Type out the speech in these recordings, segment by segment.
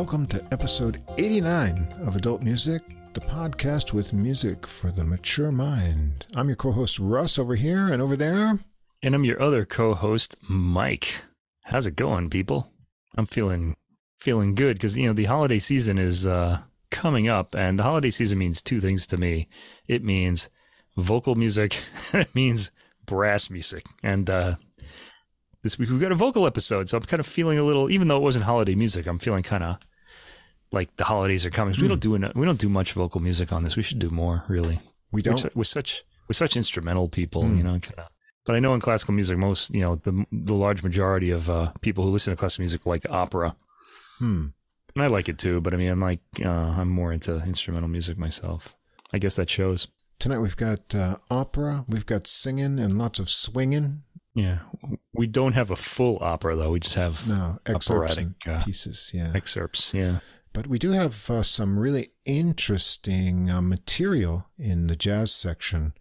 Welcome to episode 89 of Adult Music, the podcast with music for the mature mind. I'm your co host, Russ, over here and over there. And I'm your other co-host, Mike. How's it going, people? I'm feeling feeling good because you know the holiday season is uh, coming up, and the holiday season means two things to me. It means vocal music, and it means brass music. And uh, this week we've got a vocal episode, so I'm kind of feeling a little. Even though it wasn't holiday music, I'm feeling kind of like the holidays are coming. We don't do en- we don't do much vocal music on this. We should do more, really. We We're, don't. su- we're such we're such instrumental people, Hmm. you know. Kind of. But I know in classical music, most you know the the large majority of uh, people who listen to classical music like opera, Hmm. and I like it too. But I mean, I'm like uh, I'm more into instrumental music myself. I guess that shows. Tonight we've got uh, opera, we've got singing, and lots of swinging. Yeah, we don't have a full opera though. We just have No, excerpts Operatic, uh, pieces, yeah. excerpts. Yeah. But we do have uh, some really interesting uh, material in the jazz section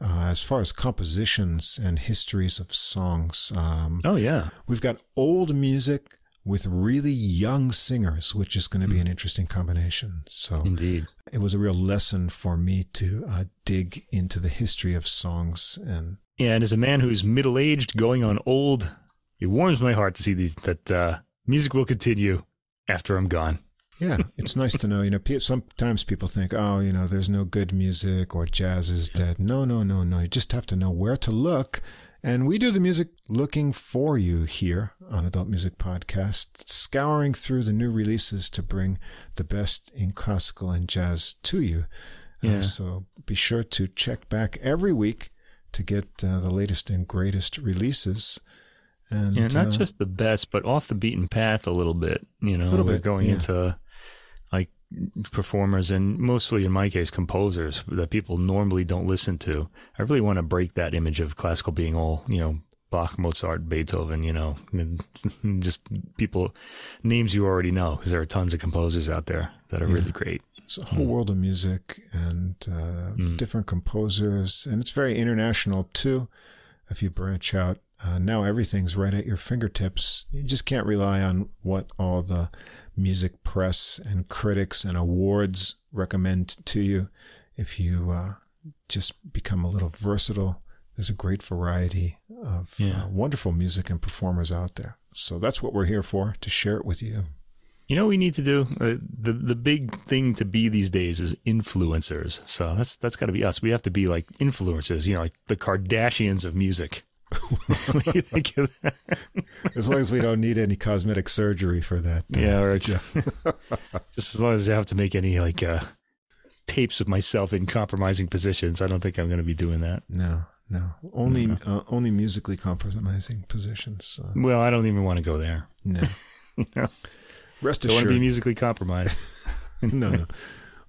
uh, as far as compositions and histories of songs. Um, Oh yeah. We've got old music with really young singers, which is going to be an interesting combination. So Indeed. it was a real lesson for me to uh, dig into the history of songs and Yeah, and as a man who's middle aged, going on old, it warms my heart to see these, that uh, music will continue after I'm gone. Yeah, it's nice to know. You know, sometimes people think, oh, you know, there's no good music or jazz is dead. No, no, no, no. You just have to know where to look. And we do the music looking for you here on Adult Music Podcast, scouring through the new releases to bring the best in classical and jazz to you. Uh, Yeah. so be sure to check back every week to get uh, the latest and greatest releases. And Yeah, not uh, just the best, but off the beaten path a little bit. You know, a Little we're bit, going yeah. into like performers and mostly in my case composers that people normally don't listen to. I really want to break that image of classical being all you know Bach, Mozart, Beethoven. You know, and just people names you already know because there are tons of composers out there that are Yeah. really great. It's a whole world of music and uh, different composers, and it's very international too. If you branch out, uh, now everything's right at your fingertips. You just can't rely on what all the music press and critics and awards recommend to you. If you uh, just become a little versatile, there's a great variety of Yeah. uh, wonderful music and performers out there. So that's what we're here for to share it with you. You know what we need to do? Uh, the the big thing to be these days is influencers. So that's that's got to be us. We have to be like influencers, you know, like the Kardashians of music. What do you think of that? As long as we don't need any cosmetic surgery for that. uh, Yeah, or just, just as long as I have to make any like uh, tapes of myself in compromising positions, I don't think I'm going to be doing that. No, no. Only uh, only musically compromising positions. Uh, Well, I don't even want to go there. no. No. Rest assured. Don't want to be musically compromised. no, no.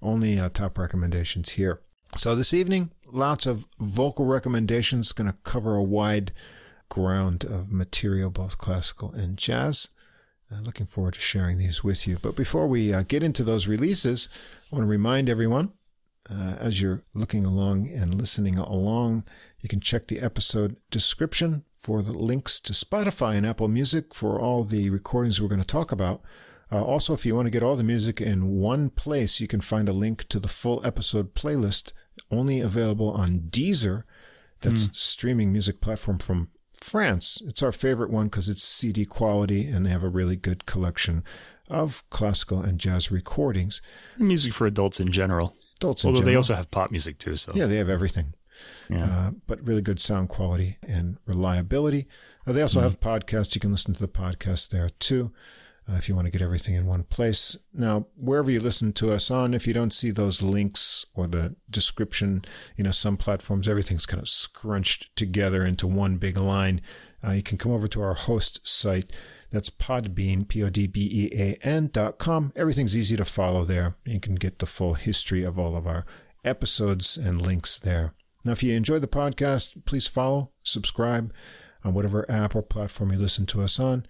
Only uh, top recommendations here. So this evening, lots of vocal recommendations. Going to cover a wide ground of material, both classical and jazz. Uh, looking forward to sharing these with you. But before we uh, get into those releases, I want to remind everyone, uh, as you're looking along and listening along, you can check the episode description for the links to Spotify and Apple Music for all the recordings we're going to talk about. Uh, also, if you want to get all the music in one place, you can find a link to the full episode playlist, only available on Deezer. That's streaming music platform from France. It's our favorite one because it's CD quality and they have a really good collection of classical and jazz recordings. Music for adults in general. Adults in Although they also have pop music too. So yeah, they have everything. yeah. Uh, but really good sound quality and reliability. Uh, they also have podcasts. You can listen to the podcast there too uh, if you want to get everything in one place. Now, wherever you listen to us on, if you don't see those links or the description, you know, some platforms, everything's kind of scrunched together into one big line. Uh, you can come over to our host site. That's Podbean, P-O-D-B-E-A-N dot com. Everything's easy to follow there. You can get the full history of all of our episodes and links there. Now, if you enjoy the podcast, please follow, subscribe on whatever app or platform you listen to us on.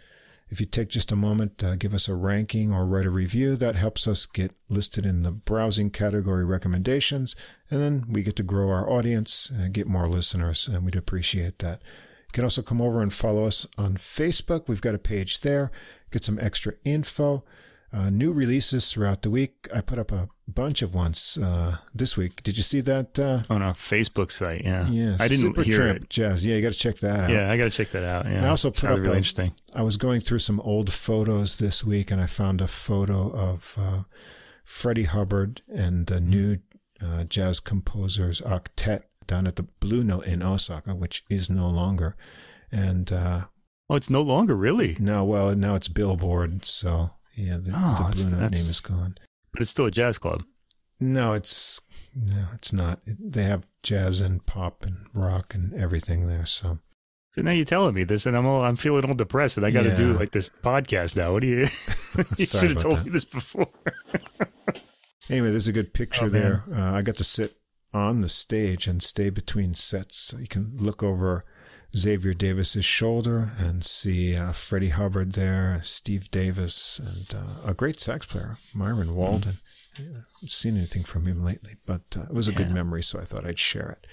If you take just a moment, uh, give us a ranking or write a review. That helps us get listed in the browsing category recommendations, and then we get to grow our audience and get more listeners, and we'd appreciate that. You can also come over and follow us on Facebook. We've got a page there. Get some extra info. Uh, new releases throughout the week. I put up a bunch of ones uh, this week. Did you see that? Uh, on our Facebook site, yeah. Yeah, I didn't Super hear Tramp it. Jazz. Yeah, you got to check that out. Yeah, I got to check that out. Yeah, I also put up really a- interesting. I was going through some old photos this week, and I found a photo of uh, Freddie Hubbard and the new uh, jazz composers octet down at the Blue Note in Osaka, which is no longer. And uh, Oh, it's no longer really, now, well, now it's Billboard, so yeah, the, Oh, the Blue Note name is gone. but it's still a jazz club. No, it's no, it's not. They have jazz and pop and rock and everything there. So So now you're telling me this, and I'm all I'm feeling all depressed, and I got to do like this podcast now. What do you? you should have told that. me this before. Anyway, there's a good picture Oh, there. Uh, I got to sit on the stage and stay between sets. So you can look over Xavier Davis's shoulder and see uh, Freddie Hubbard there, Steve Davis, and uh, a great sax player, Myron Walden. I haven't seen anything from him lately, but uh, it was a good memory, so I thought I'd share it.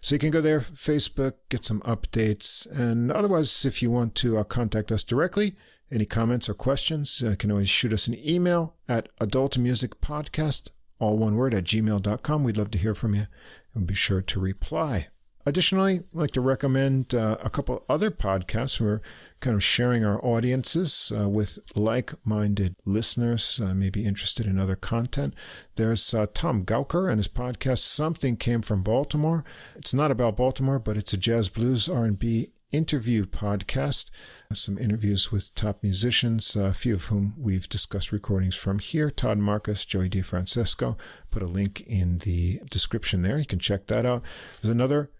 So you can go there, Facebook, get some updates. And otherwise, if you want to uh, contact us directly, any comments or questions, uh, you can always shoot us an email at adultmusicpodcast, all one word, at gmail.com. We'd love to hear from you. We'll be sure to reply. Additionally, I'd like to recommend uh, a couple other podcasts. We're kind of sharing our audiences uh, with like-minded listeners, uh, maybe interested in other content. There's uh, Tom Gauker and his podcast "Something Came from Baltimore." It's not about Baltimore, but it's a jazz blues R&B interview podcast. Some interviews with top musicians, uh, a few of whom we've discussed recordings from here. Todd Marcus, Joey DeFrancesco. Put a link in the description there. You can check that out. There's another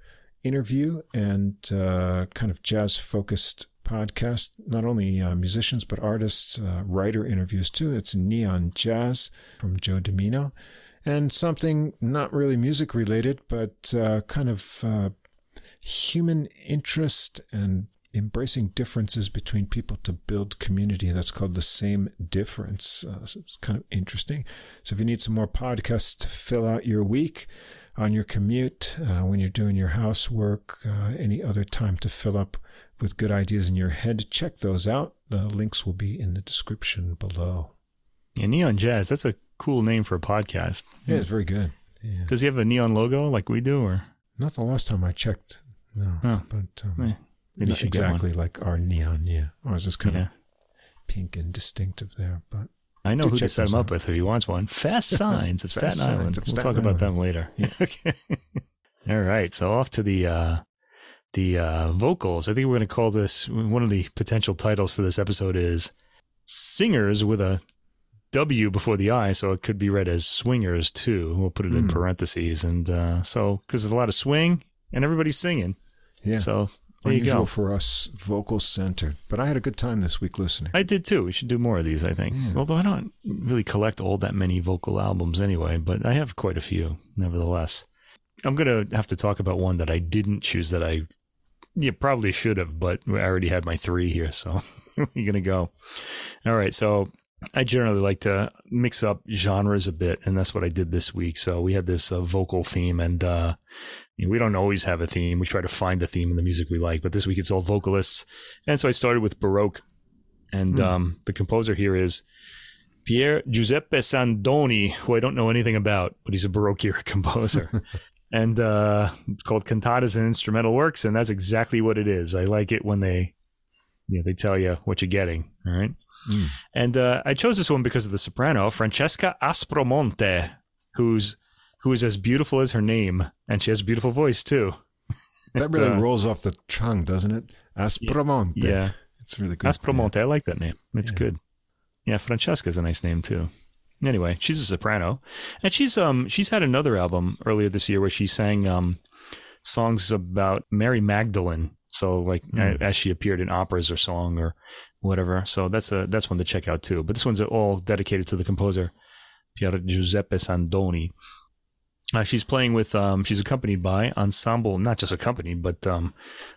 interview and uh, kind of jazz focused podcast. Not only uh, musicians, but artists, uh, writer interviews too. It's Neon Jazz from Joe Dimino. And something not really music related, but uh, kind of uh, human interest and embracing differences between people to build community. That's called the same difference. Uh, so it's kind of interesting. So if you need some more podcasts to fill out your week on your commute, uh, when you're doing your housework, uh, any other time to fill up with good ideas in your head, check those out. The links will be in the description below. Yeah, Neon Jazz. That's a cool name for a podcast. Yeah, it's very good. Yeah. Does he have a neon logo like we do, or Not the last time I checked. No, Oh. but um, Eh, maybe not should get one. exactly like our neon. Yeah, ours is kind Yeah. of pink and distinctive there, but I know who to set him up with if he wants one. Fast Signs of Fast Staten Signs Island. of we'll Staten talk about them later. Yeah. okay. All right. So off to the uh, the uh, vocals. I think we're going to call this one of the potential titles for this episode is singers with a W before the I, so it could be read as swingers too. We'll put it in Hmm. parentheses, and uh, so because there's a lot of swing and everybody's singing. yeah, So there unusual for us, vocal centered. But I had a good time this week listening. I did too. We should do more of these, I think. Yeah. Although I don't really collect all that many vocal albums anyway, but I have quite a few nevertheless. I'm going to have to talk about one that I didn't choose that I yeah, probably should have, but I already had my three here, so we're going to go. All right, so I generally like to mix up genres a bit, and that's what I did this week. So we had this uh, vocal theme, and uh, we don't always have a theme. We try to find the theme in the music we like, but this week it's all vocalists. And so I started with Baroque, and Hmm. um, the composer here is Pier Giuseppe Sandoni, who I don't know anything about, but he's a Baroque era composer. and uh, it's called Cantatas and Instrumental Works, and that's exactly what it is. I like it when they, you know, they tell you what you're getting. All right. Mm. And uh, I chose this one because of the soprano, Francesca Aspromonte, who's who is as beautiful as her name, and she has a beautiful voice too. That really uh, rolls off the tongue, doesn't it? Aspromonte. Yeah, it's really good. Aspromonte. I like that name. It's Yeah. good. Yeah, Francesca's a nice name too. Anyway, she's a soprano, and she's um she's had another album earlier this year where she sang um songs about Mary Magdalene. So like a- as she appeared in operas or song or whatever. So that's a that's one to check out too. But this one's all dedicated to the composer Pier Giuseppe Sandoni. Uh, she's playing with um she's accompanied by ensemble not just accompanied but um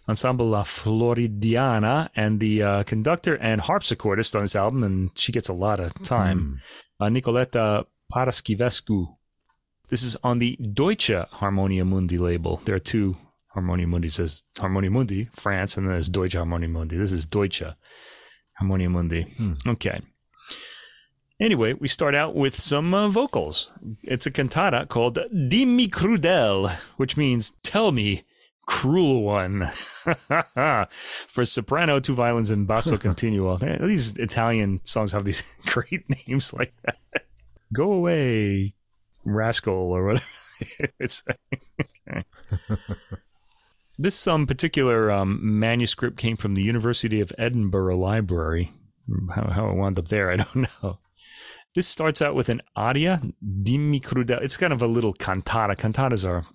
ensemble La Floridiana and the uh, conductor and harpsichordist on this album and she gets a lot of time Mm. uh, Nicoletta Paraschivescu. This is on the Deutsche Harmonia Mundi label. There are two Harmonia Mundi. Says Harmonia Mundi, France, and then there's Deutsche Harmonia Mundi. This is Deutsche Harmonia Mundi. Hmm. Okay. Anyway, we start out with some uh, vocals. It's a cantata called Dimmi Crudel, which means tell me, cruel one. For soprano, two violins, and basso continuo. These Italian songs have these great names like that. Go away, rascal, or whatever. it's this um, particular um, manuscript came from the University of Edinburgh Library. How, how it wound up there, I don't know. This starts out with an aria, Dimmi Crudel. It's kind of a little cantata. Cantatas are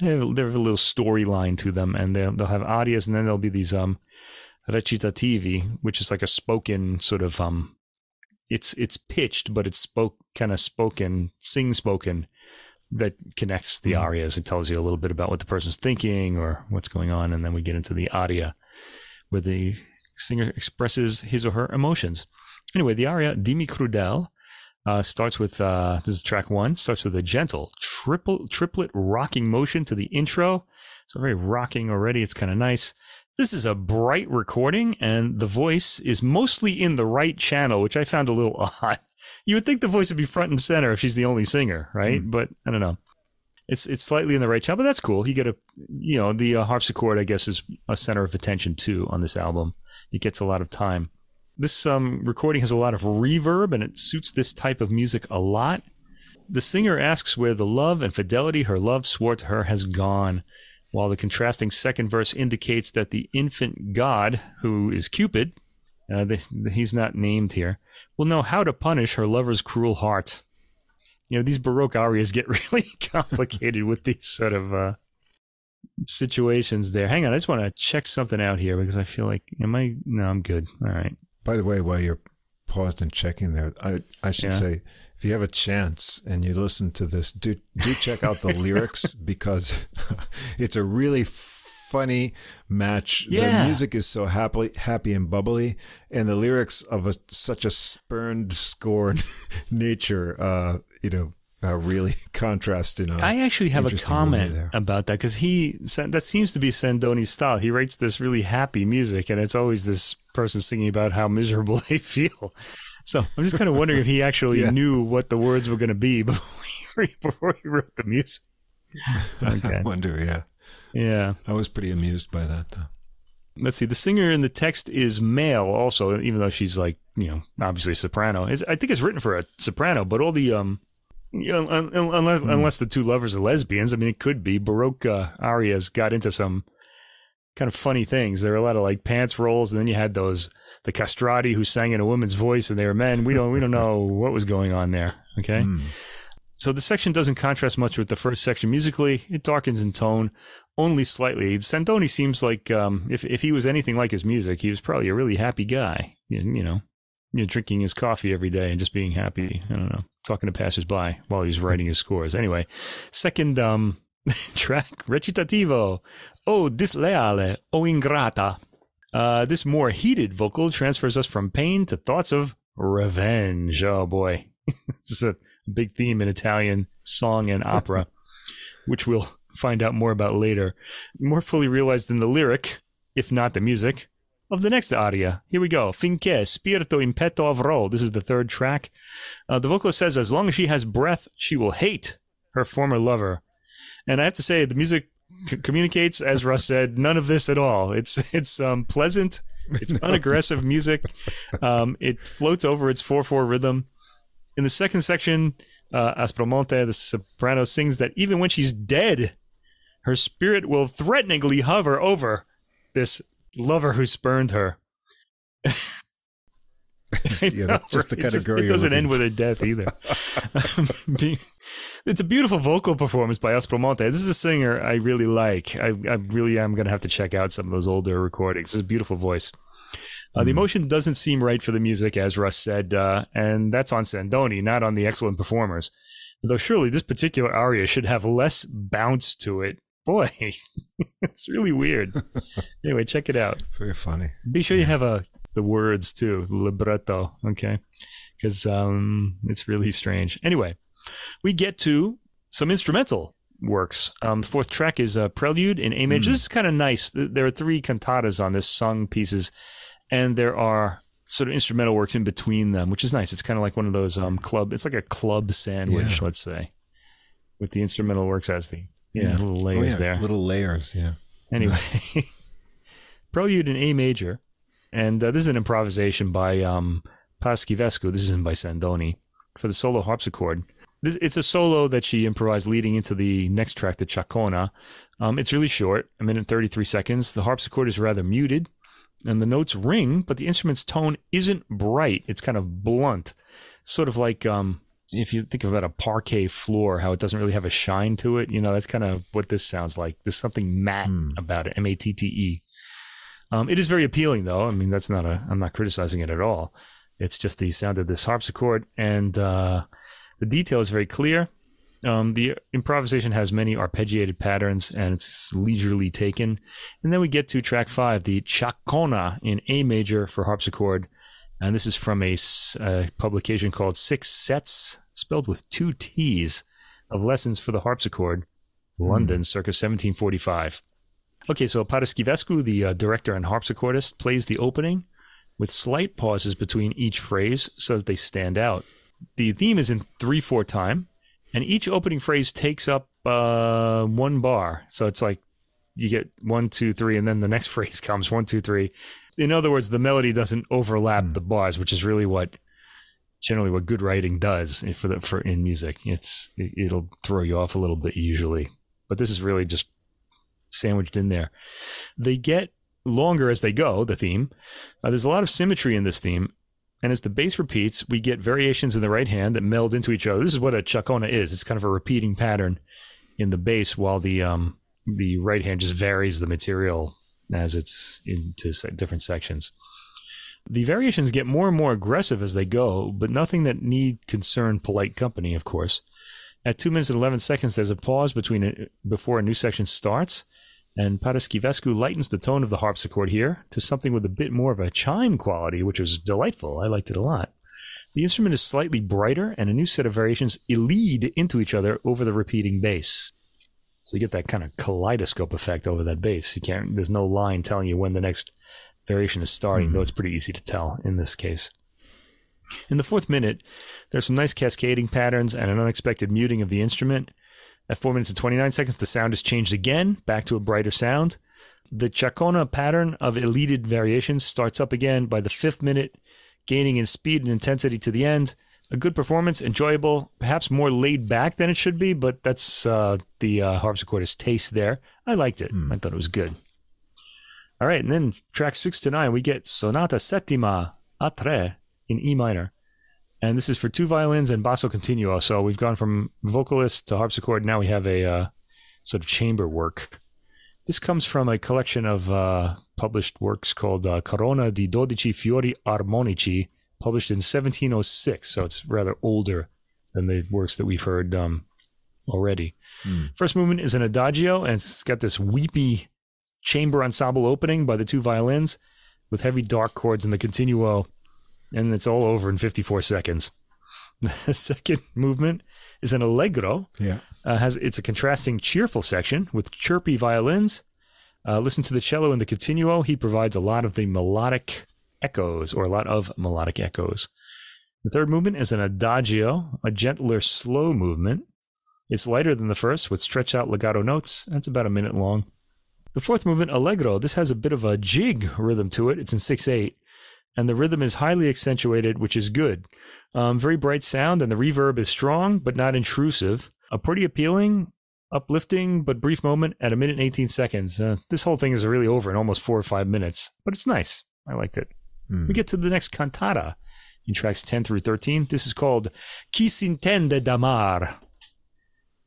they have, they have a little storyline to them, and they'll, they'll have arias, and then there'll be these um recitativi, which is like a spoken sort of um, it's it's pitched, but it's spoke kind of spoken, sing spoken that connects the mm-hmm. arias. It tells you a little bit about what the person's thinking or what's going on, and then we get into the aria, where the singer expresses his or her emotions. Anyway, the aria Dimmi Crudel uh, starts with uh, this is track one. Starts with a gentle triple triplet rocking motion to the intro. So very rocking already. It's kind of nice. This is a bright recording, and the voice is mostly in the right channel, which I found a little odd. You would think the voice would be front and center if she's the only singer, right? Mm. But I don't know. It's it's slightly in the right channel, but that's cool. You get a you know the uh, harpsichord, I guess, is a center of attention too on this album. It gets a lot of time. This um, recording has a lot of reverb and it suits this type of music a lot. The singer asks where the love and fidelity her love swore to her has gone, while the contrasting second verse indicates that the infant god, who is Cupid, uh, the, the, he's not named here, will know how to punish her lover's cruel heart. You know, these Baroque arias get really complicated with these sort of uh, situations there. Hang on, I just want to check something out here because I feel like, am I? No, I'm good. All right. By the way, while you're paused and checking there, I, I should yeah. say, if you have a chance and you listen to this, do do check out the lyrics because it's a really funny match. Yeah. The music is so happy, happy and bubbly, and the lyrics of a, such a spurned, scorned nature. Uh, you know, uh, really contrast in I actually have a comment about that because he that seems to be Sandoni's style. He writes this really happy music, and it's always this person singing about how miserable they feel. So I'm just kind of wondering if he actually yeah. knew what the words were going to be before he, before he wrote the music. Okay. I wonder, yeah. Yeah. I was pretty amused by that, though. Let's see. The singer in the text is male, also, even though she's like, you know, obviously a soprano. It's, I think it's written for a soprano, but all the um, you know, unless mm. unless the two lovers are lesbians. I mean, it could be. Baroque uh, arias got into some kind of funny things. There were a lot of like pants rolls, and then you had those the castrati who sang in a woman's voice, and they were men. We don't we don't know what was going on there. Okay. Mm. So the section doesn't contrast much with the first section musically. It darkens in tone only slightly. Sandoni seems like um, if if he was anything like his music, he was probably a really happy guy. You, you know, you know, drinking his coffee every day and just being happy. I don't know, talking to passersby while he's writing his scores. Anyway, second um, track, recitativo, oh disleale, O ingrata. Uh, this more heated vocal transfers us from pain to thoughts of revenge. Oh boy, this is a big theme in Italian song and opera, which we'll find out more about later. More fully realized in the lyric, if not the music of the next aria. Here we go. Finché spirito in petto avrò. This is the third track. Uh, the vocalist says, as long as she has breath, she will hate her former lover. And I have to say, the music c- communicates, as Russ said, none of this at all. It's it's um, pleasant. It's unaggressive music. Um, it floats over its four four rhythm. In the second section, uh, Aspromonte, the soprano, sings that even when she's dead, her spirit will threateningly hover over this lover who spurned her. yeah, know, just the kind of girl. It doesn't end with her death either. it's a beautiful vocal performance by Aspromonte. This is a singer I really like. I, I really am going to have to check out some of those older recordings. It's a beautiful voice. Uh, mm. The hmm. emotion doesn't seem right for the music, as Russ said, uh, and that's on Sandoni, not on the excellent performers. Though surely this particular aria should have less bounce to it boy, it's really weird. anyway, check it out. Very funny. Be sure you have a uh, the words too, libretto, okay? Because um, it's really strange. Anyway, we get to some instrumental works. Um, fourth track is a prelude in A major. Mm. This is kind of nice. There are three cantatas on this sung pieces, and there are sort of instrumental works in between them, which is nice. It's kind of like one of those um club. It's like a club sandwich, Yeah. let's say, with the instrumental works as the yeah, Yeah. little Oh, layers yeah, there. Little layers. Yeah. Anyway, Prelude in A major, and uh, this is an improvisation by um, Paraschivescu. This isn't by Sandoni for the solo harpsichord. This, it's a solo that she improvised leading into the next track, the Chacona. Um, it's really short, a minute 33 seconds. The harpsichord is rather muted, and the notes ring, but the instrument's tone isn't bright. It's kind of blunt, sort of like um, if you think about a parquet floor, how it doesn't really have a shine to it. You know, that's kind of what this sounds like. There's something matte Hmm. about it. M A T T E. Um, it is very appealing, though. I mean, that's not a. I'm not criticizing it at all. It's just the sound of this harpsichord, and uh, the detail is very clear. Um, the improvisation has many arpeggiated patterns, and it's leisurely taken. And then we get to track five, the Chacona in A major for harpsichord, and this is from a, uh, publication called Six Sets, spelled with two T's, of lessons for the harpsichord, London, circa 1745. Okay, so Paraschivescu, the uh, director and harpsichordist, plays the opening with slight pauses between each phrase so that they stand out. The theme is in 3 4 time, and each opening phrase takes up uh, one bar. So it's like you get one, two, three, and then the next phrase comes one, two, three. In other words, the melody doesn't overlap the bars, which is really what generally what good writing does for the for in music. It's it, it'll throw you off a little bit usually, but this is really just sandwiched in there. They get longer as they go. The theme. Uh, there's a lot of symmetry in this theme, and as the bass repeats, we get variations in the right hand that meld into each other. This is what a chacona is. It's kind of a repeating pattern in the bass, while the um the right hand just varies the material as it's into different sections. The variations get more and more aggressive as they go, but nothing that need concern polite company, of course. At two minutes and eleven seconds, there's a pause between it before a new section starts, and Paraschivescu lightens the tone of the harpsichord here to something with a bit more of a chime quality, which was delightful. I liked it a lot. The instrument is slightly brighter, and a new set of variations lead into each other over the repeating bass. So you get that kind of kaleidoscope effect over that bass. You can't. There's no line telling you when the next variation is starting, though mm-hmm. it's pretty easy to tell in this case. In the fourth minute, there's some nice cascading patterns and an unexpected muting of the instrument. At 4 minutes and 29 seconds, the sound is changed again, back to a brighter sound. The Chacona pattern of elided variations starts up again by the fifth minute, gaining in speed and intensity to the end. A good performance, enjoyable, perhaps more laid back than it should be, but that's uh, the uh, harpsichordist's taste there. I liked it. I thought it was good. All right, and then track six to nine, we get Sonata Settima a tre in E minor. And this is for two violins and basso continuo. So we've gone from vocalist to harpsichord. Now we have a uh, sort of chamber work. This comes from a collection of uh, published works called uh, Corona di Dodici Fiori Armonici, published in 1706. So it's rather older than the works that we've heard um, already. First movement is an adagio, and it's got this weepy chamber ensemble opening by the two violins with heavy dark chords in the continuo, and it's all over in 54 seconds. The second movement is an allegro. Yeah. Uh, has it's a contrasting, cheerful section with chirpy violins. Uh, listen to the cello in the continuo. He provides a lot of the melodic echoes, or a lot of melodic echoes. The third movement is an adagio, a gentler, slow movement. It's lighter than the first, with stretched out legato notes. That's about a minute long. The fourth movement, allegro, this has a bit of a jig rhythm to it. It's in 6 8, and the rhythm is highly accentuated, which is good. Um, very bright sound, and the reverb is strong but not intrusive. A pretty appealing, uplifting, but brief moment at a minute and 18 seconds. Uh, this whole thing is really over in almost four or five minutes, but it's nice. I liked it. Hmm. We get to the next cantata in tracks 10 through 13. This is called Chi s'intende d'amar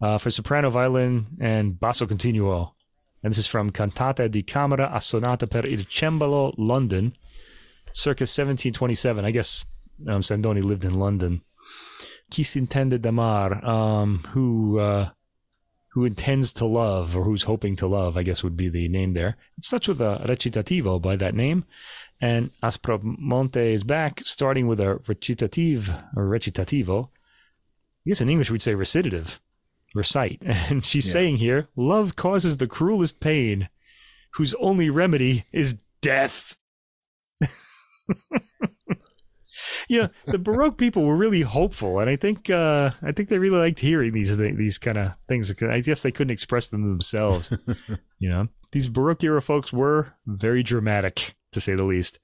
uh, for soprano, violin, and basso continuo. And this is from Cantata di Camera a Sonata per il Cembalo, London, circa 1727. I guess um, Sandoni lived in London. S'intende d'amar, um, who uh, who intends to love or who's hoping to love, I guess would be the name there. It starts with a recitativo by that name, and Aspromonte is back, starting with a recitative or recitativo. I guess in English we'd say recitative, recite. And she's Yeah. saying here, love causes the cruelest pain, whose only remedy is death. know, the Baroque people were really hopeful, and I think uh, I think they really liked hearing these these kind of things. I guess they couldn't express them themselves. you know, these Baroque era folks were very dramatic, to say the least.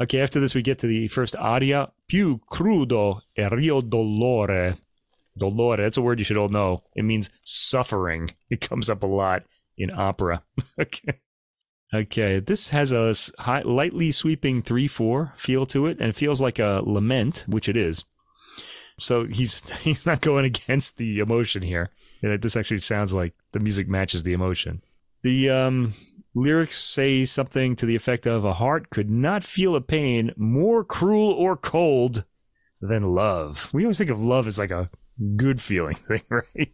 Okay, after this, we get to the first aria, più crudo e rio dolore. Dolore, that's a word you should all know. It means suffering. It comes up a lot in opera. okay. Okay, this has a high, lightly sweeping 3 4 feel to it, and it feels like a lament, which it is. So he's he's not going against the emotion here. And This actually sounds like the music matches the emotion. The um, lyrics say something to the effect of a heart could not feel a pain more cruel or cold than love. We always think of love as like a good feeling thing, right?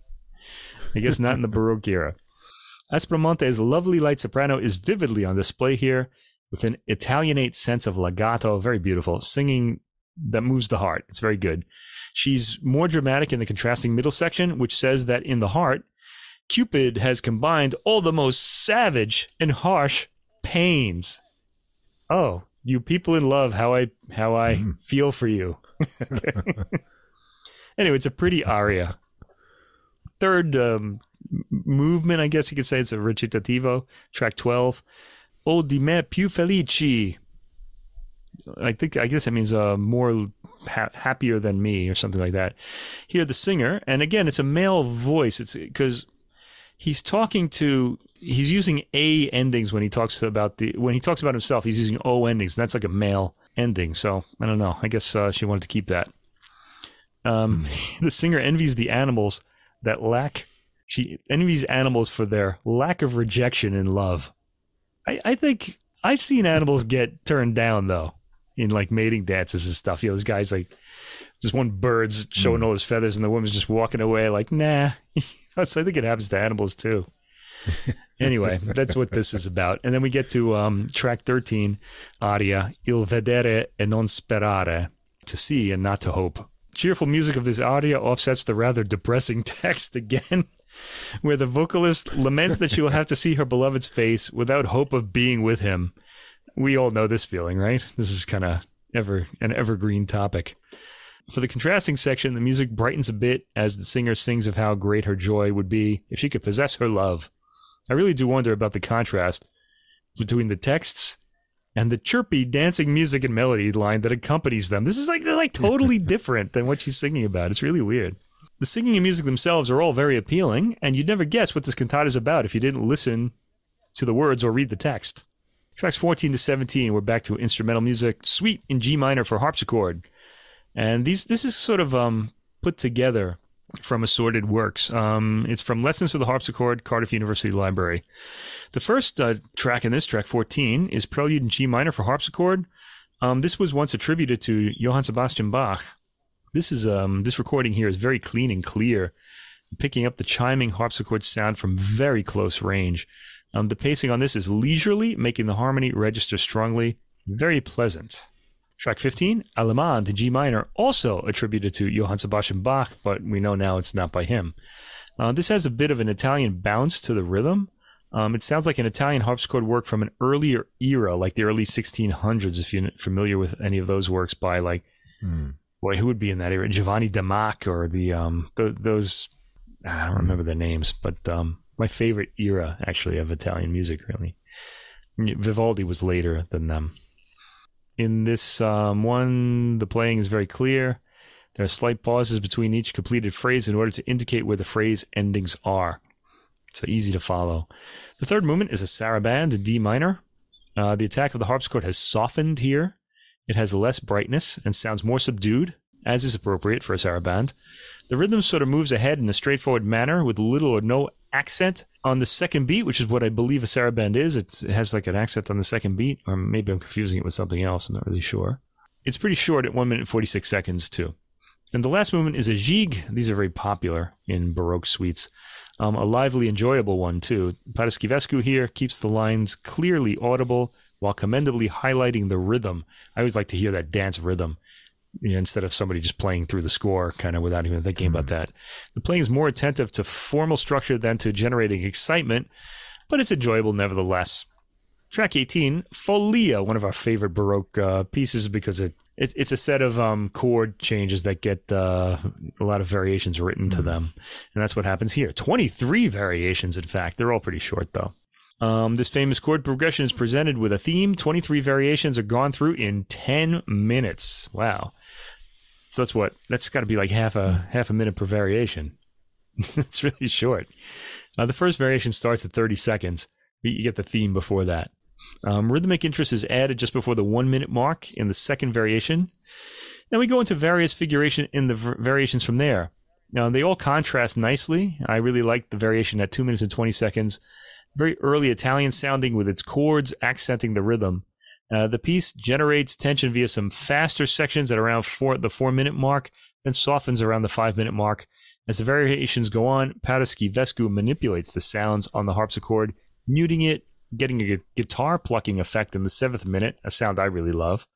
I guess not in the Baroque era. Aspromonte's lovely light soprano is vividly on display here with an Italianate sense of legato, very beautiful, singing that moves the heart. It's very good. She's more dramatic in the contrasting middle section, which says that in the heart, Cupid has combined all the most savage and harsh pains. Oh, you people in love, how I how I mm. feel for you. anyway, it's a pretty aria. Third um, movement, I guess you could say it's a recitativo, track 12. O di me più felici. I think I guess that means uh, more ha- happier than me or something like that. Here the singer, and again it's a male voice. It's because he's talking to he's using a endings when he talks about the when he talks about himself he's using o endings and that's like a male ending so i don't know i guess uh, she wanted to keep that um, the singer envies the animals that lack she envies animals for their lack of rejection in love. I, I think i've seen animals get turned down though in like mating dances and stuff. You know this guy's like just one bird's showing mm. all his feathers and the woman's just walking away like nah. So i think it happens to animals too. Anyway that's what this is about. And then we get to um, track 13 aria il vedere e non sperare to see and not to hope. Cheerful music of this aria offsets the rather depressing text again where the vocalist laments that she will have to see her beloved's face without hope of being with him we all know this feeling right this is kind of ever an evergreen topic for the contrasting section, the music brightens a bit as the singer sings of how great her joy would be if she could possess her love. I really do wonder about the contrast between the texts and the chirpy dancing music and melody line that accompanies them. This is like they're like totally different than what she's singing about. It's really weird. The singing and music themselves are all very appealing, and you'd never guess what this cantata is about if you didn't listen to the words or read the text. Tracks 14 to 17, we're back to instrumental music, suite in G minor for harpsichord. And these this is sort of um, put together from assorted works. Um, it's from Lessons for the Harpsichord, Cardiff University Library. The first uh, track in this, track 14, is Prelude in G minor for harpsichord. Um, this was once attributed to Johann Sebastian Bach. This is um, this recording here is very clean and clear, picking up the chiming harpsichord sound from very close range. Um, the pacing on this is leisurely, making the harmony register strongly. Very pleasant. Track 15, Allemande in G minor, also attributed to Johann Sebastian Bach, but we know now it's not by him. Uh, this has a bit of an Italian bounce to the rhythm. Um, it sounds like an Italian harpsichord work from an earlier era, like the early 1600s, if you're familiar with any of those works by, like, mm. Boy, who would be in that era? Giovanni Damach or the, um, the, those, I don't remember the names, but um, my favorite era, actually, of Italian music, really. Vivaldi was later than them. In this um, one, the playing is very clear. There are slight pauses between each completed phrase in order to indicate where the phrase endings are. So easy to follow. The third movement is a saraband in D minor. Uh, the attack of the harpsichord has softened here. It has less brightness and sounds more subdued, as is appropriate for a saraband. The rhythm sort of moves ahead in a straightforward manner with little or no accent on the second beat, which is what I believe a saraband is. It's, it has like an accent on the second beat, or maybe I'm confusing it with something else. I'm not really sure. It's pretty short at 1 minute 46 seconds, too. And the last movement is a gigue. These are very popular in Baroque suites. Um, a lively, enjoyable one, too. Paraschivescu here keeps the lines clearly audible while commendably highlighting the rhythm. I always like to hear that dance rhythm you know, instead of somebody just playing through the score kind of without even thinking mm-hmm. about that. The playing is more attentive to formal structure than to generating excitement, but it's enjoyable nevertheless. Track 18, Folia, one of our favorite Baroque uh, pieces because it, it, it's a set of um, chord changes that get uh, a lot of variations written to them. And that's what happens here. 23 variations, in fact. They're all pretty short, though. Um, this famous chord progression is presented with a theme. 23 variations are gone through in 10 minutes. Wow. So that's what, that's got to be like half a, half a minute per variation. it's really short. Uh, the first variation starts at 30 seconds. You get the theme before that. Um, rhythmic interest is added just before the one minute mark in the second variation. Then we go into various figuration in the v- variations from there. Now, they all contrast nicely. I really like the variation at 2 minutes and 20 seconds. Very early Italian sounding with its chords accenting the rhythm. Uh, the piece generates tension via some faster sections at around four, the four minute mark, then softens around the five minute mark. As the variations go on, Paraschivescu manipulates the sounds on the harpsichord, muting it, getting a guitar plucking effect in the seventh minute, a sound I really love.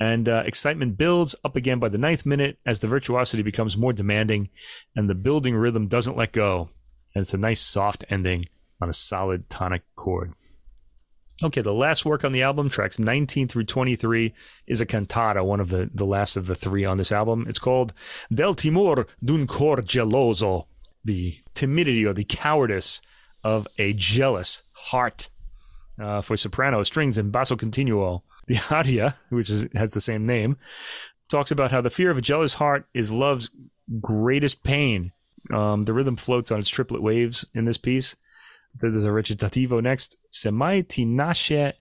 And uh, excitement builds up again by the ninth minute as the virtuosity becomes more demanding and the building rhythm doesn't let go. And it's a nice soft ending on a solid tonic chord. Okay, the last work on the album, tracks 19 through 23, is a cantata, one of the, the last of the three on this album. It's called Del Timor d'un cor geloso, the timidity or the cowardice of a jealous heart. Uh, for soprano, strings, and basso continuo. The aria, which is, has the same name, talks about how the fear of a jealous heart is love's greatest pain. Um, the rhythm floats on its triplet waves in this piece. There's a recitativo next. Se mai ti nasce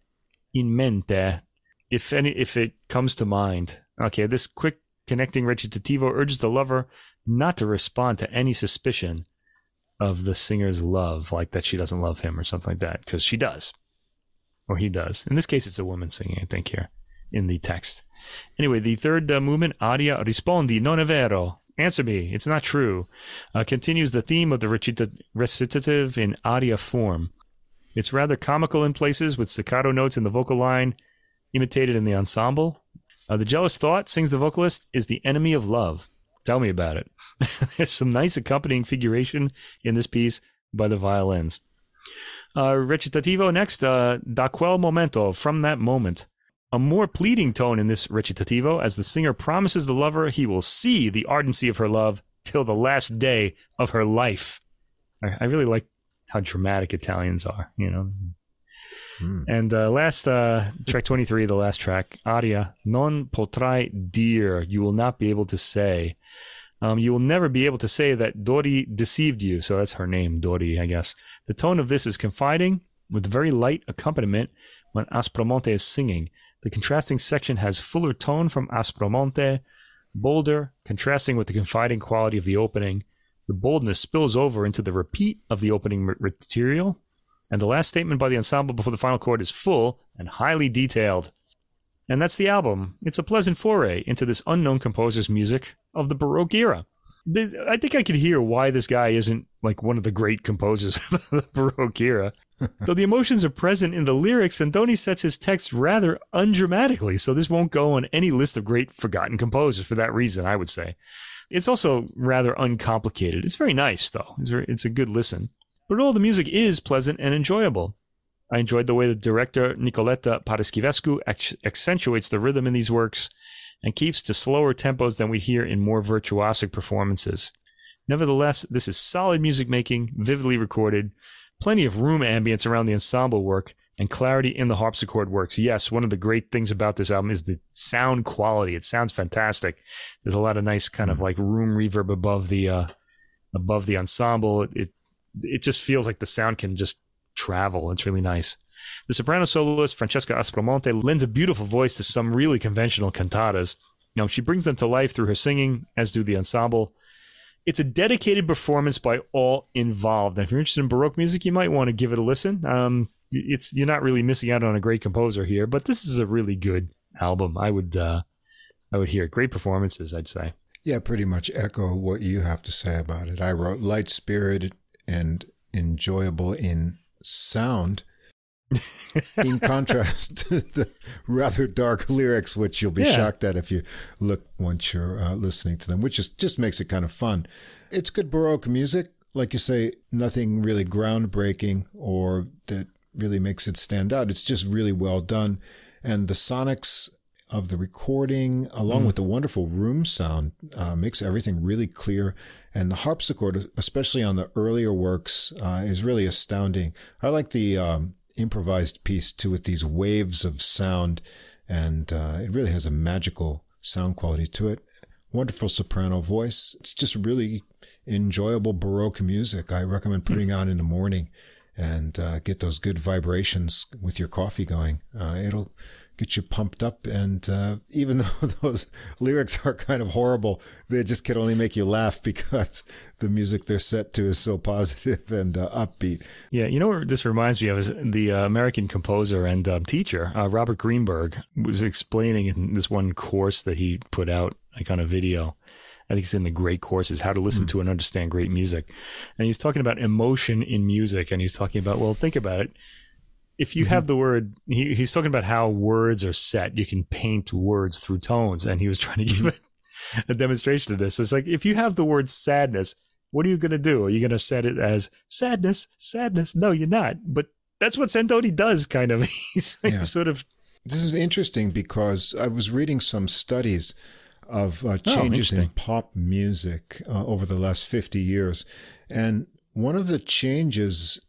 in mente. If any, if it comes to mind. Okay, this quick connecting recitativo urges the lover not to respond to any suspicion of the singer's love, like that she doesn't love him or something like that, because she does, or he does. In this case, it's a woman singing, I think, here in the text. Anyway, the third uh, movement, aria rispondi, non è vero. Answer me, it's not true. Uh, continues the theme of the recita- recitative in aria form. It's rather comical in places, with staccato notes in the vocal line, imitated in the ensemble. Uh, the jealous thought, sings the vocalist, is the enemy of love. Tell me about it. There's some nice accompanying figuration in this piece by the violins. Uh, recitativo next, uh, da quel momento, from that moment. A more pleading tone in this recitativo as the singer promises the lover he will see the ardency of her love till the last day of her life. I, I really like how dramatic Italians are, you know. Mm. And uh, last uh, track 23, the last track, aria, non potrai dire, you will not be able to say. Um, you will never be able to say that Dori deceived you. So that's her name, Dori, I guess. The tone of this is confiding with very light accompaniment when Aspromonte is singing. The contrasting section has fuller tone from Aspromonte, bolder, contrasting with the confiding quality of the opening. The boldness spills over into the repeat of the opening material. And the last statement by the ensemble before the final chord is full and highly detailed. And that's the album. It's a pleasant foray into this unknown composer's music of the Baroque era. I think I could hear why this guy isn't like one of the great composers of the Baroque era. Though the emotions are present in the lyrics, Sandoni sets his text rather undramatically, so this won't go on any list of great forgotten composers for that reason, I would say. It's also rather uncomplicated. It's very nice, though. It's, very, it's a good listen. But all the music is pleasant and enjoyable. I enjoyed the way the director Nicoletta Paraschivescu accentuates the rhythm in these works and keeps to slower tempos than we hear in more virtuosic performances. Nevertheless, this is solid music making, vividly recorded, plenty of room ambience around the ensemble work, and clarity in the harpsichord works. Yes, one of the great things about this album is the sound quality. It sounds fantastic. There's a lot of nice kind of like room reverb above the uh, above the ensemble. It, it it just feels like the sound can just travel. It's really nice. The soprano soloist Francesca Aspromonte lends a beautiful voice to some really conventional cantatas. Now, she brings them to life through her singing, as do the ensemble. It's a dedicated performance by all involved. And if you're interested in Baroque music, you might want to give it a listen. Um, it's you're not really missing out on a great composer here, but this is a really good album. I would uh, I would hear great performances. I'd say. Yeah, pretty much echo what you have to say about it. I wrote light spirited and enjoyable in sound. In contrast to the rather dark lyrics, which you'll be yeah. shocked at if you look once you're uh, listening to them, which is just makes it kind of fun. It's good Baroque music, like you say, nothing really groundbreaking or that really makes it stand out. It's just really well done. And the sonics of the recording, along mm. with the wonderful room sound, uh, makes everything really clear. And the harpsichord, especially on the earlier works, uh, is really astounding. I like the um, improvised piece too, with these waves of sound, and uh, it really has a magical sound quality to it. Wonderful soprano voice. It's just really enjoyable Baroque music. I recommend hmm. putting on in the morning and uh, get those good vibrations with your coffee going. Uh, it'll get you pumped up. And uh, even though those lyrics are kind of horrible, they just can only make you laugh because the music they're set to is so positive and uh, upbeat. Yeah, you know what this reminds me of is the uh, American composer and um, teacher uh, Robert Greenberg was explaining in this one course that he put out, like on a video. I think it's in the great courses, how to listen mm. to and understand great music. And he's talking about emotion in music. And he's talking about, well, think about it if you mm-hmm. have the word, he, he's talking about how words are set. You can paint words through tones, and he was trying to give mm-hmm. a, demonstration of this. It's like if you have the word sadness, what are you going to do? Are you going to set it as sadness, sadness? No, you're not. But that's what Sandoni does, kind of. he's yeah. sort of. This is interesting because I was reading some studies of uh, oh, changes oh, in pop music uh, over the last 50 years. And one of the changes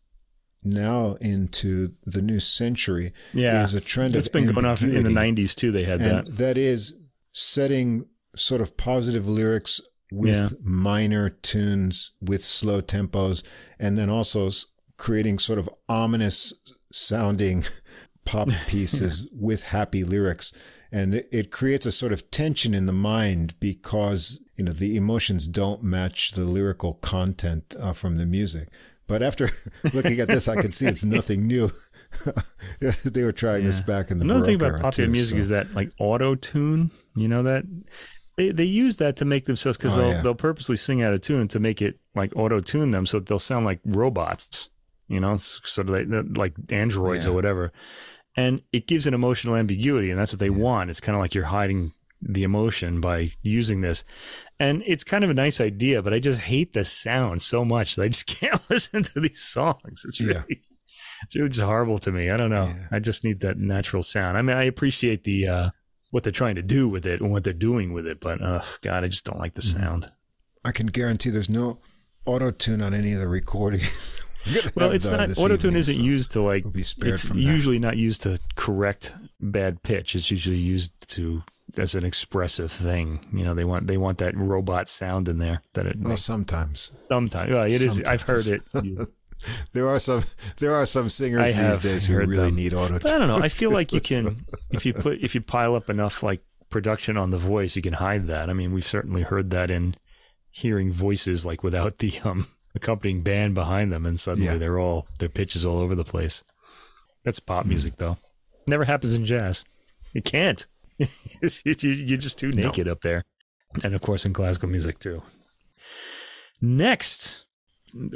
now into the new century yeah, is a trend that's been going off in the 90s too they had and that. that is setting sort of positive lyrics with yeah. minor tunes with slow tempos and then also creating sort of ominous sounding pop pieces with happy lyrics. And it, it, creates a sort of tension in the mind because you know the emotions don't match the lyrical content uh, from the music but after looking at this, I can see it's nothing new. they were trying yeah. this back in the another thing about popular too, music so. is that like auto tune. You know that they they use that to make themselves because oh, they'll yeah. they'll purposely sing out of tune to make it like auto tune them so they'll sound like robots. You know, sort of like, like androids yeah. or whatever, and it gives an emotional ambiguity, and that's what they want. It's kind of like you're hiding the emotion by using this. And it's kind of a nice idea, but I just hate the sound so much that I just can't listen to these songs. It's really yeah. it's really just horrible to me. I don't know. Yeah. I just need that natural sound. I mean, I appreciate the uh, what they're trying to do with it and what they're doing with it, but oh god, I just don't like the mm-hmm. sound. I can guarantee there's no auto tune on any of the recordings. well, it's not auto tune isn't so used to like. Be it's usually not used to correct bad pitch. It's usually used to as an expressive thing. You know, they want they want that robot sound in there. That it well, makes, sometimes, sometimes, well, it sometimes. is. I've heard it. there are some there are some singers these days who really them. need auto. I don't know. I feel like you can if you put if you pile up enough like production on the voice, you can hide that. I mean, we've certainly heard that in hearing voices like without the um accompanying band behind them, and suddenly yeah. they're all their pitches all over the place. That's pop mm. music, though. Never happens in jazz. You can't. You're just too naked no. up there. And of course, in classical music, too. Next.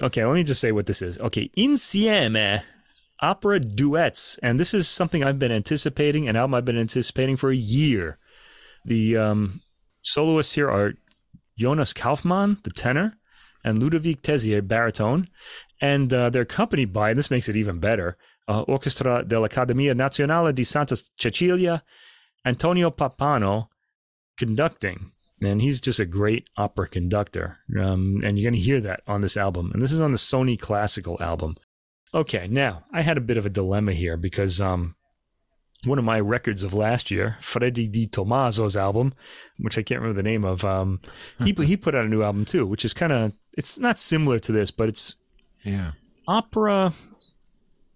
Okay, let me just say what this is. Okay, Insieme opera duets. And this is something I've been anticipating, an album I've been anticipating for a year. The um, soloists here are Jonas Kaufmann, the tenor, and Ludovic Tezier, baritone. And uh, they're accompanied by, and this makes it even better, uh, Orchestra dell'Accademia Nazionale di Santa Cecilia Antonio Pappano conducting. And he's just a great opera conductor. Um, and you're going to hear that on this album. And this is on the Sony Classical album. Okay, now I had a bit of a dilemma here because um, one of my records of last year, Freddie De Tommaso's album, which I can't remember the name of, um, he he put out a new album too, which is kind of it's not similar to this, but it's yeah opera.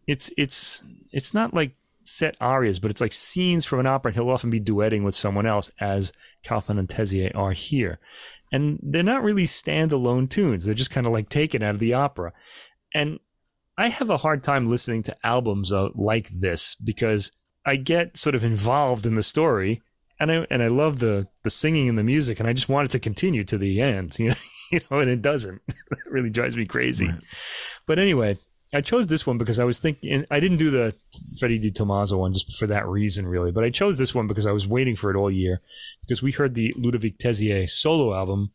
It's it's it's not like set arias, but it's like scenes from an opera. And he'll often be duetting with someone else, as Kaufmann and Tezier are here. And they're not really standalone tunes. They're just kind of like taken out of the opera. And I have a hard time listening to albums like this because I get sort of involved in the story. And I and I love the the singing and the music, and I just want it to continue to the end, you know, you know, and it doesn't. it really drives me crazy. Right. But anyway, I chose this one because I was thinking I didn't do the Freddie De Tommaso one just for that reason, really. But I chose this one because I was waiting for it all year because we heard the Ludovic Tezier solo album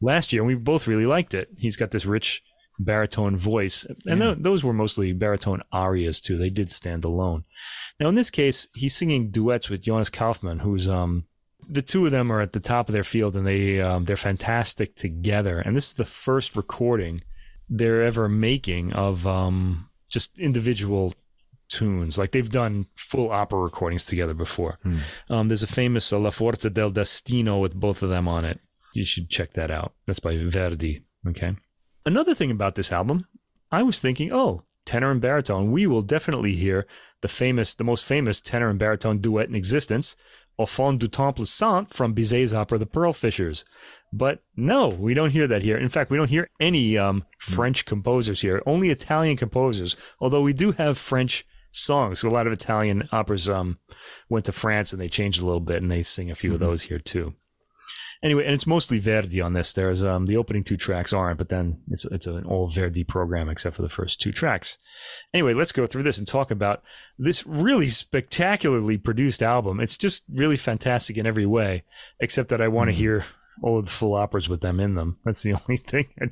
last year and we both really liked it. He's got this rich baritone voice. And tho- those were mostly baritone arias too. They did stand alone. Now in this case, he's singing duets with Jonas Kaufmann, who's um the two of them are at the top of their field and they um, they're fantastic together. And this is the first recording they're ever making of um just individual tunes. Like they've done full opera recordings together before. Hmm. Um, there's a famous uh, La Forza del Destino with both of them on it. You should check that out. That's by Verdi. Okay. Another thing about this album, I was thinking, oh, tenor and baritone. We will definitely hear the famous, the most famous tenor and baritone duet in existence, Au fond du Temple Saint from Bizet's opera The Pearl Fishers. But no, we don't hear that here. In fact, we don't hear any um, French composers here, only Italian composers, although we do have French songs. So A lot of Italian operas um, went to France and they changed a little bit and they sing a few of those here too. Anyway, and it's mostly Verdi on this. There's um, the opening two tracks aren't, but then it's it's an all Verdi program except for the first two tracks. Anyway, let's go through this and talk about this really spectacularly produced album. It's just really fantastic in every way, except that I want to hear the full operas with them in them. That's the only thing I,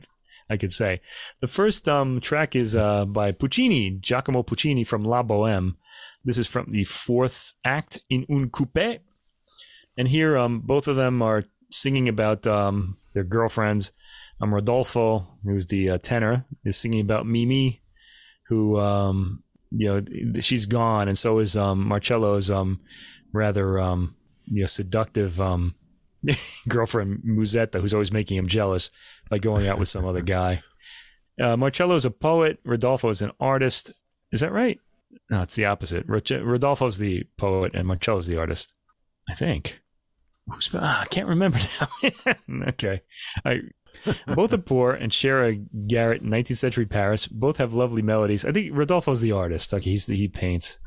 I could say. The first um, track is uh, by Puccini, Giacomo Puccini from La Boheme. This is from the fourth act in Un Coupé. And here, um, both of them are singing about um, their girlfriends. Um, Rodolfo, who's the uh, tenor, is singing about Mimi, who, um, you know, she's gone, and so is um, Marcello's um, rather, um, you know, seductive um, girlfriend Musetta, who's always making him jealous by going out with some other guy. Uh, Marcello's a poet. Rodolfo is an artist. Is that right? No, it's the opposite. Rodolfo's the poet, and Marcello's the artist. I think. Who's, ah, I can't remember now. okay. I, both are poor and share a garret in 19th century Paris. Both have lovely melodies. I think Rodolfo's the artist. Okay, he's the, he paints,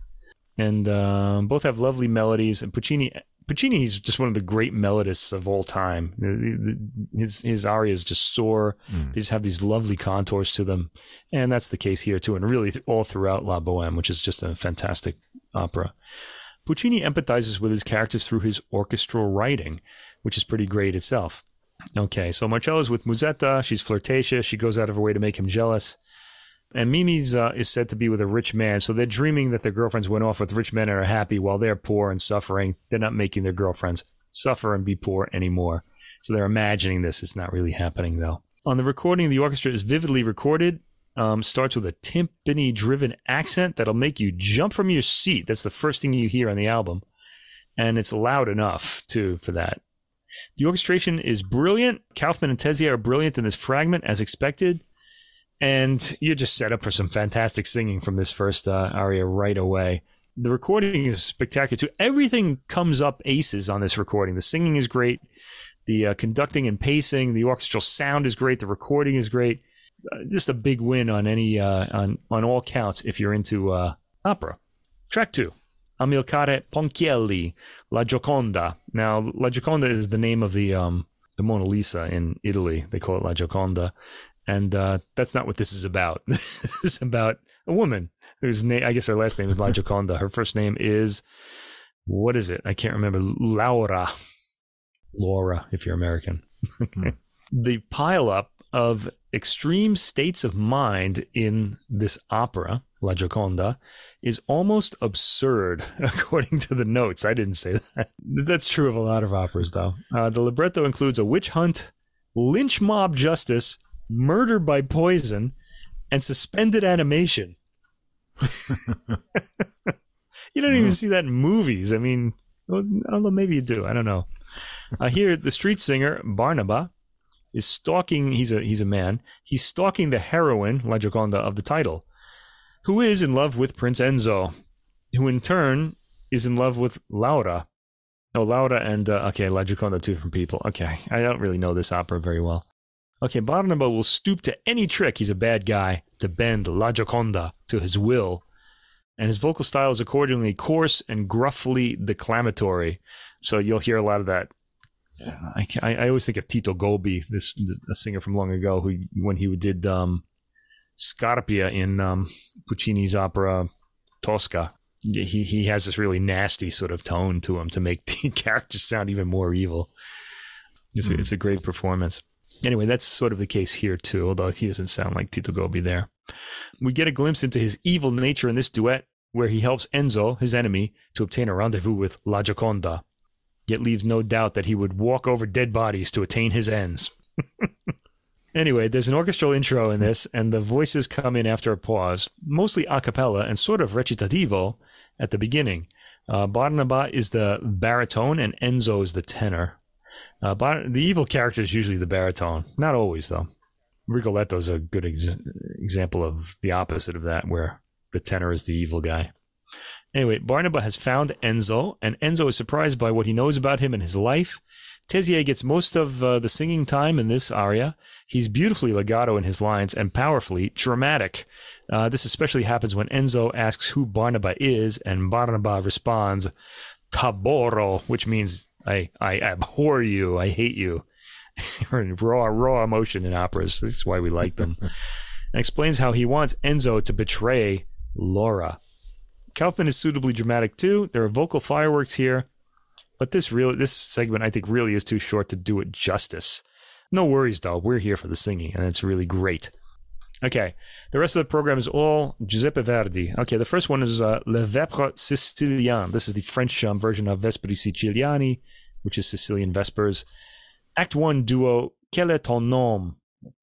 and um, both have lovely melodies. And Puccini, Puccini, he's just one of the great melodists of all time. His his arias just soar. Mm. They just have these lovely contours to them, and that's the case here too. And really, all throughout La Boheme, which is just a fantastic opera. Puccini empathizes with his characters through his orchestral writing, which is pretty great itself. Okay, so Marcello's with Musetta. She's flirtatious. She goes out of her way to make him jealous. And Mimi's uh, is said to be with a rich man. So they're dreaming that their girlfriends went off with rich men and are happy while they're poor and suffering. They're not making their girlfriends suffer and be poor anymore. So they're imagining this. It's not really happening, though. On the recording, the orchestra is vividly recorded. Um, starts with a timpani driven accent that'll make you jump from your seat. That's the first thing you hear on the album. And it's loud enough, too, for that. The orchestration is brilliant. Kaufmann and Tezier are brilliant in this fragment, as expected. And you're just set up for some fantastic singing from this first uh, aria right away. The recording is spectacular too. Everything comes up aces on this recording. The singing is great. The uh, conducting and pacing, the orchestral sound is great. The recording is great. Uh, just a big win on any uh, on on all counts if you're into uh, opera. Track two, Amilcare Ponchielli, La Gioconda. Now, La Gioconda is the name of the um, the Mona Lisa in Italy. They call it La Gioconda, and uh, that's not what this is about. this is about a woman whose name, I guess, her last name is La Gioconda. Her first name is what is it? I can't remember. Laura. Laura, if you're American. okay. The pileup of extreme states of mind in this opera, La Gioconda, is almost absurd, according to the notes. I didn't say that. That's true of a lot of operas, though. Uh, the libretto includes a witch hunt, lynch mob justice, murder by poison, and suspended animation. you don't even see that in movies. I mean, well, although maybe you do. I don't know. Uh, here, the street singer Barnaba is stalking. He's a he's a man. He's stalking the heroine La Gioconda of the title, who is in love with Prince Enzo, who in turn is in love with Laura. Oh, Laura and uh, okay, La Gioconda, two different people. Okay, I don't really know this opera very well. Okay, Barnaba will stoop to any trick. He's a bad guy to bend La Gioconda to his will, and his vocal style is accordingly coarse and gruffly declamatory. So you'll hear a lot of that I, I I always think of Tito Gobbi, this, a singer from long ago, who when he did um, Scarpia in um, Puccini's opera Tosca, he he has this really nasty sort of tone to him to make the characters sound even more evil. It's, a, Hmm. it's a great performance. Anyway, that's sort of the case here too, although he doesn't sound like Tito Gobbi there. We get a glimpse into his evil nature in this duet, where he helps Enzo, his enemy, to obtain a rendezvous with La Gioconda, yet leaves no doubt that he would walk over dead bodies to attain his ends. anyway, there's an orchestral intro in this, and the voices come in after a pause, mostly a cappella and sort of recitativo at the beginning. Uh, Barnaba is the baritone, and Enzo is the tenor. Uh, Bar- the evil character is usually the baritone. Not always, though. Rigoletto is a good ex- example of the opposite of that, where the tenor is the evil guy. Anyway, Barnaba has found Enzo, and Enzo is surprised by what he knows about him and his life. Tezier gets most of uh, the singing time in this aria. He's beautifully legato in his lines and powerfully dramatic. Uh, this especially happens when Enzo asks who Barnaba is, and Barnaba responds, Taboro, which means I, I abhor you, I hate you. raw, raw emotion in operas. That's why we like them. and explains how he wants Enzo to betray Laura. Kaufmann is suitably dramatic too. There are vocal fireworks here, but this really this segment I think really is too short to do it justice. No worries though. We're here for the singing, and it's really great. Okay, the rest of the program is all Giuseppe Verdi. Okay, the first one is uh, Les Vêpres siciliennes. This is the French um, version of Vespri Siciliani, which is Sicilian Vespers. Act one duo Quel est ton nom?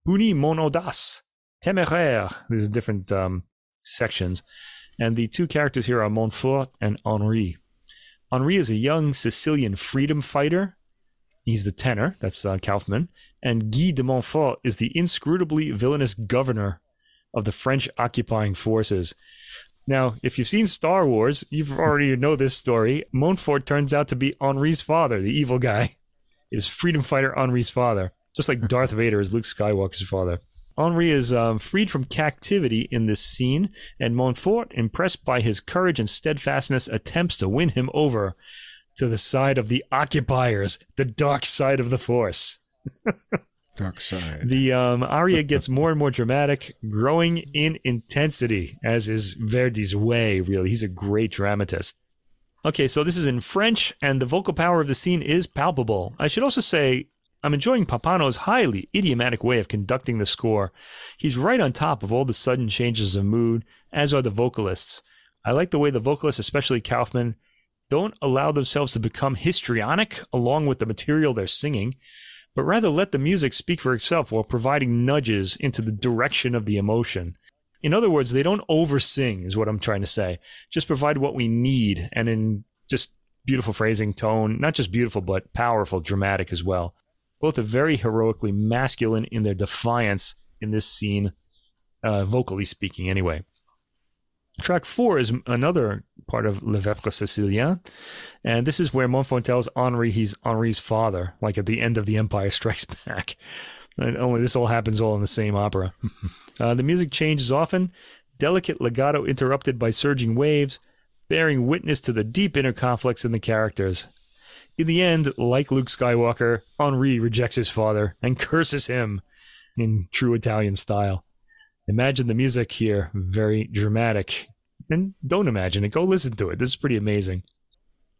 Puni mon audace. Téméraire. These different um, sections. And the two characters here are Montfort and Henri. Henri is a young Sicilian freedom fighter. He's the tenor, that's uh, Kaufmann. And Guy de Montfort is the inscrutably villainous governor of the French occupying forces. Now, if you've seen Star Wars, you've already know this story. Montfort turns out to be Henri's father, the evil guy. Is freedom fighter Henri's father, just like Darth Vader is Luke Skywalker's father. Henri is um, freed from captivity in this scene, and Montfort, impressed by his courage and steadfastness, attempts to win him over to the side of the occupiers, the dark side of the Force. Dark side. The um, aria gets more and more dramatic, growing in intensity, as is Verdi's way, really. He's a great dramatist. Okay, so this is in French, and the vocal power of the scene is palpable. I should also say I'm enjoying Pappano's highly idiomatic way of conducting the score. He's right on top of all the sudden changes of mood, as are the vocalists. I like the way the vocalists, especially Kaufmann, don't allow themselves to become histrionic along with the material they're singing, but rather let the music speak for itself while providing nudges into the direction of the emotion. In other words, they don't oversing, is what I'm trying to say. Just provide what we need and in just beautiful phrasing, tone, not just beautiful, but powerful, dramatic as well. Both are very heroically masculine in their defiance in this scene, uh, vocally speaking, anyway. Track four is another part of Les Vêpres siciliennes, and this is where Montfort tells Henri he's Henri's father, like at the end of The Empire Strikes Back. And only this all happens all in the same opera. uh, the music changes often, delicate legato interrupted by surging waves, bearing witness to the deep inner conflicts in the characters. In the end, like Luke Skywalker, Henri rejects his father and curses him in true Italian style. Imagine the music here, very dramatic. And don't imagine it, go listen to it. This is pretty amazing.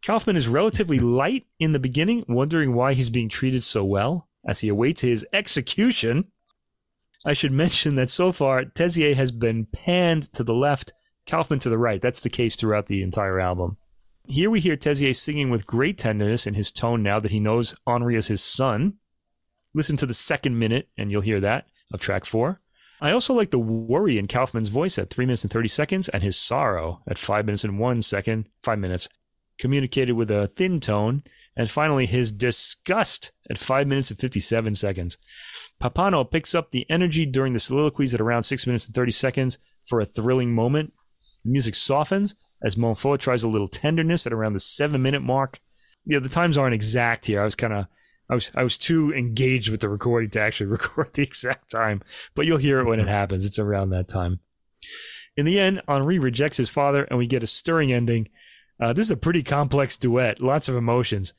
Kaufmann is relatively light in the beginning, wondering why he's being treated so well as he awaits his execution. I should mention that so far, Tezier has been panned to the left, Kaufmann to the right. That's the case throughout the entire album. Here we hear Tezier singing with great tenderness in his tone now that he knows Henri is his son. Listen to the second minute, and you'll hear that of track four. I also like the worry in Kaufmann's voice at 3 minutes and 30 seconds and his sorrow at 5 minutes and 1 second, 5 minutes, communicated with a thin tone. And finally, his disgust at 5 minutes and 57 seconds. Pappano picks up the energy during the soliloquies at around 6 minutes and 30 seconds for a thrilling moment. The music softens as Montfort tries a little tenderness at around the seven minute mark. Yeah, the times aren't exact here. I was kind of, I was, I was too engaged with the recording to actually record the exact time, but you'll hear it when it happens. It's around that time. In the end, Henri rejects his father, and we get a stirring ending. Uh, this is a pretty complex duet, lots of emotions.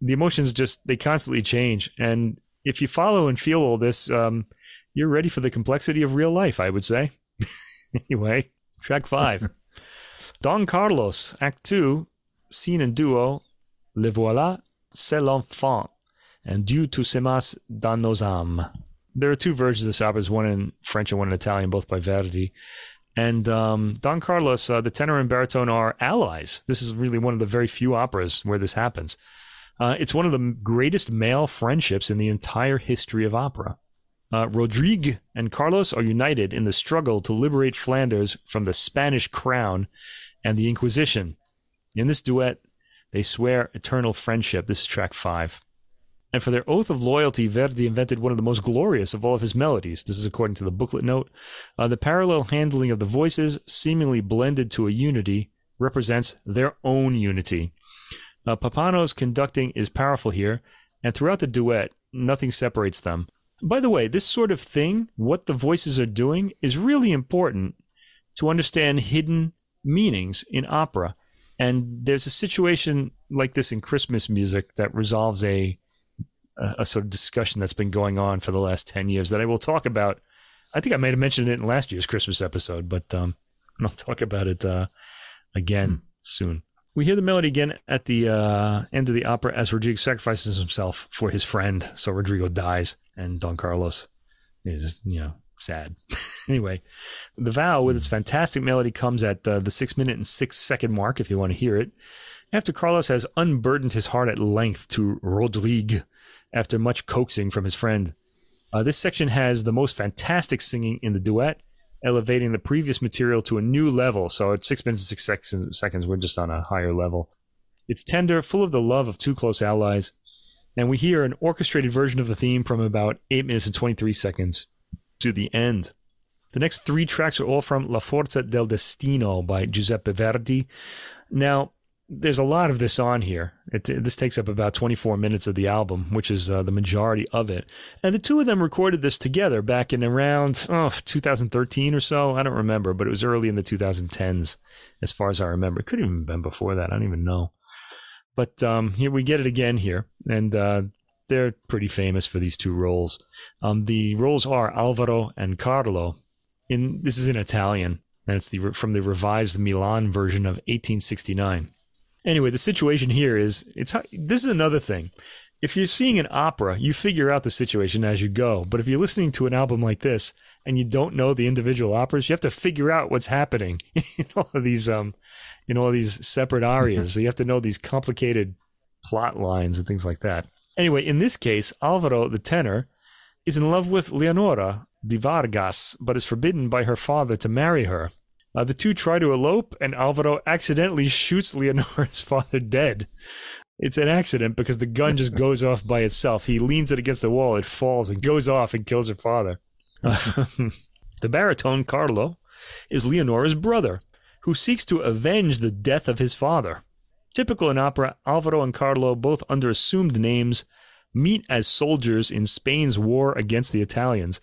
The emotions just they constantly change, and if you follow and feel all this, um, you're ready for the complexity of real life. I would say. anyway, track five. Don Carlos, Act 2, scene and duo, Le voilà, c'est l'enfant. And Dieu tu semas dans nos âmes. There are two versions of this opera, one in French and one in Italian, both by Verdi. And um, Don Carlos, uh, the tenor and baritone are allies. This is really one of the very few operas where this happens. Uh, it's one of the greatest male friendships in the entire history of opera. Uh, Rodrigue and Carlos are united in the struggle to liberate Flanders from the Spanish crown and the Inquisition. In this duet, they swear eternal friendship. This is track five. And for their oath of loyalty, Verdi invented one of the most glorious of all of his melodies. This is according to the booklet note. Uh, the parallel handling of the voices, seemingly blended to a unity, represents their own unity. Uh, Pappano's conducting is powerful here, and throughout the duet, nothing separates them. By the way, this sort of thing, what the voices are doing, is really important to understand hidden meanings in opera. And there's a situation like this in Christmas music that resolves a, a, a sort of discussion that's been going on for the last 10 years that I will talk about. I think I might have mentioned it in last year's Christmas episode, but um, I'll talk about it uh, again hmm. soon. We hear the melody again at the uh, end of the opera as Rodrigo sacrifices himself for his friend. So Rodrigo dies, and Don Carlos is, you know, sad. anyway, the vow with its fantastic melody comes at uh, the six minute and six second mark, if you want to hear it. After Carlos has unburdened his heart at length to Rodrigue after much coaxing from his friend. Uh, this section has the most fantastic singing in the duet elevating the previous material to a new level. So at six minutes and six seconds, we're just on a higher level. It's tender, full of the love of two close allies, and we hear an orchestrated version of the theme from about eight minutes and 23 seconds to the end. The next three tracks are all from La Forza del Destino by Giuseppe Verdi. Now, there's a lot of this on here. It, this takes up about 24 minutes of the album, which is uh, the majority of it. And the two of them recorded this together back in around oh, 2013 or so. I don't remember, but it was early in the 2010s, as far as I remember. It could have even been before that. I don't even know. But um, here we get it again here, and uh, they're pretty famous for these two roles. Um, the roles are Alvaro and Carlo. In this is in Italian, and it's the from the revised Milan version of 1869. Anyway, the situation here is it's this is another thing. If you're seeing an opera, you figure out the situation as you go. But if you're listening to an album like this and you don't know the individual operas, you have to figure out what's happening in all of these um in all these separate arias. so you have to know these complicated plot lines and things like that. Anyway, in this case, Alvaro, the tenor, is in love with Leonora de Vargas, but is forbidden by her father to marry her. Uh, the two try to elope, and Alvaro accidentally shoots Leonora's father dead. It's an accident because the gun just goes off by itself. He leans it against the wall, it falls and goes off and kills her father. the baritone, Carlo, is Leonora's brother, who seeks to avenge the death of his father. Typical in opera, Alvaro and Carlo, both under assumed names, meet as soldiers in Spain's war against the Italians.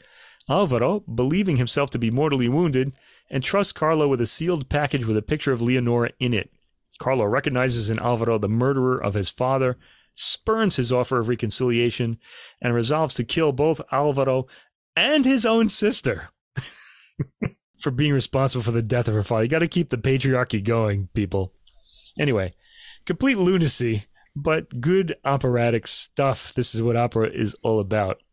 Alvaro, believing himself to be mortally wounded, entrusts Carlo with a sealed package with a picture of Leonora in it. Carlo recognizes in Alvaro the murderer of his father, spurns his offer of reconciliation, and resolves to kill both Alvaro and his own sister for being responsible for the death of her father. You got to keep the patriarchy going, people. Anyway, complete lunacy, but good operatic stuff. This is what opera is all about.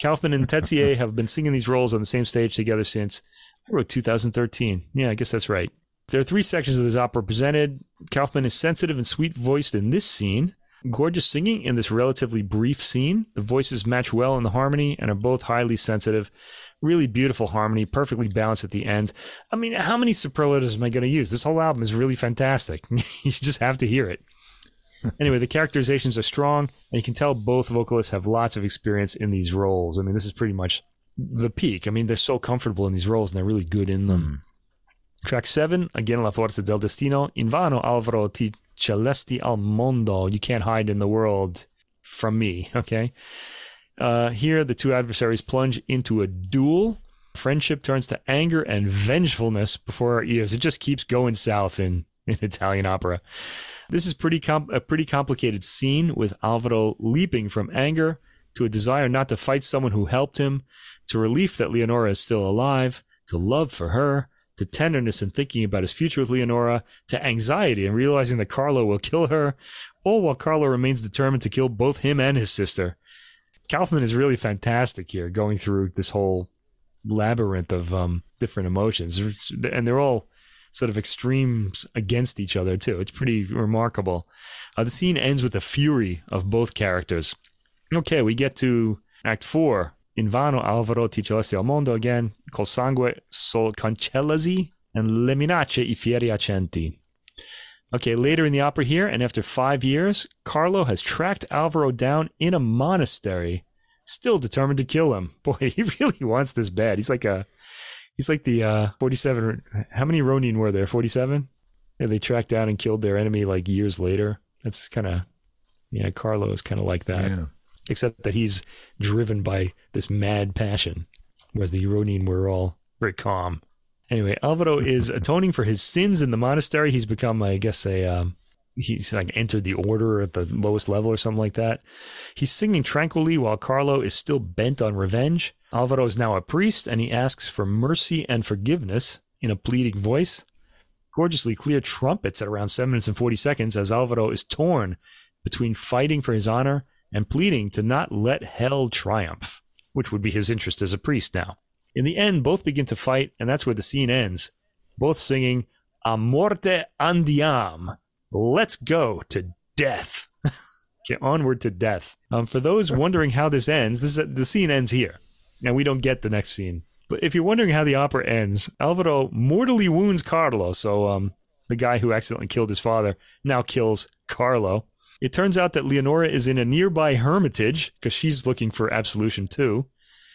Kaufmann and Tezier have been singing these roles on the same stage together since I wrote 2013. Yeah, I guess that's right. There are three sections of this opera presented. Kaufmann is sensitive and sweet voiced in this scene. Gorgeous singing in this relatively brief scene. The voices match well in the harmony and are both highly sensitive. Really beautiful harmony, perfectly balanced at the end. I mean, how many superlatives am I going to use? This whole album is really fantastic. you just have to hear it. anyway, the characterizations are strong, and you can tell both vocalists have lots of experience in these roles. I mean, this is pretty much the peak. I mean, they're so comfortable in these roles and they're really good in them. Mm. Track seven, again, La Forza del Destino. Invano Alvaro ti celasti al mondo. You can't hide in the world from me. Okay. Uh, here, the two adversaries plunge into a duel. Friendship turns to anger and vengefulness before our ears. It just keeps going south in, in Italian opera. This is pretty com- a pretty complicated scene with Alvaro leaping from anger to a desire not to fight someone who helped him, to relief that Leonora is still alive, to love for her, to tenderness in thinking about his future with Leonora, to anxiety in realizing that Carlo will kill her, all while Carlo remains determined to kill both him and his sister. Kaufmann is really fantastic here, going through this whole labyrinth of um, different emotions, and they're all sort of extremes against each other too. It's pretty remarkable. Uh, the scene ends with the fury of both characters. Okay, we get to Act Four. Invano Alvaro ti celasti al mondo again, col sangue sol cancellasi and le minacce i fieri accenti. Okay, later in the opera here, and after five years, Carlo has tracked Alvaro down in a monastery, still determined to kill him. Boy, he really wants this bad. He's like a, he's like the uh, forty-seven. How many Ronin were there? Forty-seven. Yeah, they tracked down and killed their enemy like years later. That's kind of, yeah. Carlo is kind of like that, Yeah. Except that he's driven by this mad passion, whereas the Ronin were all very calm. Anyway, Alvaro is atoning for his sins in the monastery. He's become, I guess, a um, he's like entered the order at the lowest level or something like that. He's singing tranquilly while Carlo is still bent on revenge. Alvaro is now a priest and he asks for mercy and forgiveness in a pleading voice. Gorgeously clear trumpets at around 7 minutes and 40 seconds as Alvaro is torn between fighting for his honor and pleading to not let hell triumph, which would be his interest as a priest now. In the end, both begin to fight, and that's where the scene ends. Both singing, A morte andiam. Let's go to death. Get onward to death. Um, for those wondering how this ends, this is, the scene ends here. and we don't get the next scene. But if you're wondering how the opera ends, Alvaro mortally wounds Carlo. So, um, the guy who accidentally killed his father now kills Carlo. It turns out that Leonora is in a nearby hermitage because she's looking for absolution too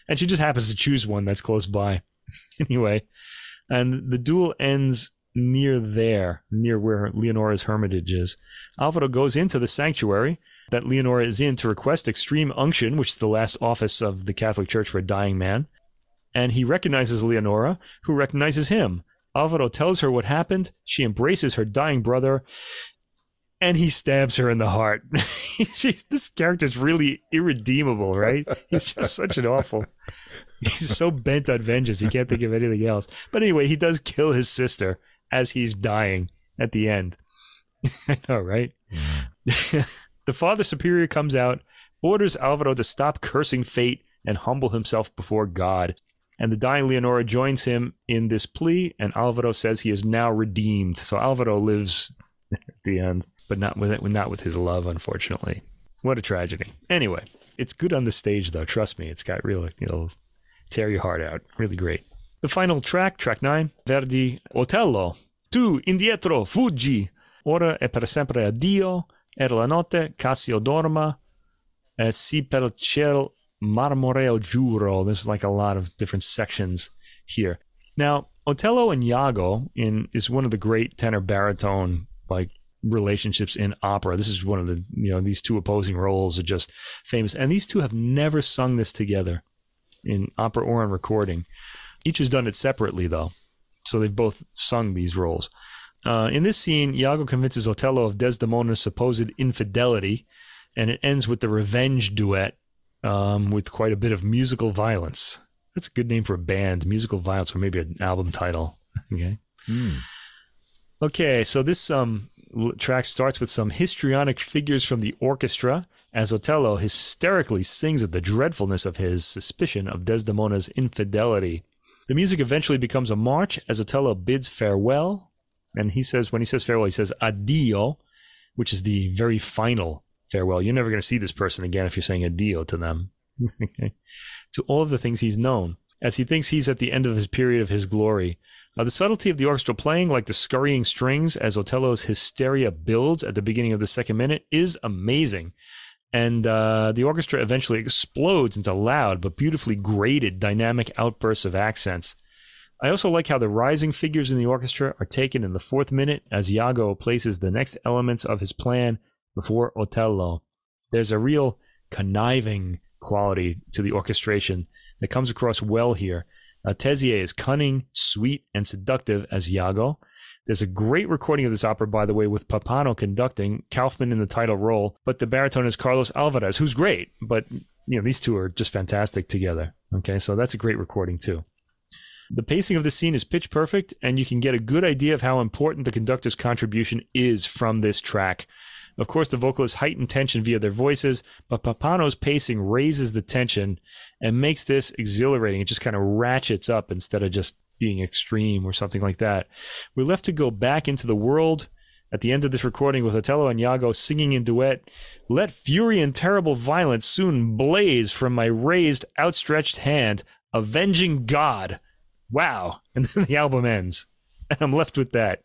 and she just happens to choose one that's close by. anyway, and the duel ends near there, near where Leonora's hermitage is. Alvaro goes into the sanctuary that Leonora is in to request extreme unction, which is the last office of the Catholic Church for a dying man. And he recognizes Leonora, who recognizes him. Alvaro tells her what happened. She embraces her dying brother, and he stabs her in the heart. this character's really irredeemable, right? He's just such an awful. He's so bent on vengeance, he can't think of anything else. But anyway, he does kill his sister as he's dying at the end. I know, right? the Father Superior comes out, orders Alvaro to stop cursing fate and humble himself before God. And the dying Leonora joins him in this plea, and Alvaro says he is now redeemed. So Alvaro lives at the end, but not with it, not with his love, unfortunately. What a tragedy. Anyway, it's good on the stage, though. Trust me, it's got real, It'll tear your heart out. Really great. The final track, track nine, Verdi, Otello. Tu indietro, fuggi. Ora e per sempre addio. Era la notte, Cassio dormia. Eh, e si per ciel marmoreo giuro. There's like a lot of different sections here. Now, Otello and Iago in is one of the great tenor baritone like relationships in opera. This is one of the you know these two opposing roles are just famous, and these two have never sung this together in opera or in recording. Each has done it separately though, so they've both sung these roles. Uh, in this scene, Iago convinces Otello of Desdemona's supposed infidelity, and it ends with the revenge duet um, with quite a bit of musical violence. That's a good name for a band, musical violence, or maybe an album title. okay. Hmm. Okay, so this um, track starts with some histrionic figures from the orchestra as Otello hysterically sings of the dreadfulness of his suspicion of Desdemona's infidelity. The music eventually becomes a march as Otello bids farewell, and he says, when he says farewell, he says addio, which is the very final farewell. You're never going to see this person again if you're saying addio to them. to all of the things he's known, as he thinks he's at the end of his period of his glory. Uh, the subtlety of the orchestral playing, like the scurrying strings as Otello's hysteria builds at the beginning of the second minute, is amazing. And uh, the orchestra eventually explodes into loud but beautifully graded dynamic outbursts of accents. I also like how the rising figures in the orchestra are taken in the fourth minute as Iago places the next elements of his plan before Otello. There's a real conniving quality to the orchestration that comes across well here. Uh, Tezier is cunning, sweet, and seductive as Iago. There's a great recording of this opera, by the way, with Pappano conducting, Kaufmann in the title role, but the baritone is Carlos Alvarez, who's great. But you know, these two are just fantastic together. Okay, so that's a great recording too. The pacing of the scene is pitch perfect, and you can get a good idea of how important the conductor's contribution is from this track. Of course, the vocalists heighten tension via their voices, but Pappano's pacing raises the tension and makes this exhilarating. It just kind of ratchets up instead of just being extreme or something like that. We're left to go back into the world at the end of this recording with Otello and Iago singing in duet, Let fury and terrible violence soon blaze from my raised, outstretched hand, avenging God. Wow. And then the album ends. And I'm left with that.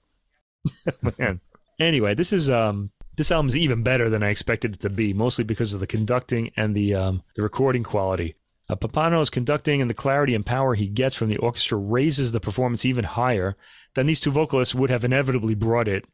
Man. Anyway, this is um this album's even better than I expected it to be, mostly because of the conducting and the um, the recording quality. Uh, Pappano's conducting and the clarity and power he gets from the orchestra raises the performance even higher than these two vocalists would have inevitably brought it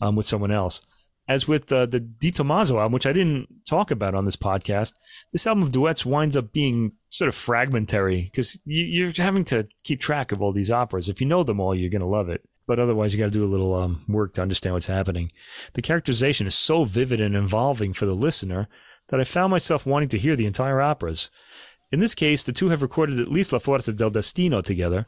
um, with someone else. As with uh, the De Tommaso album, which I didn't talk about on this podcast, this album of duets winds up being sort of fragmentary because you, are having to keep track of all these operas. If you know them all, you're going to love it but otherwise you got to do a little um, work to understand what's happening. The characterization is so vivid and involving for the listener that I found myself wanting to hear the entire operas. In this case, the two have recorded at least La Forza del Destino together,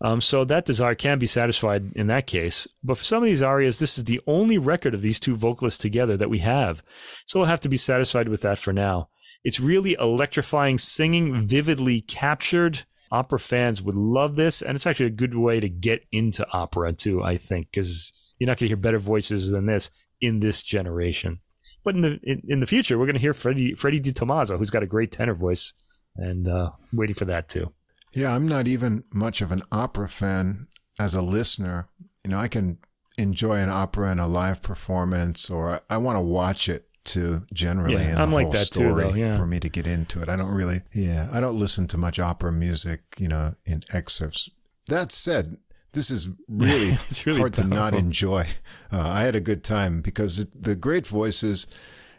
um, so that desire can be satisfied in that case. But for some of these arias, this is the only record of these two vocalists together that we have, so we'll have to be satisfied with that for now. It's really electrifying singing, vividly captured, opera fans would love this, and it's actually a good way to get into opera too. I think because you're not going to hear better voices than this in this generation. But in the in, in the future, we're going to hear Freddie Freddie De Tommaso, who's got a great tenor voice, and uh, waiting for that too. Yeah, I'm not even much of an opera fan as a listener. You know, I can enjoy an opera in a live performance, or I want to watch it to generally yeah, in the I'm like whole that story too, though, yeah. for me to get into it. I don't really, yeah, I don't listen to much opera music, you know, in excerpts. That said, this is really, it's really hard powerful. to not enjoy. Uh, I had a good time because the great voices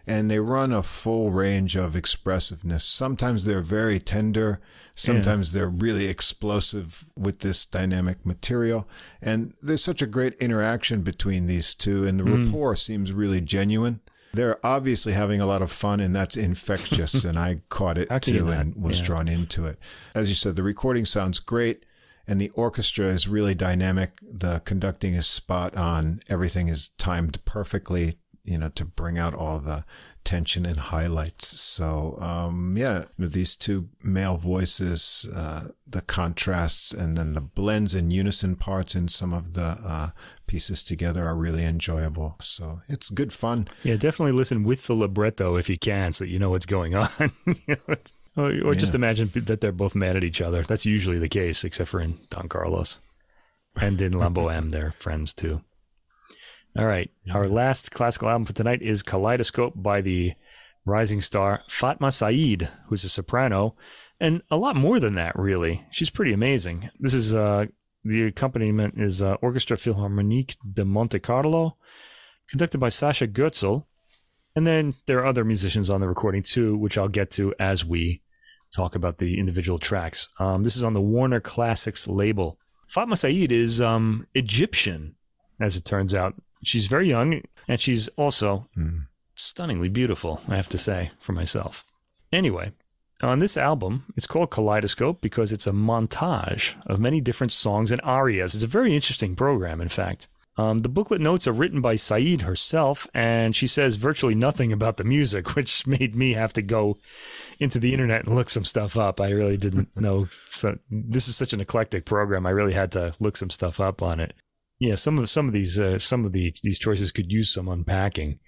and they run a full range of expressiveness. Sometimes they're very tender. Sometimes yeah. they're really explosive with this dynamic material. And there's such a great interaction between these two, and the mm. rapport seems really genuine. They're obviously having a lot of fun, and that's infectious. and I caught it too and was yeah. drawn into it. As you said, the recording sounds great, and the orchestra is really dynamic. The conducting is spot on. Everything is timed perfectly, you know, to bring out all the tension and highlights. So, um, yeah, these two male voices, uh, the contrasts, and then the blends and unison parts in some of the uh, pieces together are really enjoyable. So it's good fun. Yeah, definitely listen with the libretto if you can, so that you know what's going on. or, or yeah. just imagine that they're both mad at each other. That's usually the case, except for in Don Carlos. And in La Boheme, they're friends too. All right. Our last classical album for tonight is Kaleidoscope by the rising star Fatma Said, who's a soprano, and a lot more than that, really. She's pretty amazing. This is uh, the accompaniment is uh, Orchestra Philharmonique de Monte Carlo, conducted by Sascha Goetzel. And then there are other musicians on the recording too, which I'll get to as we talk about the individual tracks. Um, this is on the Warner Classics label. Fatma Said is um, Egyptian, as it turns out. She's very young, and she's also mm. stunningly beautiful, I have to say, for myself. Anyway, on this album, it's called Kaleidoscope because it's a montage of many different songs and arias. It's a very interesting program, in fact. Um, the booklet notes are written by Said herself, and she says virtually nothing about the music, which made me have to go into the internet and look some stuff up. I really didn't know. So this is such an eclectic program. I really had to look some stuff up on it. Yeah, some of some of these uh, some of the these choices could use some unpacking.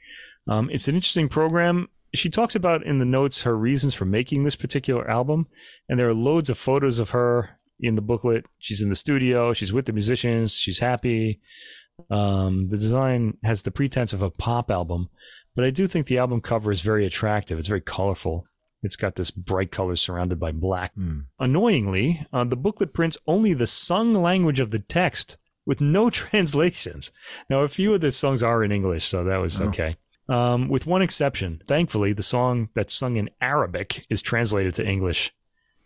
Um, it's an interesting program she talks about in the notes her reasons for making this particular album, and there are loads of photos of her in the booklet. She's in the studio, she's with the musicians, she's happy. Um, the design has the pretense of a pop album, but I do think the album cover is very attractive. It's very colorful. It's got this bright color surrounded by black. Mm. Annoyingly, uh, the booklet prints only the sung language of the text with no translations. Now, a few of the songs are in English, so that was oh. okay um, with one exception. Thankfully, the song that's sung in Arabic is translated to English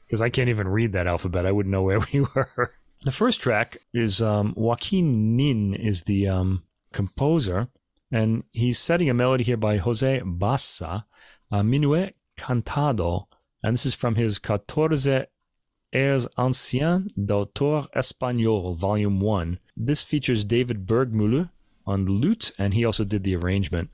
because I can't even read that alphabet. I wouldn't know where we were. The first track is um, Joaquin Nin is the um, composer, and he's setting a melody here by Jose Bassa, uh, Minuet Cantado, and this is from his Catorce Airs Anciens d'auteur espagnol, Volume 1. This features David Bergmuller on lute, and he also did the arrangement.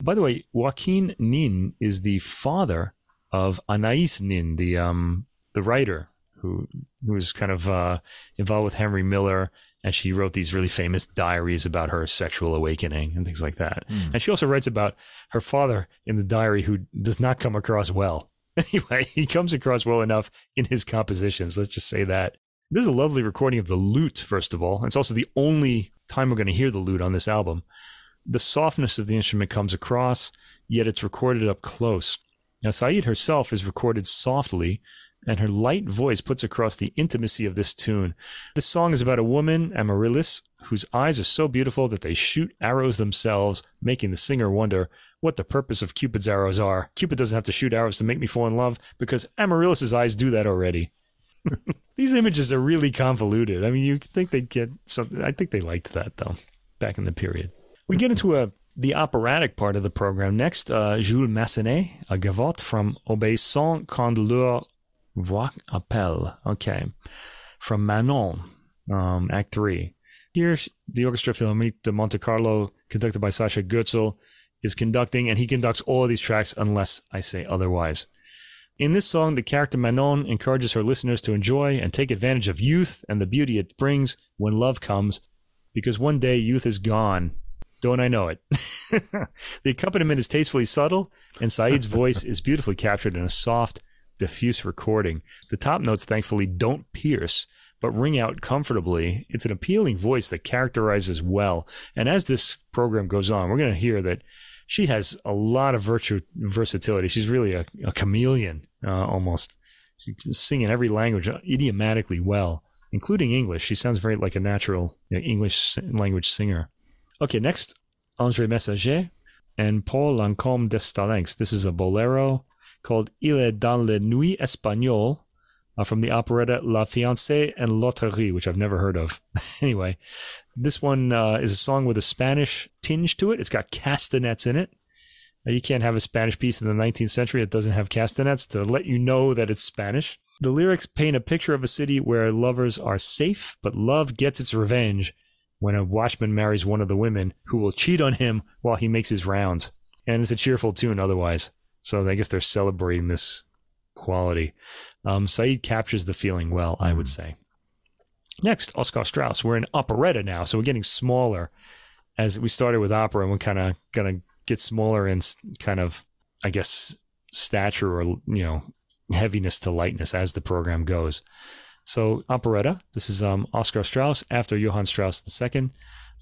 By the way, Joaquin Nin is the father of Anais Nin, the um, the writer who who was kind of uh, involved with Henry Miller, and she wrote these really famous diaries about her sexual awakening and things like that. Mm. And she also writes about her father in the diary, who does not come across well. Anyway, he comes across well enough in his compositions. Let's just say that. This is a lovely recording of the lute, first of all. It's also the only time we're going to hear the lute on this album. The softness of the instrument comes across, yet it's recorded up close. Now, Said herself is recorded softly, and her light voice puts across the intimacy of this tune. This song is about a woman, Amaryllis, whose eyes are so beautiful that they shoot arrows themselves, making the singer wonder what the purpose of Cupid's arrows are. Cupid doesn't have to shoot arrows to make me fall in love because Amaryllis's eyes do that already. These images are really convoluted. I mean, you think they'd get something. I think they liked that though, back in the period. We get into a the operatic part of the program next. Uh, Jules Massenet, a gavotte from Obéissant quand leur voix appelle. Okay, from Manon, um, Act Three. Here, the Orchestra Philharmonique de Monte Carlo, conducted by Sascha Goetzel, is conducting, and he conducts all of these tracks unless I say otherwise. In this song, the character Manon encourages her listeners to enjoy and take advantage of youth and the beauty it brings when love comes, because one day youth is gone. Don't I know it? the accompaniment is tastefully subtle, and Said's voice is beautifully captured in a soft, diffuse recording. The top notes, thankfully, don't pierce, but ring out comfortably. It's an appealing voice that characterizes well. And as this program goes on, we're going to hear that she has a lot of virtue versatility. She's really a, a chameleon uh, almost. She can sing in every language uh, idiomatically well, including English. She sounds very like a natural English language singer. Okay, next, André Messager and Paul Lacôme d'Estalenx. This is a bolero called Il est dans les nuits espagnoles uh, from the operetta La Fiancée en Loterie, which I've never heard of. anyway, this one uh, is a song with a Spanish tinge to it. It's got castanets in it. Now, you can't have a Spanish piece in the 19th century that doesn't have castanets to let you know that it's Spanish. The lyrics paint a picture of a city where lovers are safe, but love gets its revenge when a watchman marries one of the women who will cheat on him while he makes his rounds. And it's a cheerful tune otherwise. So I guess they're celebrating this quality. Um, Said captures the feeling well, I would mm. say. Next, Oscar Strauss. We're in operetta now, so we're getting smaller. As we started with opera, and we're kind of gonna get smaller in kind of, I guess, stature or you know, heaviness to lightness as the program goes. So operetta. This is um, Oskar Strauss after Johann Strauss II.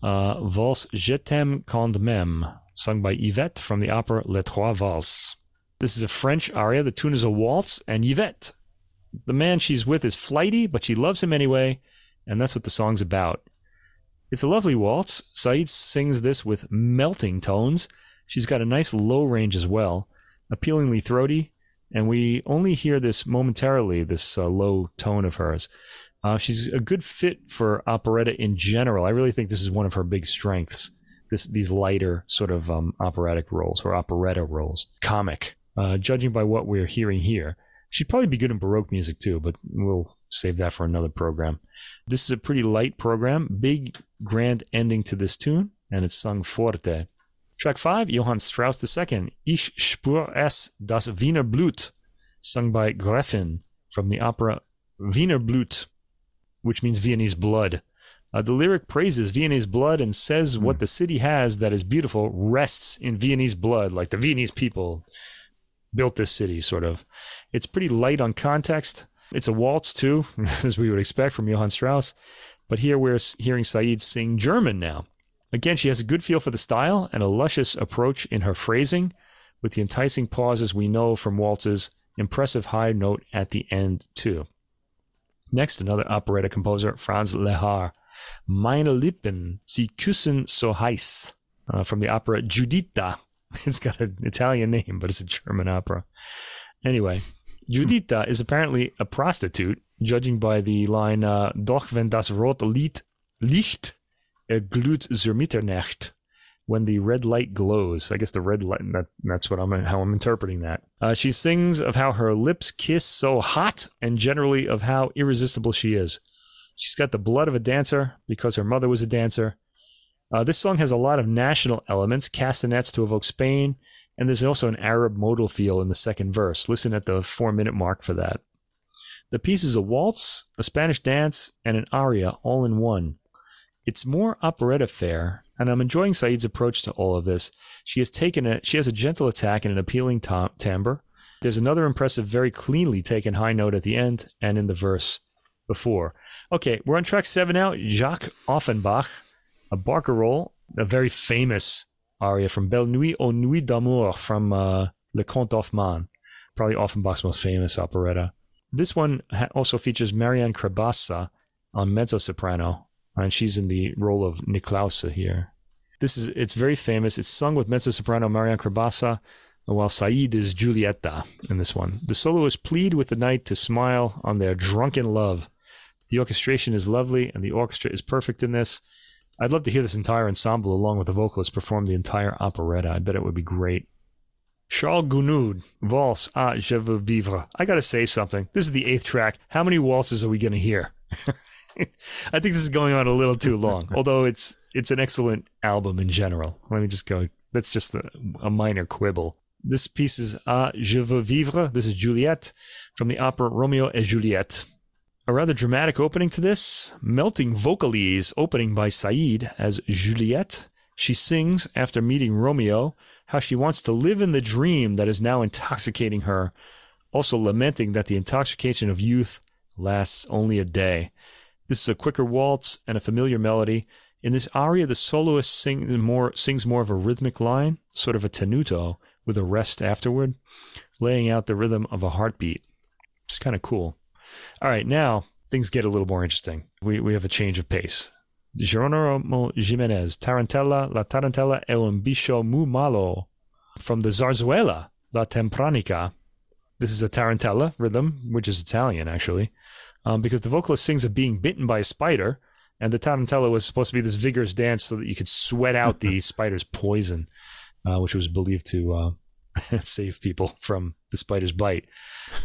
Uh, Valse Je t'aime quand même, sung by Yvette from the opera Les Trois Valses. This is a French aria. The tune is a waltz, and Yvette, the man she's with, is flighty, but she loves him anyway, and that's what the song's about. It's a lovely waltz. Said sings this with melting tones. She's got a nice low range as well, appealingly throaty, and we only hear this momentarily, this uh, low tone of hers. Uh, she's a good fit for operetta in general. I really think this is one of her big strengths. This these lighter sort of um, operatic roles or operetta roles, comic. Uh, judging by what we're hearing here, she'd probably be good in baroque music too, but we'll save that for another program. This is a pretty light program, big grand ending to this tune, and it's sung forte. Track 5, Johann Strauss II, Ich spür es, das Wiener Blut, sung by Gräfin from the opera Wiener Blut, which means Viennese blood. Uh, the lyric praises Viennese blood and says mm. what the city has that is beautiful rests in Viennese blood, like the Viennese people built this city, sort of. It's pretty light on context. It's a waltz, too, as we would expect from Johann Strauss. But here we're hearing Said sing German now. Again, she has a good feel for the style and a luscious approach in her phrasing, with the enticing pauses we know from waltzes, impressive high note at the end, too. Next, another operetta composer, Franz Lehár. Meine Lippen, sie küssen so heiß, uh, from the opera Giuditta. It's got an Italian name, but it's a German opera. Anyway, Giuditta is apparently a prostitute, judging by the line, uh, Doch wenn das rote Lied, Licht er glüht zur Mitternacht. when the red light glows. I guess the red light, that, that's what I'm, how I'm interpreting that. Uh, she sings of how her lips kiss so hot and generally of how irresistible she is. She's got the blood of a dancer because her mother was a dancer. Uh, this song has a lot of national elements, castanets to evoke Spain, and there's also an Arab modal feel in the second verse. Listen at the four minute mark for that. The piece is a waltz, a Spanish dance, and an aria all in one. It's more operetta fare, and I'm enjoying Said's approach to all of this. She has taken a she has a gentle attack and an appealing tom- timbre. There's another impressive, very cleanly taken high note at the end and in the verse before. Okay, we're on track seven now. Jacques Offenbach, a barcarolle, a very famous aria from Belle Nuit aux Nuits d'Amour from uh, Les Contes d'Hoffmann, probably Offenbach's most famous operetta. This one ha- also features Marianne Crebassa on mezzo soprano, and she's in the role of Nicklausse here. This is it's very famous. It's sung with mezzo soprano Marianne Crebassa, while Said is Giulietta in this one. The soloists plead with the night to smile on their drunken love. The orchestration is lovely, and the orchestra is perfect in this. I'd love to hear this entire ensemble along with the vocalists perform the entire operetta. I bet it would be great. Charles Gounod, Valse à Je veux vivre. I gotta say something. This is the eighth track. How many waltzes are we gonna hear? I think this is going on a little too long. Although it's it's an excellent album in general. Let me just go. That's just a, a minor quibble. This piece is Ah Je veux vivre. This is Juliet from the opera Romeo et Juliette. A rather dramatic opening to this. Melting vocalise opening by Said as Juliette. She sings after meeting Romeo how she wants to live in the dream that is now intoxicating her, also lamenting that the intoxication of youth lasts only a day. This is a quicker waltz and a familiar melody. In this aria, the soloist sing more, sings more of a rhythmic line, sort of a tenuto, with a rest afterward, laying out the rhythm of a heartbeat. It's kind of cool. All right, now things get a little more interesting. We, we have a change of pace. Geronimo Jimenez, Tarantella, La Tarantella è un bicho muy malo. From the Zarzuela, La Tempranica. This is a Tarantella rhythm, which is Italian, actually um, because the vocalist sings of being bitten by a spider, and the tarantella was supposed to be this vigorous dance so that you could sweat out the spider's poison, uh, which was believed to uh, save people from the spider's bite.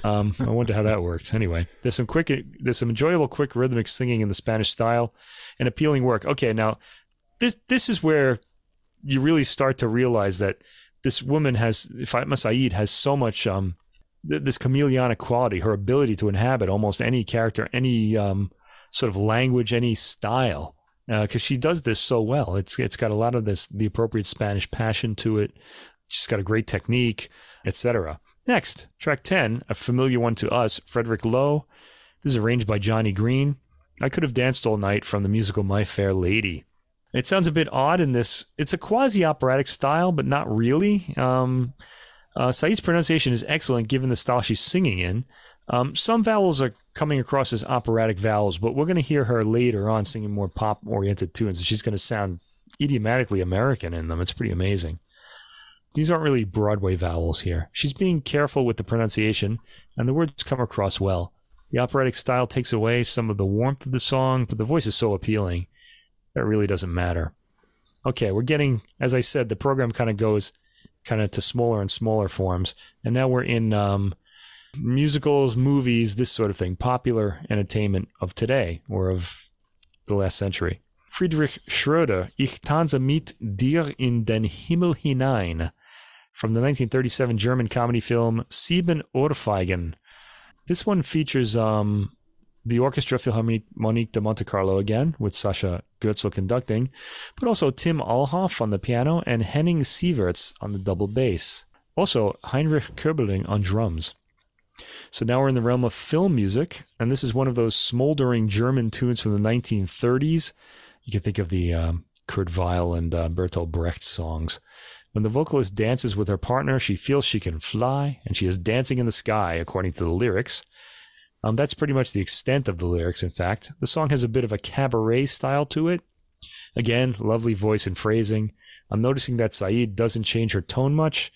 Um, I wonder how that works. Anyway, there's some quick, there's some enjoyable, quick rhythmic singing in the Spanish style, and appealing work. Okay, now this this is where you really start to realize that this woman has Fatma Said has so much um, this chameleonic quality, her ability to inhabit almost any character, any um, sort of language, any style, because uh, she does this so well. It's it's got a lot of this the appropriate Spanish passion to it. She's got a great technique, etc. Next, track ten, a familiar one to us, Frederick Loewe. This is arranged by Johnny Green. I could have danced all night from the musical My Fair Lady. It sounds a bit odd in this. It's a quasi operatic style, but not really. Um, uh, Said's pronunciation is excellent given the style she's singing in. Um, some vowels are coming across as operatic vowels, but we're going to hear her later on singing more pop oriented tunes, and she's going to sound idiomatically American in them. It's pretty amazing. These aren't really Broadway vowels here. She's being careful with the pronunciation, and the words come across well. The operatic style takes away some of the warmth of the song, but the voice is so appealing that really doesn't matter. Okay, we're getting, as I said, the program kind of goes kind of to smaller and smaller forms. And now we're in um, musicals, movies, this sort of thing, popular entertainment of today or of the last century. Friedrich Schroeder, Ich tanze mit dir in den Himmel hinein, from the 1937 German comedy film Sieben Ohrfeigen. This one features um, the Orchestra Philharmonique de Monte Carlo again, with Sascha Goetzel conducting, but also Tim Allhoff on the piano and Henning Sieverts on the double bass. Also, Heinrich Köbberling on drums. So now we're in the realm of film music, and this is one of those smoldering German tunes from the 1930s. You can think of the um, Kurt Weill and uh, Bertolt Brecht songs. When the vocalist dances with her partner, she feels she can fly, and she is dancing in the sky, according to the lyrics. Um, that's pretty much the extent of the lyrics, in fact. The song has a bit of a cabaret style to it. Again, lovely voice and phrasing. I'm noticing that Said doesn't change her tone much.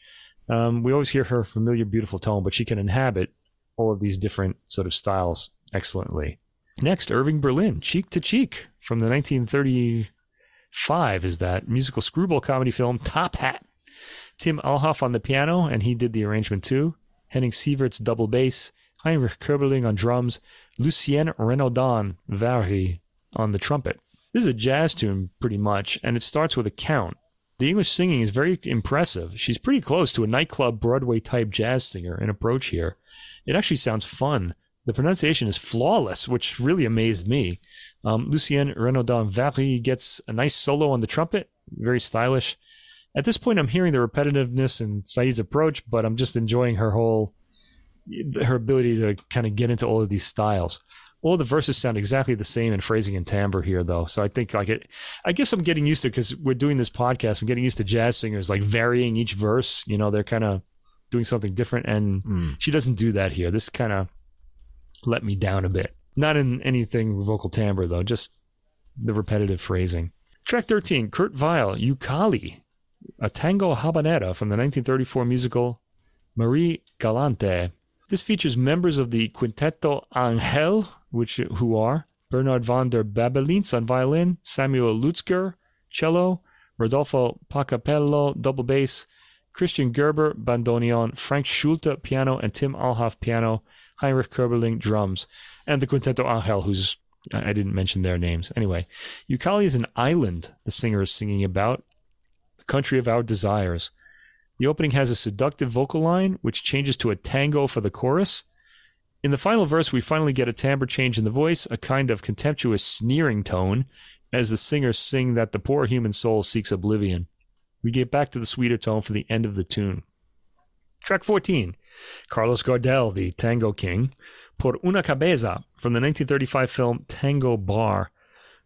Um, we always hear her familiar, beautiful tone, but she can inhabit all of these different sort of styles excellently. Next, Irving Berlin, Cheek to Cheek from the 1935 Five is that musical screwball comedy film Top Hat. Tim Allhoff on the piano, and he did the arrangement too. Henning Sieverts double bass, Heinrich Köbberling on drums, Lucienne Renaudin Vary on the trumpet. This is a jazz tune, pretty much, and it starts with a count. The English singing is very impressive. She's pretty close to a nightclub Broadway type jazz singer in approach here. It actually sounds fun. The pronunciation is flawless, which really amazed me. Um, Lucienne Renaudin Vary gets a nice solo on the trumpet, very stylish. At this point, I'm hearing the repetitiveness in Said's approach, but I'm just enjoying her whole, her ability to kind of get into all of these styles all the verses sound exactly the same in phrasing and timbre here, though. So I think like it. I guess I'm getting used to because we're doing this podcast. I'm getting used to jazz singers like varying each verse. You know, they're kind of doing something different, and mm. she doesn't do that here. This kind of let me down a bit. Not in anything vocal timbre though, just the repetitive phrasing. Track 13, Kurt Weill, Youkali, a tango habanera from the 1934 musical Marie Galante. This features members of the Quinteto Angel, which who are Bernard von der Babelins on violin, Samuel Lutzker, cello, Rodolfo Pacapello, double bass, Christian Gerber, bandoneon, Frank Schulte, piano, and Tim Allhoff, piano, Heinrich Köbberling, drums, and the Quinteto Angel, who's I didn't mention their names. Anyway, Youkali is an island the singer is singing about, the country of our desires. The opening has a seductive vocal line, which changes to a tango for the chorus. In the final verse, we finally get a timbre change in the voice, a kind of contemptuous sneering tone, as the singers sing that the poor human soul seeks oblivion. We get back to the sweeter tone for the end of the tune. Track 14 Carlos Gardel, the tango king, Por una cabeza from the 1935 film Tango Bar.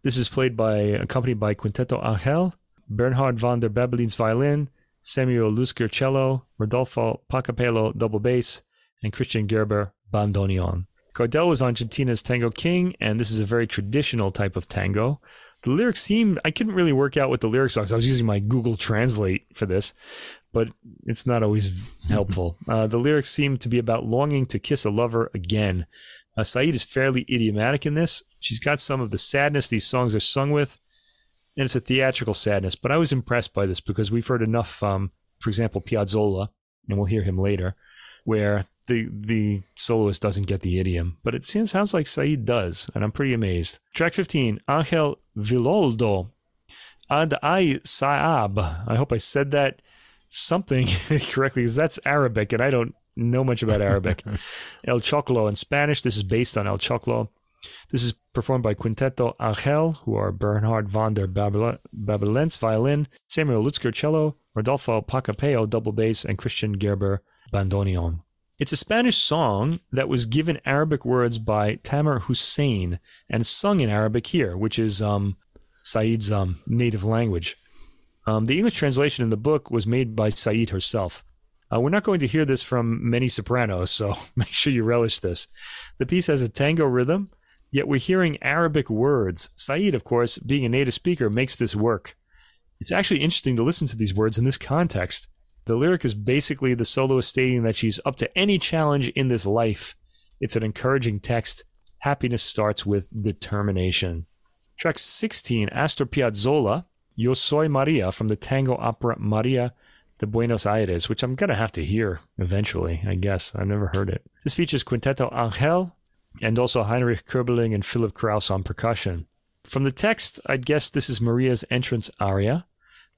This is played by, accompanied by Quinteto Angel, Bernhard van der Babelins violin, Samuel Lutzker cello, Rodolfo Pacapello double bass, and Christian Gerber bandoneon. Gardel was Argentina's Tango King, and this is a very traditional type of tango. The lyrics seem, I couldn't really work out what the lyrics are because I was using my Google Translate for this, but it's not always helpful. Uh, the lyrics seem to be about longing to kiss a lover again. Uh, Said is fairly idiomatic in this. She's got some of the sadness these songs are sung with, and it's a theatrical sadness. But I was impressed by this because we've heard enough, um, for example, Piazzolla, and we'll hear him later, where the the soloist doesn't get the idiom, but it seems, sounds like Said does, and I'm pretty amazed. Track 15, Angel Villoldo, Ad Ay Saab. I hope I said that something correctly, because that's Arabic, and I don't know much about Arabic. El Choclo in Spanish. This is based on El Choclo. This is performed by Quinteto Angel, who are Bernhard von der Babelens violin, Samuel Lutzker cello, Rodolfo Pacapeo double bass, and Christian Gerber bandoneon. It's a Spanish song that was given Arabic words by Tamer Hussein and sung in Arabic here, which is um, Said's um, native language. Um, the English translation in the book was made by Said herself. Uh, we're not going to hear this from many sopranos, so make sure you relish this. The piece has a tango rhythm Yet we're hearing Arabic words. Said, of course, being a native speaker, makes this work. It's actually interesting to listen to these words in this context. The lyric is basically the soloist stating that she's up to any challenge in this life. It's an encouraging text. Happiness starts with determination. Track 16, Astor Piazzolla, Yo Soy Maria from the tango opera Maria de Buenos Aires, which I'm going to have to hear eventually, I guess. I've never heard it. This features Quinteto Angel, and also Heinrich Köbberling and Philip Kraus on percussion. From the text, I'd guess this is Maria's entrance aria.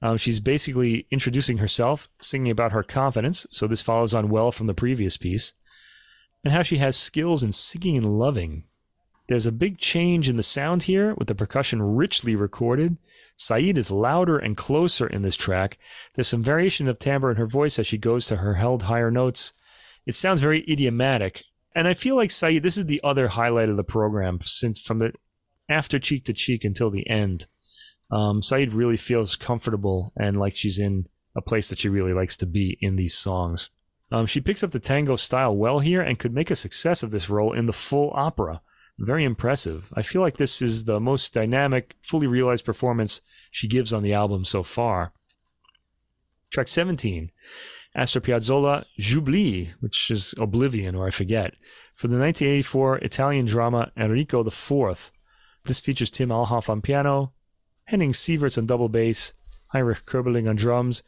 Um, she's basically introducing herself, singing about her confidence, so this follows on well from the previous piece, and how she has skills in singing and loving. There's a big change in the sound here, with the percussion richly recorded. Said is louder and closer in this track. There's some variation of timbre in her voice as she goes to her held higher notes. It sounds very idiomatic, and I feel like Said, this is the other highlight of the program since from the after cheek to cheek until the end. Um, Said really feels comfortable and like she's in a place that she really likes to be in these songs. Um, she picks up the tango style well here and could make a success of this role in the full opera. Very impressive. I feel like this is the most dynamic, fully realized performance she gives on the album so far. Track 17 Astor Piazzolla, J'oublie, which is Oblivion or I forget, for the 1984 Italian drama Enrico IV. This features Tim Allhoff on piano, Henning Sieverts on double bass, Heinrich Köbberling on drums,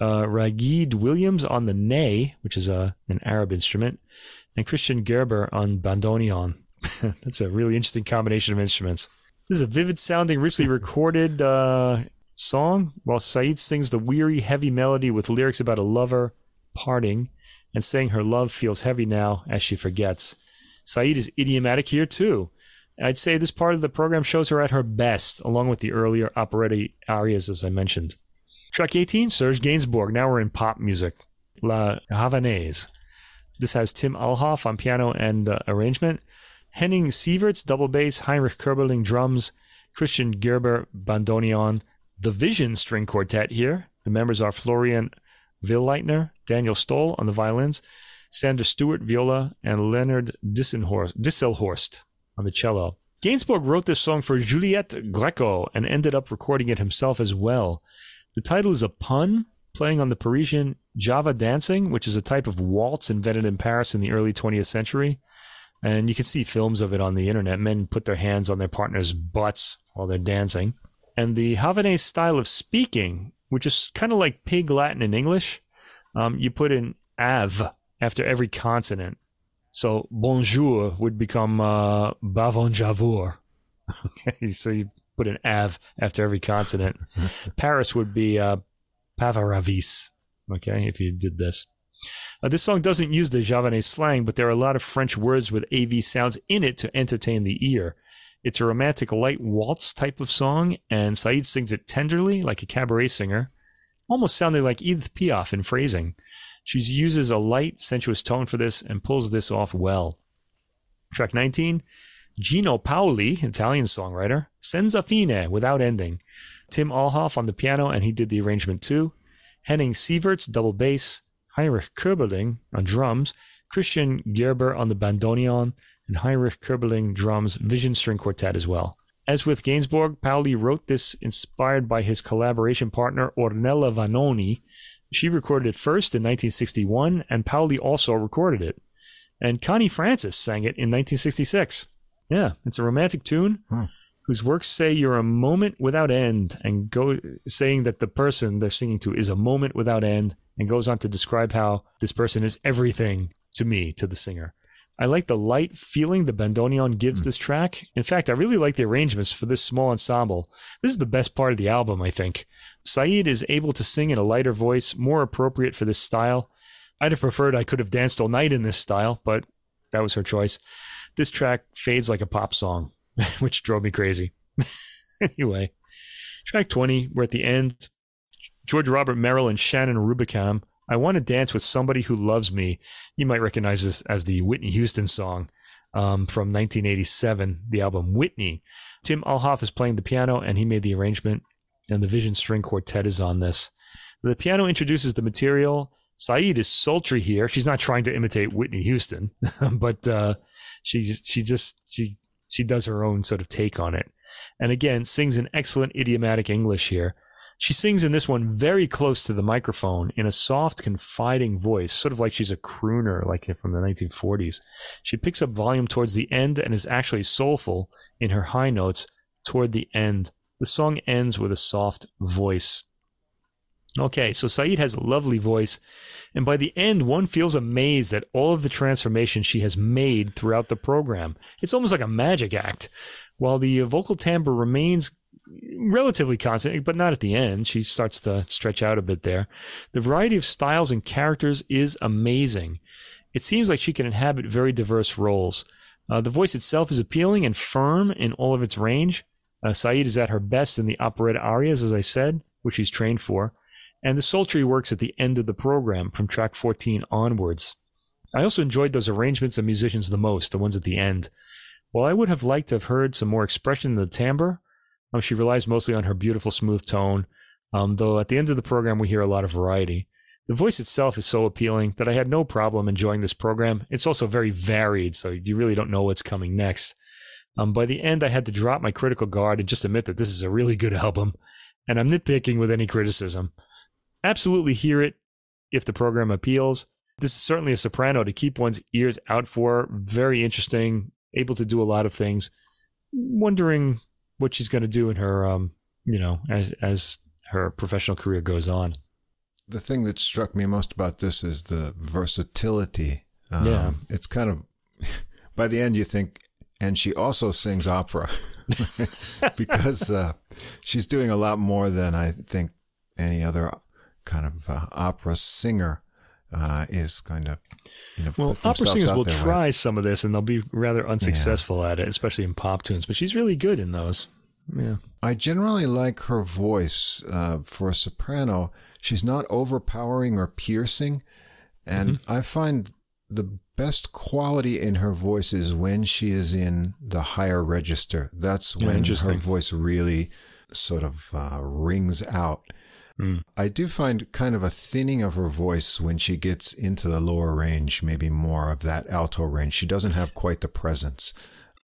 uh, Ragid Williams on the ney, which is a, an Arab instrument, and Christian Gerber on bandoneon. That's a really interesting combination of instruments. This is a vivid sounding, richly recorded uh, song, while Said sings the weary, heavy melody with lyrics about a lover parting and saying her love feels heavy now as she forgets. Said is idiomatic here too. I'd say this part of the program shows her at her best, along with the earlier operetta arias, as I mentioned. Track 18, Serge Gainsbourg. Now we're in pop music. La Javanaise. This has Tim Allhoff on piano and uh, arrangement, Henning Sieverts double bass, Heinrich Köbberling drums, Christian Gerber bandoneon, the Vision string quartet here. The members are Florian Willeitner, Daniel Stoll on the violins, Sander Stuart viola, and Leonard Disselhorst on the cello. Gainsbourg wrote this song for Juliette Gréco and ended up recording it himself as well. The title is a pun playing on the Parisian Java dancing, which is a type of waltz invented in Paris in the early 20th century. And you can see films of it on the internet. Men put their hands on their partner's butts while they're dancing. And the Havanaise style of speaking, which is kind of like pig Latin in English, um, you put an av after every consonant. So bonjour would become uh, bavonjavour. okay, so you put an av after every consonant. Paris would be uh, pavaravis. Okay, if you did this. Uh, this song doesn't use the Javanese slang, but there are a lot of French words with AV sounds in it to entertain the ear. It's a romantic light waltz type of song, and Said sings it tenderly, like a cabaret singer, almost sounding like Edith Piaf in phrasing. She uses a light, sensuous tone for this and pulls this off well. Track 19, Gino Paoli, Italian songwriter, Senza fine, without ending. Tim Allhoff on the piano, and he did the arrangement too. Henning Sieverts, double bass. Heinrich Köbberling on drums. Christian Gerber on the bandoneon. And Heinrich Köbberling drums Vision String Quartet as well. As with Gainsbourg, Paoli wrote this inspired by his collaboration partner Ornella Vanoni, she recorded it first in 1961, and Paoli also recorded it. And Connie Francis sang it in 1966. Yeah, it's a romantic tune huh. Whose works say you're a moment without end, and go saying that the person they're singing to is a moment without end, and goes on to describe how this person is everything to me, to the singer. I like the light feeling the bandoneon gives mm. this track. In fact, I really like the arrangements for this small ensemble. This is the best part of the album, I think. Said is able to sing in a lighter voice, more appropriate for this style. I'd have preferred I could have danced all night in this style, but that was her choice. This track fades like a pop song, which drove me crazy. anyway, track 20, we're at the end. George Robert Merrill and Shannon Rubicam I want to dance with somebody who loves me. You might recognize this as the Whitney Houston song um, from 1987, the album Whitney. Tim Allhoff is playing the piano, and he made the arrangement, and the Vision String Quartet is on this. The piano introduces the material. Said is sultry here. She's not trying to imitate Whitney Houston, but uh, she she just she she does her own sort of take on it, and again sings in excellent idiomatic English here. She sings in this one very close to the microphone in a soft, confiding voice, sort of like she's a crooner, like from the 1940s. She picks up volume towards the end and is actually soulful in her high notes toward the end. The song ends with a soft voice. Okay, so Said has a lovely voice, and by the end, one feels amazed at all of the transformation she has made throughout the program. It's almost like a magic act. While the vocal timbre remains relatively constant, but not at the end. She starts to stretch out a bit there. The variety of styles and characters is amazing. It seems like she can inhabit very diverse roles. Uh, the voice itself is appealing and firm in all of its range. Uh, Said is at her best in the operetta arias, as I said, which she's trained for. And the sultry works at the end of the program from track 14 onwards. I also enjoyed those arrangements of musicians the most, the ones at the end. While I would have liked to have heard some more expression in the timbre, um, she relies mostly on her beautiful, smooth tone, um, though at the end of the program, we hear a lot of variety. The voice itself is so appealing that I had no problem enjoying this program. It's also very varied, so you really don't know what's coming next. Um, by the end, I had to drop my critical guard and just admit that this is a really good album, and I'm nitpicking with any criticism. Absolutely hear it if the program appeals. This is certainly a soprano to keep one's ears out for. Very interesting, able to do a lot of things. Wondering what she's going to do in her um, you know, as as her professional career goes on. The thing that struck me most about this is the versatility. Um, Yeah. It's kind of, by the end, you think, and she also sings opera because uh, she's doing a lot more than I think any other kind of uh, opera singer uh, is going to, you know, Well, opera singers will there with. try some of this, and they'll be rather unsuccessful at it, especially in pop tunes. But she's really good in those. Yeah. I generally like her voice uh, for a soprano. She's not overpowering or piercing. And Mm-hmm. I find the best quality in her voice is when she is in the higher register. That's Yeah, when her voice really sort of uh, rings out. Mm. I do find kind of a thinning of her voice when she gets into the lower range, maybe more of that alto range. She doesn't have quite the presence.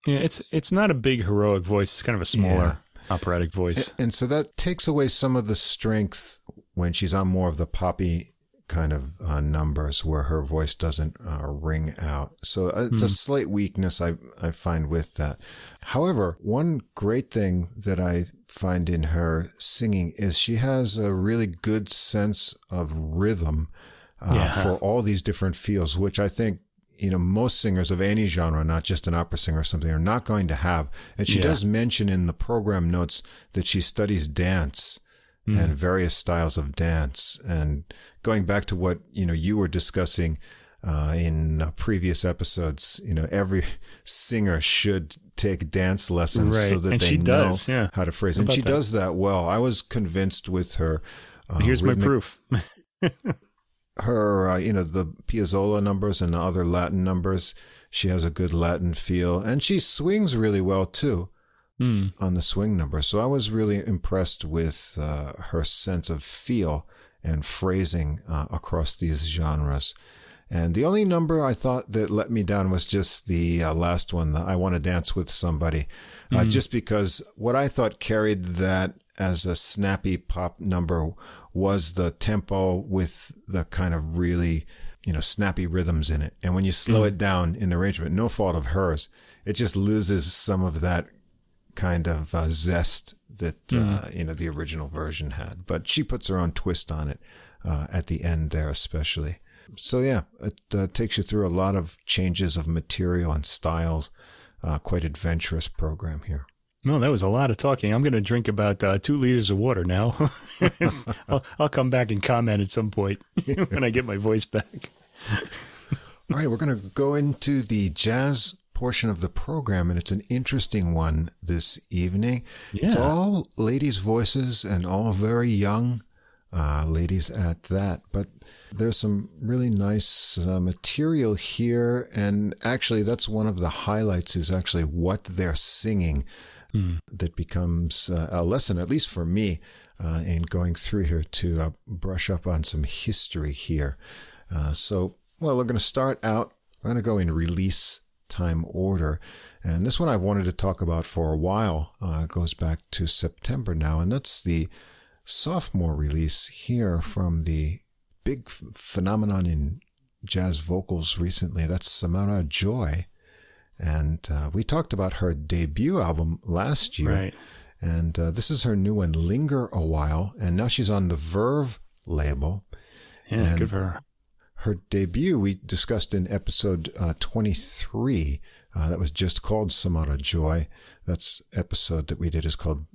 Yeah, it's it's not a big heroic voice. It's kind of a smaller operatic voice. And so that takes away some of the strength when she's on more of the poppy kind of uh, numbers where her voice doesn't uh, ring out. So uh, it's a slight weakness I, I find with that. However, one great thing that I find in her singing is she has a really good sense of rhythm uh, Yeah. for all these different feels, which I think you know most singers of any genre, not just an opera singer or something, are not going to have. And she Yeah. does mention in the program notes that she studies dance Hmm. and various styles of dance. And going back to what you know you were discussing uh, in uh, previous episodes, you know every singer should take dance lessons so that And they know does, yeah. how to phrase. How And she that? does that well. I was convinced with her. Uh, Here's my proof. her, uh, you know, the Piazzolla numbers and the other Latin numbers. She has a good Latin feel, and she swings really well too Mm. on the swing number. So I was really impressed with uh, her sense of feel and phrasing uh, across these genres. And the only number I thought that let me down was just the uh, last one, the I Want to Dance with Somebody, uh, just because what I thought carried that as a snappy pop number was the tempo with the kind of really, you know, snappy rhythms in it. And when you slow it down in the arrangement, no fault of hers, it just loses some of that kind of uh, zest that uh, you know the original version had. But she puts her own twist on it uh, at the end there, especially. So yeah, it uh, takes you through a lot of changes of material and styles. Uh, quite adventurous program here. No, that was a lot of talking. I'm going to drink about uh, two liters of water now. I'll, I'll come back and comment at some point when I get my voice back. All right, we're going to go into the jazz portion of the program, and it's an interesting one this evening. Yeah. It's all ladies' voices and all very young uh, ladies at that. But there's some really nice uh, material here, and actually, that's one of the highlights. Is actually what they're singing that becomes uh, a lesson, at least for me, uh, in going through here to uh, brush up on some history here. Uh, so, well, we're going to start out. I'm going to go in release time order. And this one I've wanted to talk about for a while. Uh, goes back to September now, and that's the sophomore release here from the big f- phenomenon in jazz vocals recently. That's Samara Joy. And uh, we talked about her debut album last year. Right. And uh, this is her new one, Linger a While. And now she's on the Verve label. Yeah, And- good for her. Her debut we discussed in episode uh, 23. Uh, that was just called Samara Joy. That's episode that we did is called,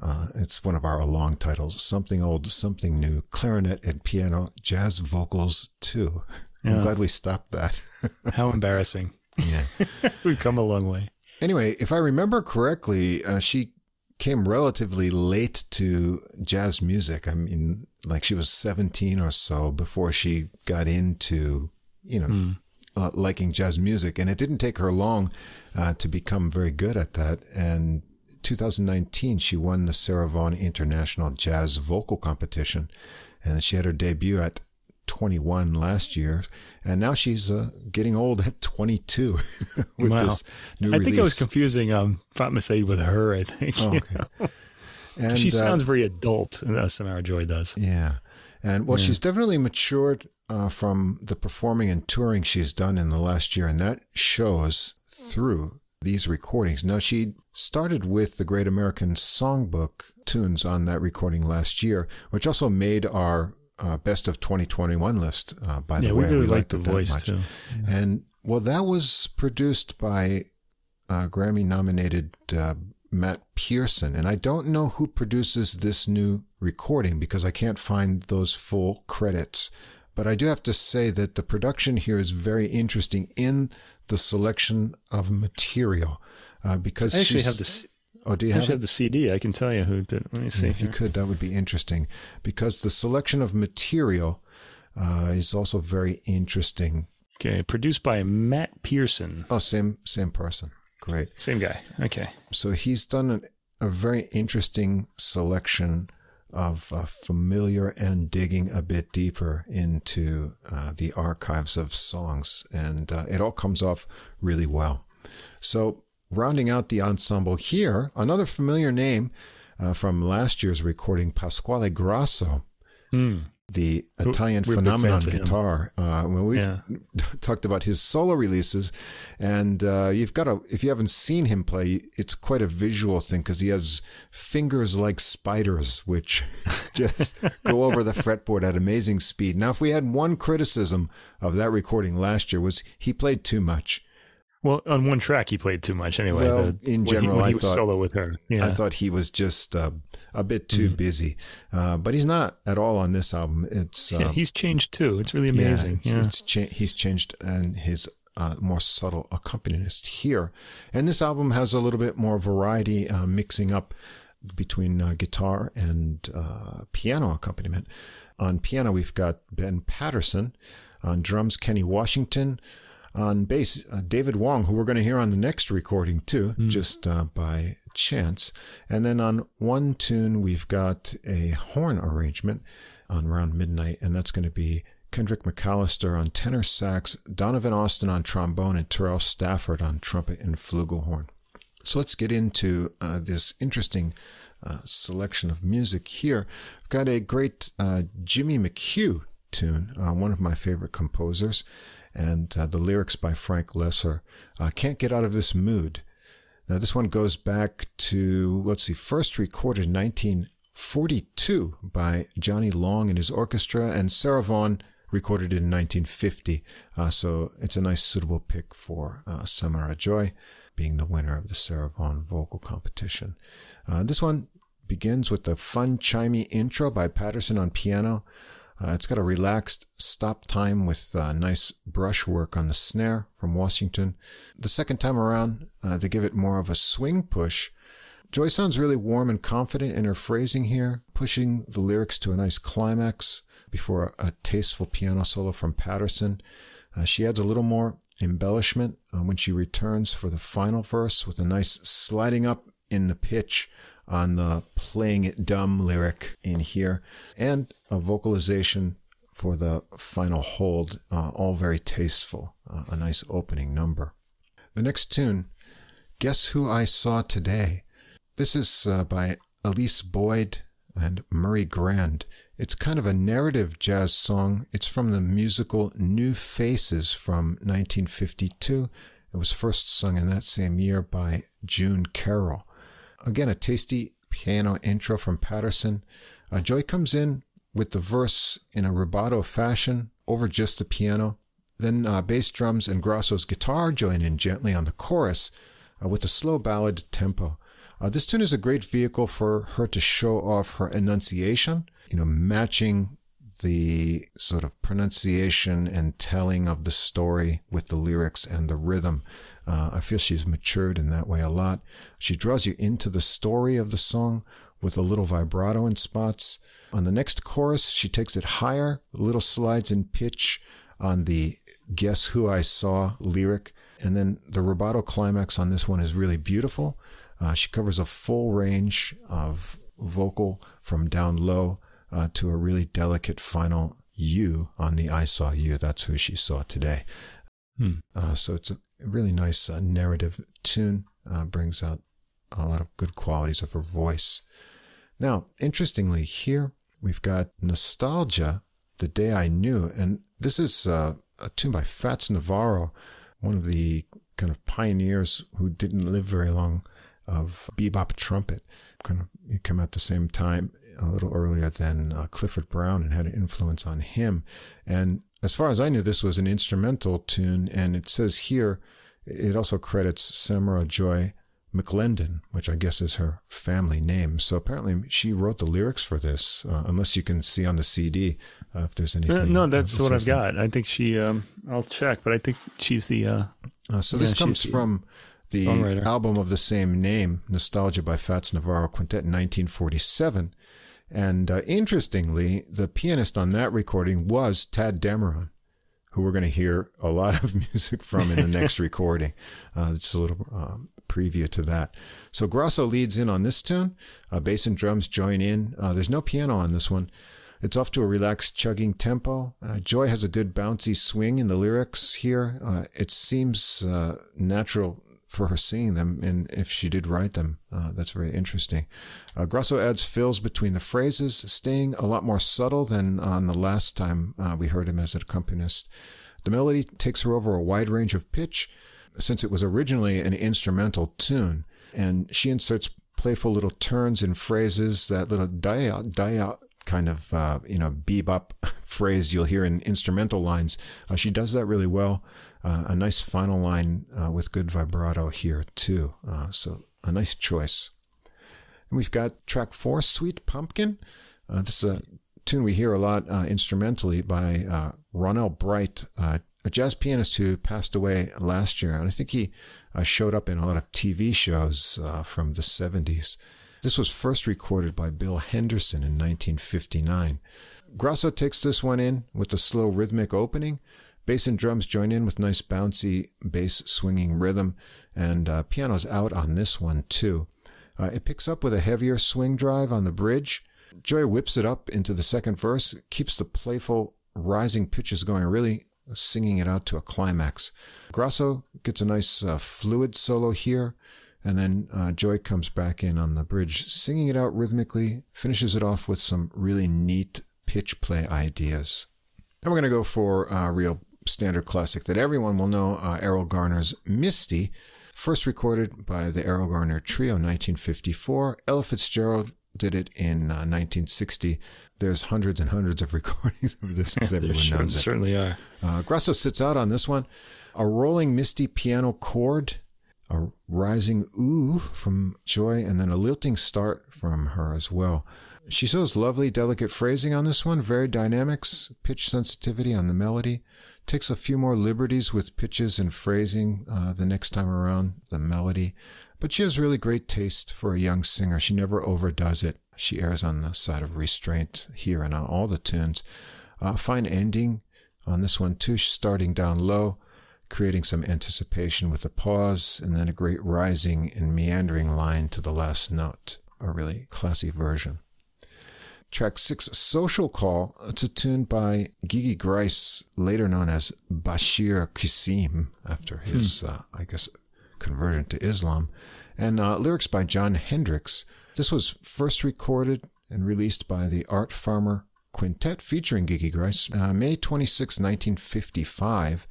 uh, it's one of our long titles, Something Old, Something New, Clarinet and Piano, Jazz Vocals too. I'm glad we stopped that. How embarrassing. yeah. We've come a long way. Anyway, if I remember correctly, uh, she came relatively late to jazz music. I mean, like she was 17 or so before she got into, you know, uh, liking jazz music. And it didn't take her long uh, to become very good at that. And 2019, she won the Sarah Vaughan International Jazz Vocal Competition. And she had her debut at 21 last year. And now she's uh, getting old at 22 with Wow. this new I release. think I was confusing um, Fatma Said with her, I think. Oh, okay. And, she uh, sounds very adult, uh, Samara Joy does. yeah. And well, she's definitely matured uh, from the performing and touring she's done in the last year, and that shows through these recordings. Now, she started with the Great American Songbook tunes on that recording last year, which also made our uh, best of 2021 list, uh, by yeah, the way. we really liked liked the voice much. too. And well, that was produced by uh, Grammy nominated uh, Matt Pierson. And I don't know who produces this new recording because I can't find those full credits. But I do have to say that the production here is very interesting in the selection of material. Uh, because I actually have the Oh, do you I have have the CD. I can tell you who did. Let me see. if you could, that would be interesting because the selection of material uh, is also very interesting. Okay, produced by Matt Pierson. Oh, same same person. Great. Same guy. Okay. So he's done an, a very interesting selection of uh, familiar and digging a bit deeper into uh, the archives of songs, and uh, it all comes off really well. So, rounding out the ensemble here, another familiar name uh, from last year's recording, Pasquale Grasso, Hmm. The Italian we're phenomenon fans of him. guitar. Uh, when we've Yeah. talked about his solo releases, and uh, you've got to, if you haven't seen him play, it's quite a visual thing because he has fingers like spiders, which just go over the fretboard at amazing speed. Now, if we had one criticism of that recording last year, was he played too much. Well, on one track he played too much anyway. Well, the- in general, he, I was thought- solo with her. Yeah. I thought he was just uh, a bit too Mm-hmm. busy, uh, but he's not at all on this album. It's yeah, um, he's changed too. It's really amazing. Yeah, Yeah. it's, it's cha- he's changed and his uh, more subtle accompanist here. And this album has a little bit more variety, uh, mixing up between uh, guitar and uh, piano accompaniment. On piano, we've got Ben Patterson. On drums, Kenny Washington. On bass, uh, David Wong, who we're going to hear on the next recording too, just uh, by chance. And then on one tune, we've got a horn arrangement on Around Midnight, and that's going to be Kendric McCallister on tenor sax, Donovan Austin on trombone, and Terrell Stafford on trumpet and flugelhorn. So let's get into uh, this interesting uh, selection of music here. I've got a great uh, Jimmy McHugh tune, uh, one of my favorite composers, and uh, the lyrics by Frank Loesser. Uh, Can't Get Out of This Mood. Now, this one goes back to, let's see, first recorded in 1942 by Johnny Long and his orchestra, and Sarah Vaughan recorded in 1950. Uh, so it's a nice, suitable pick for uh, Samara Joy, being the winner of the Sarah Vaughan vocal competition. Uh, this one begins with a fun, chimey intro by Patterson on piano. Uh, it's got a relaxed stop time with uh, nice brushwork on the snare from Washington. The second time around, uh, to give it more of a swing push, Joy sounds really warm and confident in her phrasing here, pushing the lyrics to a nice climax before a, a tasteful piano solo from Patterson. Uh, she adds a little more embellishment uh, when she returns for the final verse with a nice sliding up in the pitch on the playing it dumb lyric in here and a vocalization for the final hold, uh, all very tasteful, uh, a nice opening number. The next tune, Guess Who I Saw Today? This is uh, by Elisse Boyd and Murray Grand. It's kind of a narrative jazz song. It's from the musical New Faces from 1952. It was first sung in that same year by June Carroll. Again, a tasty piano intro from Patterson. Uh, Joy comes in with the verse in a rubato fashion over just the piano. Then uh, bass drums and Grasso's guitar join in gently on the chorus uh, with a slow ballad tempo. Uh, this tune is a great vehicle for her to show off her enunciation, you know, matching the sort of pronunciation and telling of the story with the lyrics and the rhythm. Uh, I feel she's matured in that way a lot. She draws you into the story of the song with a little vibrato in spots. On the next chorus, she takes it higher, little slides in pitch on the Guess Who I Saw lyric. And then the rubato climax on this one is really beautiful. Uh, she covers a full range of vocal from down low uh, to a really delicate final you on the I Saw You. That's who she saw today. Hmm. Uh, so it's a really nice uh, narrative tune, uh, brings out a lot of good qualities of her voice. Now, interestingly, here we've got Nostalgia, The Day I Knew, and this is uh, a tune by Fats Navarro, one of the kind of pioneers who didn't live very long of bebop trumpet. Kind of he came out the same time, a little earlier than uh, Clifford Brown, and had an influence on him. And as far as I knew, this was an instrumental tune, and it says here it also credits Samara Joy McLendon, which I guess is her family name. So apparently she wrote the lyrics for this, uh, unless you can see on the CD uh, if there's anything. Uh, no, that's what I've got. I think she, um, I'll check, but I think she's the. Uh, uh, so this comes from the album of the same name, Nostalgia by Fats Navarro Quintet in 1947. And uh, interestingly, the pianist on that recording was Tadd Dameron who we're going to hear a lot of music from in the next recording. Uh, just a little um, preview to that. So Grasso leads in on this tune. Uh, bass and drums join in. Uh, there's no piano on this one. It's off to a relaxed chugging tempo. Uh, Joy has a good bouncy swing in the lyrics here. Uh, it seems uh, natural for her seeing them, and if she did write them, uh, that's very interesting. Uh, Grasso adds fills between the phrases, staying a lot more subtle than on the last time uh, we heard him as an accompanist. The melody takes her over a wide range of pitch, since it was originally an instrumental tune. And she inserts playful little turns in phrases, that little die out, die out kind of, uh, you know, bebop phrase you'll hear in instrumental lines. Uh, she does that really well. Uh, a nice final line uh, with good vibrato here, too. Uh, so a nice choice. And we've got track four, Sweet Pumpkin. Uh, this is a tune we hear a lot instrumentally by Ronnell Bright, a jazz pianist who passed away last year. And I think he uh, showed up in a lot of TV shows uh, from the 70s. This was first recorded by Bill Henderson in 1959. Grasso takes this one in with a slow rhythmic opening. Bass and drums join in with nice bouncy bass swinging rhythm, and uh, piano's out on this one too. Uh, it picks up with a heavier swing drive on the bridge. Joy whips it up into the second verse, keeps the playful rising pitches going, really singing it out to a climax. Grasso gets a nice uh, fluid solo here, and then uh, Joy comes back in on the bridge, singing it out rhythmically, finishes it off with some really neat pitch play ideas. And we're going to go for a real standard classic that everyone will know uh, Erroll Garner's Misty, first recorded by the Erroll Garner Trio 1954. Ella Fitzgerald did it in uh, 1960. There's hundreds and hundreds of recordings of this, as everyone sure, knows. Certainly are. Uh, Grasso sits out on this one. A rolling misty piano chord, a rising ooh from Joy, and then a lilting start from her as well. She shows lovely, delicate phrasing on this one, very dynamics, pitch sensitivity on the melody. Takes a few more liberties with pitches and phrasing uh, the next time around, the melody. But she has really great taste for a young singer. She never overdoes it. She errs on the side of restraint here and on all the tunes. Uh, fine ending on this one too. She's starting down low, creating some anticipation with a pause, and then a great rising and meandering line to the last note. A really classy version. Track six, Social Call. It's a tune by Gigi Gryce, later known as Basheer Qusim, after his, hmm. uh, I guess, conversion to Islam, and uh, lyrics by Jon Hendricks. This was first recorded and released by the Art Farmer Quintet featuring Gigi Gryce, uh, May 26, 1955.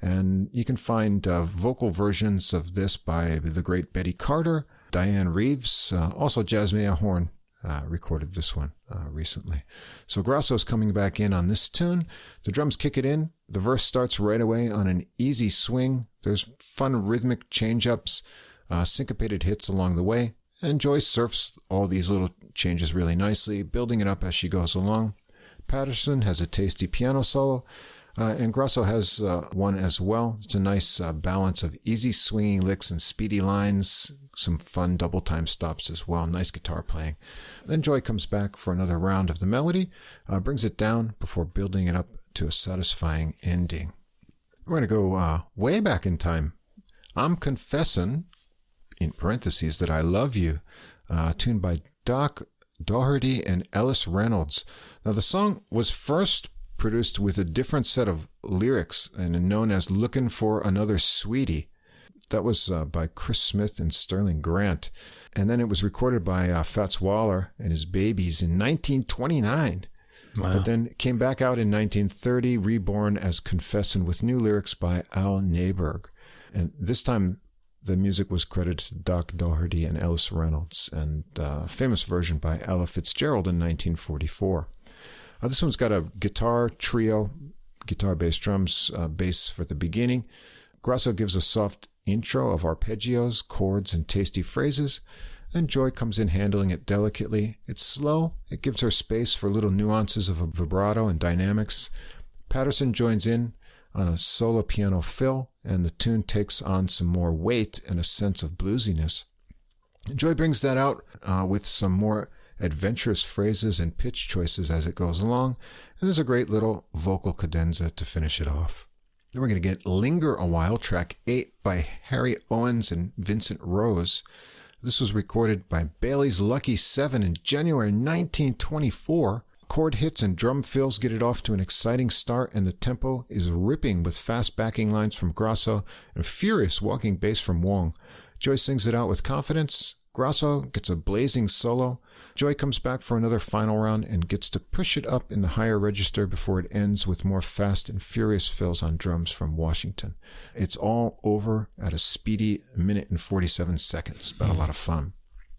And you can find uh, vocal versions of this by the great Betty Carter, Dianne Reeves, uh, also Jazzmeia Horn uh, recorded this one uh, recently. So Grasso's coming back in on this tune. The drums kick it in. The verse starts right away on an easy swing. There's fun rhythmic change ups, uh, syncopated hits along the way. And Joy surfs all these little changes really nicely, building it up as she goes along. Patterson has a tasty piano solo, uh, and Grasso has uh, one as well. It's a nice uh, balance of easy swinging licks and speedy lines, some fun double time stops as well. Nice guitar playing. Then Joy comes back for another round of the melody, uh, brings it down before building it up to a satisfying ending. We're going to go uh, way back in time. I'm confessing, in parentheses, that I love you, uh, tuned by Doc Daugherty and Ellis Reynolds. Now, the song was first produced with a different set of lyrics and known as Looking for Another Sweetie. That was uh, by Chris Smith and Sterling Grant. And then it was recorded by uh, Fats Waller and his babies in 1929. Wow. But then came back out in 1930, reborn as Confessin' with new lyrics by Al Neiburg. And this time, the music was credited to Doc Daugherty and Ellis Reynolds, and uh, a famous version by Ella Fitzgerald in 1944. Uh, this one's got a guitar trio, guitar, bass, drums, uh, bass for the beginning. Grasso gives a soft intro of arpeggios, chords, and tasty phrases. Then Joy comes in handling it delicately. It's slow. It gives her space for little nuances of vibrato and dynamics. Patterson joins in on a solo piano fill, and the tune takes on some more weight and a sense of bluesiness. Joy brings that out uh, with some more adventurous phrases and pitch choices as it goes along, and there's a great little vocal cadenza to finish it off. Then we're going to get Linger a While, track 8 by Harry Owens and Vincent Rose. This was recorded by Bailey's Lucky 7 in January 1924. Chord hits and drum fills get it off to an exciting start, and the tempo is ripping with fast backing lines from Grasso and furious walking bass from Wong. Joy sings it out with confidence. Grasso gets a blazing solo. Joy comes back for another final round and gets to push it up in the higher register before it ends with more fast and furious fills on drums from Washington. It's all over at a speedy minute and 47 seconds, but a lot of fun.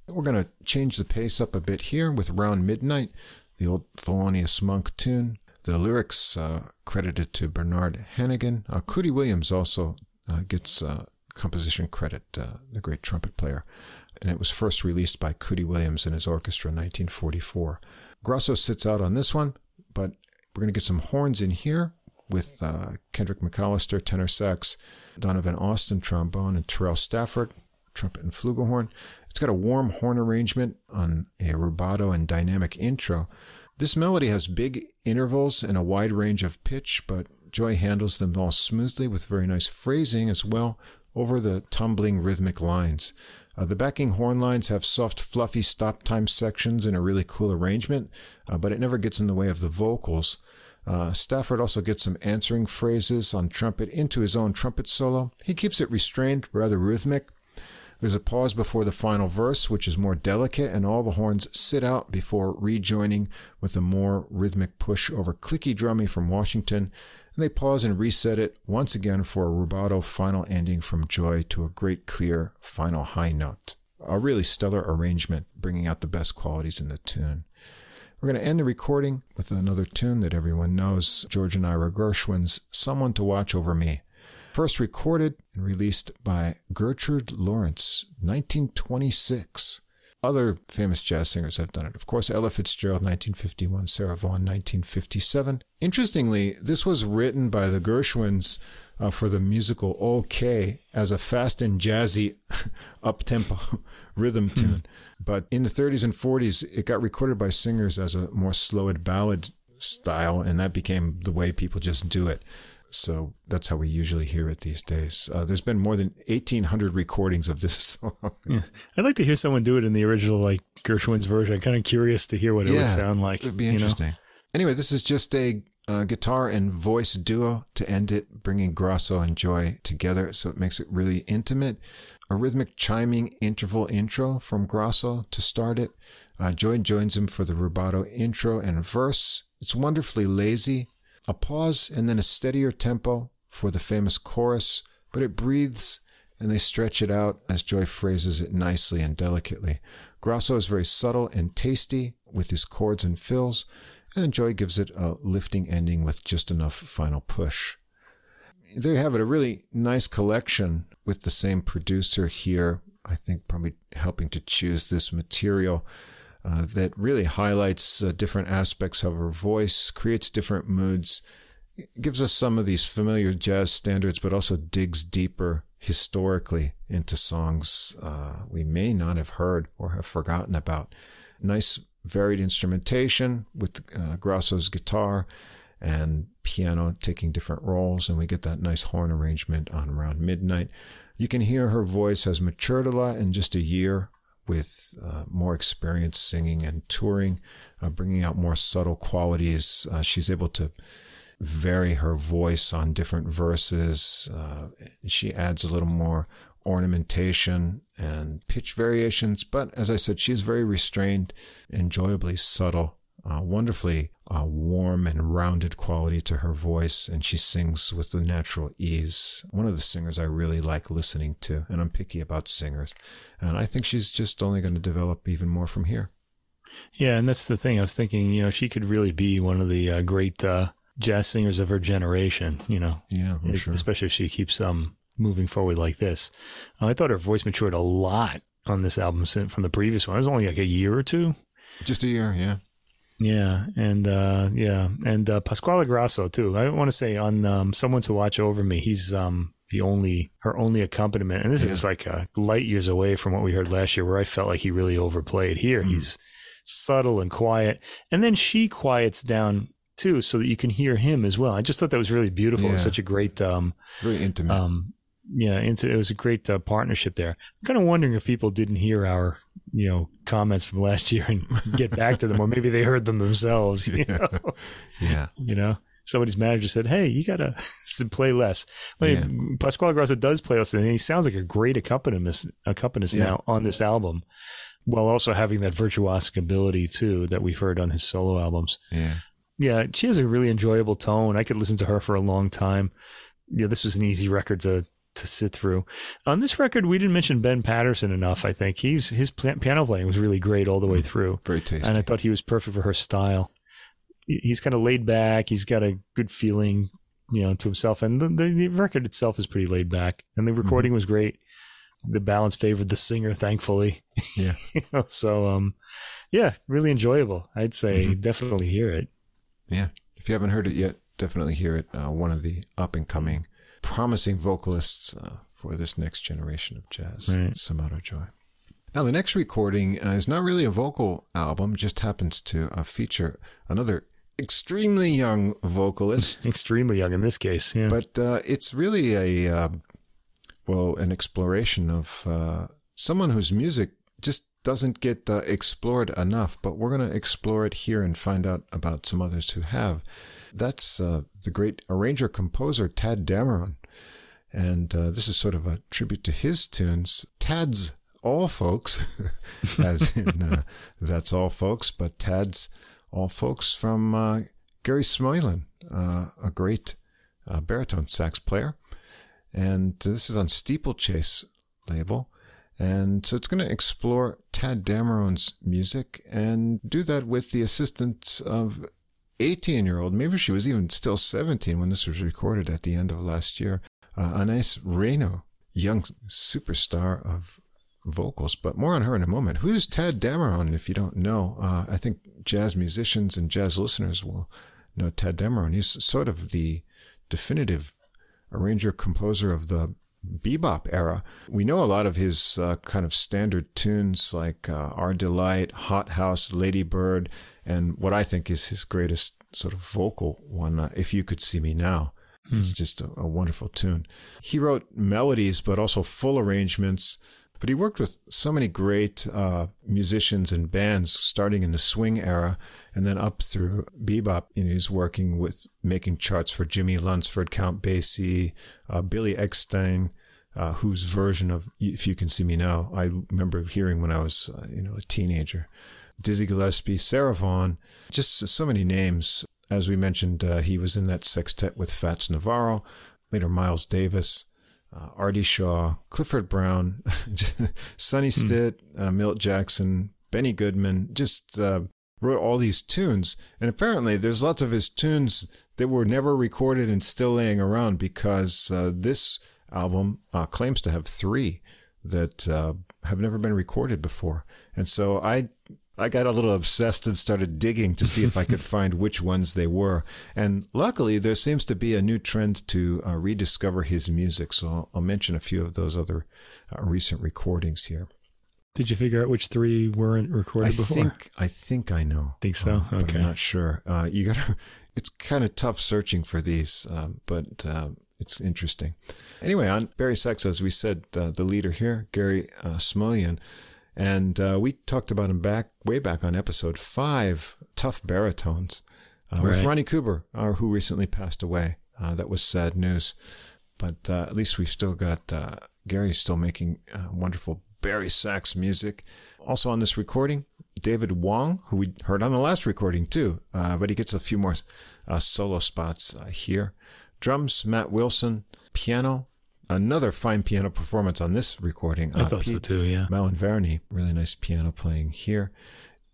We're going to change the pace up a bit here with Round Midnight, the old Thelonious Monk tune. The lyrics uh, credited to Bernard Hanighen. Uh, Cootie Williams also uh, gets uh, composition credit, uh, the great trumpet player and it was first released by Cootie Williams and his orchestra in 1944. Grasso sits out on this one, but we're going to get some horns in here with uh, Kendric McCallister, tenor sax, Donovan Austin, trombone, and Terell Stafford, trumpet and flugelhorn. It's got a warm horn arrangement on a rubato and dynamic intro. This melody has big intervals and a wide range of pitch, but Joy handles them all smoothly with very nice phrasing as well over the tumbling rhythmic lines. Uh, the backing horn lines have soft, fluffy stop time sections in a really cool arrangement, uh, but it never gets in the way of the vocals. Uh, Stafford also gets some answering phrases on trumpet into his own trumpet solo. He keeps it restrained, rather rhythmic. There's a pause before the final verse, which is more delicate, and all the horns sit out before rejoining with a more rhythmic push over clicky drumming from Washington and they pause and reset it once again for a rubato final ending from Joy to a great clear final high note. A really stellar arrangement, bringing out the best qualities in the tune. We're going to end the recording with another tune that everyone knows, George and Ira Gershwin's Someone to Watch Over Me. First recorded and released by Gertrude Lawrence, 1926. Other famous jazz singers have done it. Of course, Ella Fitzgerald, 1951, Sarah Vaughan, 1957. Interestingly, this was written by the Gershwins uh, for the musical OK as a fast and jazzy up-tempo rhythm hmm. tune. But in the 30s and 40s, it got recorded by singers as a more slowed ballad style, and that became the way people just do it. So that's how we usually hear it these days. Uh, there's been more than 1,800 recordings of this song. yeah. I'd like to hear someone do it in the original, like Gershwin's version. I'm kind of curious to hear what it yeah, would sound like. It'd be interesting. You know? Anyway, this is just a uh, guitar and voice duo to end it, bringing Grasso and Joy together. So it makes it really intimate. A rhythmic chiming interval intro from Grasso to start it. Uh, Joy joins him for the rubato intro and verse. It's wonderfully lazy a pause and then a steadier tempo for the famous chorus, but it breathes and they stretch it out as Joy phrases it nicely and delicately. Grasso is very subtle and tasty with his chords and fills, and Joy gives it a lifting ending with just enough final push. There you have it, a really nice collection with the same producer here. I think probably helping to choose this material. Uh, that really highlights uh, different aspects of her voice, creates different moods, gives us some of these familiar jazz standards, but also digs deeper historically into songs uh, we may not have heard or have forgotten about. Nice varied instrumentation with uh, Grasso's guitar and piano taking different roles, and we get that nice horn arrangement on around midnight. You can hear her voice has matured a lot in just a year with uh, more experience singing and touring, uh, bringing out more subtle qualities. Uh, she's able to vary her voice on different verses. Uh, she adds a little more ornamentation and pitch variations. But as I said, she's very restrained, enjoyably subtle, uh, wonderfully a warm and rounded quality to her voice, and she sings with the natural ease. One of the singers I really like listening to, and I'm picky about singers. And I think she's just only going to develop even more from here. Yeah, and that's the thing. I was thinking, you know, she could really be one of the uh, great uh, jazz singers of her generation. You know, yeah, I'm sure. especially if she keeps um moving forward like this. Uh, I thought her voice matured a lot on this album from the previous one. It was only like a year or two. Just a year, yeah. Yeah, and uh, yeah, and uh, Pasquale Grasso too. I want to say on um, "Someone to Watch Over Me," he's um, the only her only accompaniment, and this yeah. is like a light years away from what we heard last year, where I felt like he really overplayed. Here, mm. he's subtle and quiet, and then she quiets down too, so that you can hear him as well. I just thought that was really beautiful. Yeah. such a great, um, very intimate. Um, yeah, into, it was a great uh, partnership there. I'm kind of wondering if people didn't hear our, you know, comments from last year and get back to them, or maybe they heard them themselves. You yeah. know? yeah. You know, somebody's manager said, "Hey, you gotta play less." Well, yeah. Pasquale Grasso does play less, and he sounds like a great accompanist, accompanist yeah. now on this album, while also having that virtuosic ability too that we've heard on his solo albums. Yeah. Yeah, she has a really enjoyable tone. I could listen to her for a long time. Yeah, this was an easy record to to sit through. On this record, we didn't mention Ben Patterson enough. I think he's his piano playing was really great all the way mm, through. Very tasty, and I thought he was perfect for her style. He's kind of laid back. He's got a good feeling, you know, to himself, and the, the, the record itself is pretty laid back. And the recording mm-hmm. was great. The balance favored the singer, thankfully. Yeah. you know, so, um, yeah, really enjoyable. I'd say mm-hmm. definitely hear it. Yeah, if you haven't heard it yet, definitely hear it. Uh, one of the up and coming promising vocalists uh, for this next generation of jazz, right. Samara Joy. Now, the next recording uh, is not really a vocal album, just happens to uh, feature another extremely young vocalist. extremely young in this case, yeah. But uh, it's really a, uh, well, an exploration of uh, someone whose music just doesn't get uh, explored enough, but we're going to explore it here and find out about some others who have. That's uh, the great arranger composer Tadd Dameron. And uh, this is sort of a tribute to his tunes. Tad's All Folks, as in uh, That's All Folks, but Tad's All Folks from uh, Gary Smulyan, uh, a great uh, baritone sax player. And this is on Steeplechase label. And so it's going to explore Tadd Dameron's music and do that with the assistance of 18 year old, maybe she was even still 17 when this was recorded at the end of last year, uh, Anais Reno, young superstar of vocals, but more on her in a moment. Who's Tadd Dameron, if you don't know? Uh, I think jazz musicians and jazz listeners will know Tadd Dameron. He's sort of the definitive arranger composer of the bebop era. We know a lot of his uh, kind of standard tunes like uh, Our Delight, Hot House, Lady Bird, and what I think is his greatest sort of vocal one, uh, If You Could See Me Now. Hmm. It's just a, a, wonderful tune. He wrote melodies, but also full arrangements. But he worked with so many great uh, musicians and bands, starting in the swing era and then up through bebop. You know, he's working with making charts for Jimmie Lunceford, Count Basie, uh, Billy Eckstine, uh, whose version of "If You Can See Me Now" I remember hearing when I was, uh, you know, a teenager. Dizzy Gillespie, Sarah Vaughan, just so many names. As we mentioned, uh, he was in that sextet with Fats Navarro, later Miles Davis, uh, Artie Shaw, Clifford Brown, Sonny hmm. Stitt, uh, Milt Jackson, Benny Goodman, just uh, wrote all these tunes. And apparently, there's lots of his tunes that were never recorded and still laying around because uh, this album uh, claims to have three that uh, have never been recorded before. And so I I got a little obsessed and started digging to see if I could find which ones they were. And luckily, there seems to be a new trend to uh, rediscover his music. So I'll, I'll, mention a few of those other uh, recent recordings here. Did you figure out which three weren't recorded I before? Think, I think I know. Think so? Uh, okay. I'm not sure. Uh, you got It's kind of tough searching for these, um, but um, it's interesting. Anyway, on bari Sax, as we said, uh, the leader here, Gary uh, and uh, we talked about him back way back on episode five, tough baritones, uh, right. with Ronnie Cuber, uh, who recently passed away. Uh, that was sad news, but uh, at least we've still got uh, Gary still making wonderful bari sax music. Also on this recording, David Wong, who we heard on the last recording too, uh, but he gets a few more uh, solo spots uh, here. Drums, Matt Wilson. Piano, another fine piano performance on this recording. I thought Pete so too, yeah. Malinverni, really nice piano playing here.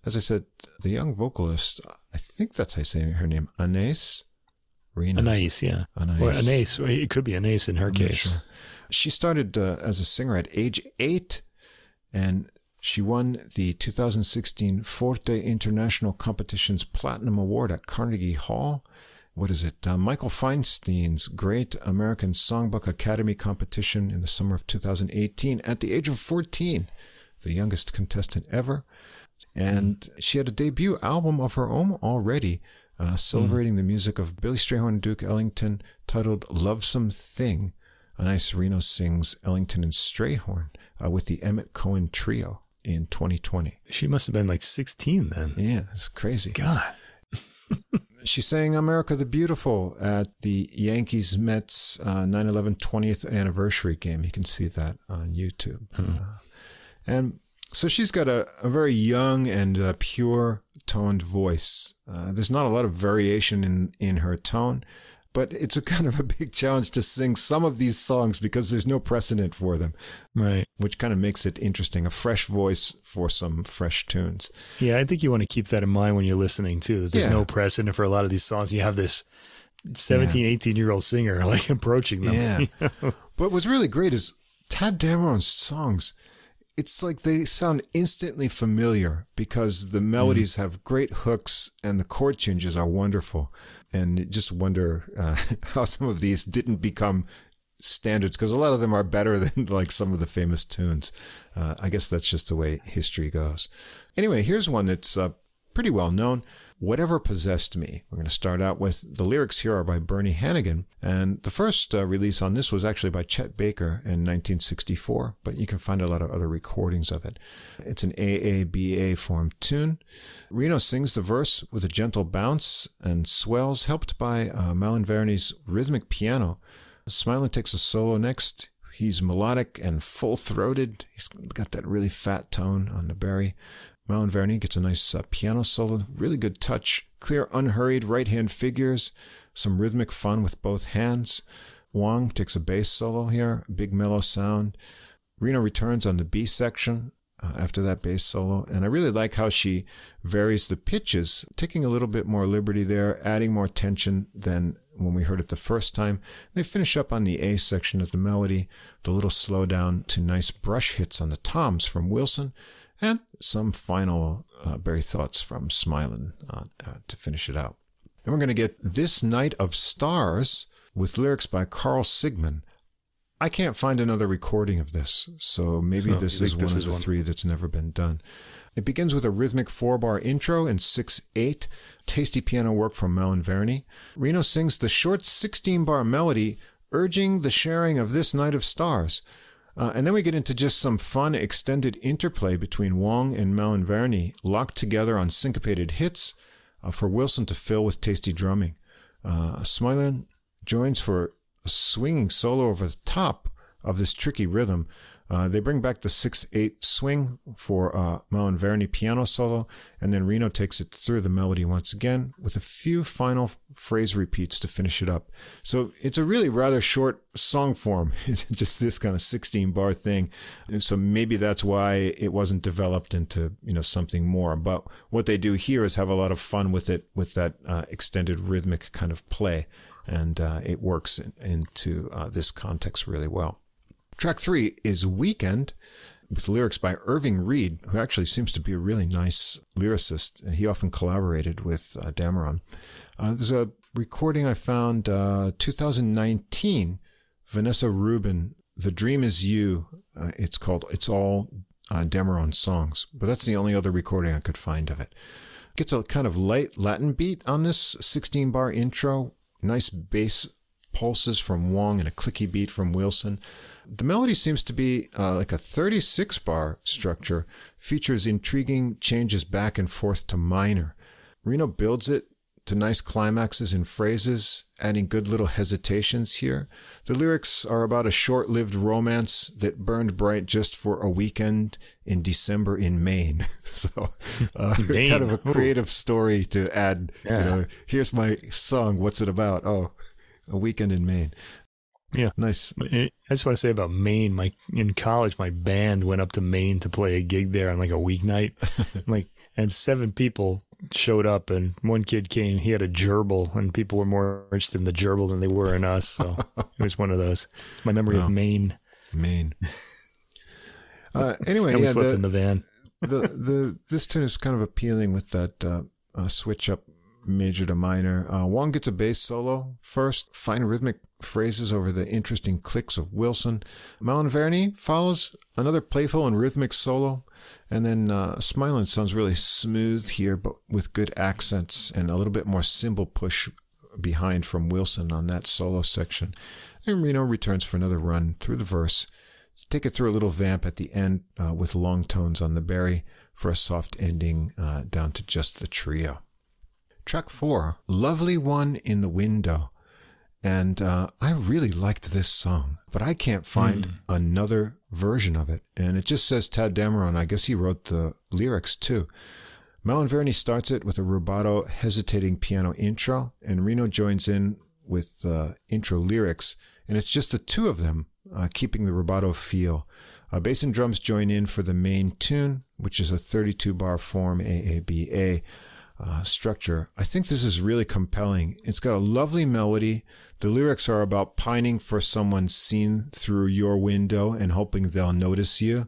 As I said, the young vocalist, I think that's how I say her name, Anais Rena. Anais, yeah. Anais. Or Anais. It could be Anais in her I'm case. Sure. She started uh, as a singer at age eight, and she won the 2016 Forte International Competition's Platinum Award at Carnegie Hall. What is it? Uh, Michael Feinstein's Great American Songbook Academy competition in the summer of 2018 at the age of 14, the youngest contestant ever. And she had a debut album of her own already, uh, celebrating mm. the music of Billy Strayhorn and Duke Ellington, titled Lovesome Thing. Anais Reno sings Ellington and Strayhorn uh, with the Emmett Cohen Trio in 2020. She must have been like 16 then. Yeah, it's crazy. God. She sang America the Beautiful at the Yankees Mets uh, 9 11 20th anniversary game. You can see that on YouTube. Mm. Uh, and so she's got a, a very young and uh, pure toned voice. Uh, there's not a lot of variation in, in her tone but it's a kind of a big challenge to sing some of these songs because there's no precedent for them. Right. Which kind of makes it interesting. A fresh voice for some fresh tunes. Yeah, I think you want to keep that in mind when you're listening too, that there's yeah. no precedent for a lot of these songs. You have this 17, yeah. 18 year old singer like approaching them. Yeah. but what's really great is Tadd Dameron's songs. It's like they sound instantly familiar because the melodies mm. have great hooks and the chord changes are wonderful and just wonder uh, how some of these didn't become standards because a lot of them are better than like some of the famous tunes. Uh, I guess that's just the way history goes. Anyway, here's one that's uh, pretty well known. Whatever Possessed Me. We're going to start out with the lyrics here are by Bernie Hanighen. And the first uh, release on this was actually by Chet Baker in 1964, but you can find a lot of other recordings of it. It's an AABA form tune. Reno sings the verse with a gentle bounce and swells, helped by uh, Malinverni's rhythmic piano. Smulyan takes a solo next. He's melodic and full throated. He's got that really fat tone on the bari. Malinverni gets a nice uh, piano solo, really good touch, clear, unhurried right hand figures, some rhythmic fun with both hands. Wong takes a bass solo here, big mellow sound. Reno returns on the B section uh, after that bass solo, and I really like how she varies the pitches, taking a little bit more liberty there, adding more tension than when we heard it the first time. They finish up on the A section of the melody, the little slowdown to nice brush hits on the toms from Wilson and some final uh, bari thoughts from Smulyan uh, uh, to finish it out. Then we're going to get This Night of Stars with lyrics by Carl Sigman. I can't find another recording of this, so maybe so this is one of the one? three that's never been done. It begins with a rhythmic four bar intro in 6 8, tasty piano work from Malinverni. Reno sings the short 16 bar melody, urging the sharing of this night of stars. Uh, and then we get into just some fun extended interplay between Wong and Malinverni, locked together on syncopated hits uh, for Wilson to fill with tasty drumming. Uh, joins for a swinging solo over the top of this tricky rhythm uh, they bring back the 6-8 swing for uh, Malinverni piano solo, and then Reno takes it through the melody once again with a few final phrase repeats to finish it up. So it's a really rather short song form. Just this kind of 16 bar thing. And so maybe that's why it wasn't developed into, you know, something more. But what they do here is have a lot of fun with it, with that uh, extended rhythmic kind of play. And uh, it works in, into uh, this context really well. Track three is Weekend with lyrics by Irving Reid, who actually seems to be a really nice lyricist. He often collaborated with uh, Dameron. Uh, there's a recording I found uh, 2019, Vanessa Rubin, The Dream Is You. Uh, it's called, it's all uh, Dameron songs, but that's the only other recording I could find of it. Gets a kind of light Latin beat on this 16 bar intro, nice bass pulses from Wong and a clicky beat from Wilson. The melody seems to be uh, like a 36 bar structure, features intriguing changes back and forth to minor. Reno builds it to nice climaxes and phrases, adding good little hesitations here. The lyrics are about a short lived romance that burned bright just for a weekend in December in Maine. so, uh, Maine. kind of a creative Ooh. story to add, yeah. you know, here's my song. What's it about? Oh, a weekend in Maine. Yeah, nice. I just want to say about Maine. My in college, my band went up to Maine to play a gig there on like a weeknight, like, and seven people showed up, and one kid came. He had a gerbil, and people were more interested in the gerbil than they were in us. So it was one of those. My memory of Maine. Maine. Uh, anyway, and we yeah, slept the, in the van. the the this tune is kind of appealing with that uh, uh, switch up major to minor. Uh, Wong gets a bass solo first, fine rhythmic phrases over the interesting clicks of Wilson. Malinverni follows another playful and rhythmic solo, and then uh, sounds really smooth here, but with good accents and a little bit more cymbal push behind from Wilson on that solo section. And Reno returns for another run through the verse. Take it through a little vamp at the end uh, with long tones on the bari for a soft ending uh, down to just the trio. Track four, Lovely One in the Window. And uh, I really liked this song, but I can't find mm. another version of it. And it just says Tadd Dameron. I guess he wrote the lyrics too. Malinverni starts it with a rubato, hesitating piano intro, and Reno joins in with uh, intro lyrics. And it's just the two of them uh, keeping the rubato feel. Uh, bass and drums join in for the main tune, which is a 32 bar form AABA uh, structure. I think this is really compelling. It's got a lovely melody. The lyrics are about pining for someone seen through your window and hoping they'll notice you.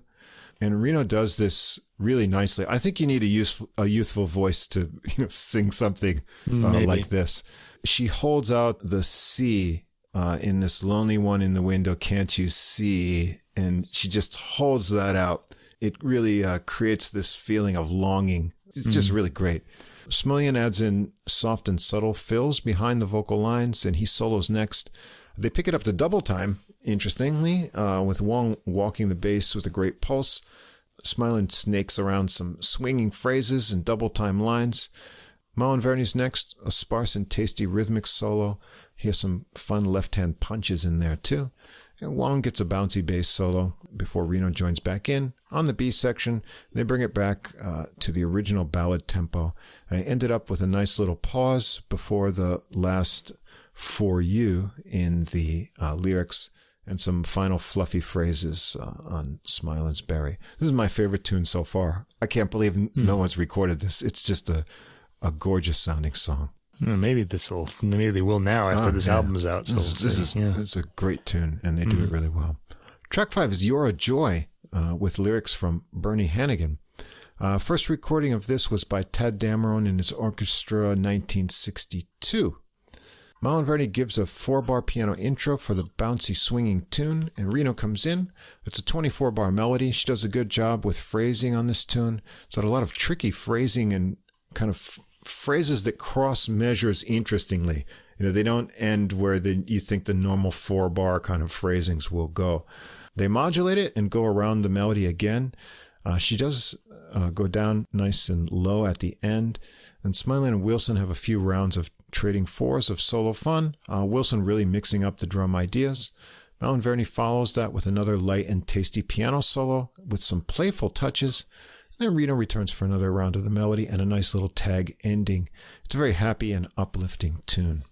And Reno does this really nicely. I think you need a youthful, a youthful voice to you know, sing something uh, like this. She holds out the C uh, in this lonely one in the window. Can't you see? And she just holds that out. It really uh, creates this feeling of longing. It's just mm. really great. Smulyan adds in soft and subtle fills behind the vocal lines, and he solos next. They pick it up to double time, interestingly, uh, with Wong walking the bass with a great pulse. Smulyan snakes around some swinging phrases and double time lines. Malinverni's next, a sparse and tasty rhythmic solo. He has some fun left hand punches in there, too. And Wong gets a bouncy bass solo before Reno joins back in. On the B section, they bring it back uh, to the original ballad tempo. I ended up with a nice little pause before the last for you in the uh, lyrics and some final fluffy phrases uh, on Smulyan's bari. This is my favorite tune so far. I can't believe mm. no one's recorded this. It's just a, a gorgeous sounding song. Maybe this will. Maybe they will now after oh, this yeah. album is out. So this, we'll this is yeah. this is a great tune, and they do mm. it really well. Track five is "You're a Joy" uh, with lyrics from Bernie Hanighen. Uh, first recording of this was by Tadd Dameron in his orchestra, 1962. Malinverni gives a four-bar piano intro for the bouncy swinging tune, and Reno comes in. It's a 24-bar melody. She does a good job with phrasing on this tune. It's got a lot of tricky phrasing and kind of phrases that cross measures interestingly. You know, they don't end where the, you think the normal four bar kind of phrasings will go. They modulate it and go around the melody again. Uh, she does uh, go down nice and low at the end. And Smulyan and Wilson have a few rounds of trading fours of solo fun. Uh, Wilson really mixing up the drum ideas. Malinverni follows that with another light and tasty piano solo with some playful touches. And Then Reno returns for another round of the melody and a nice little tag ending. It's a very happy and uplifting tune.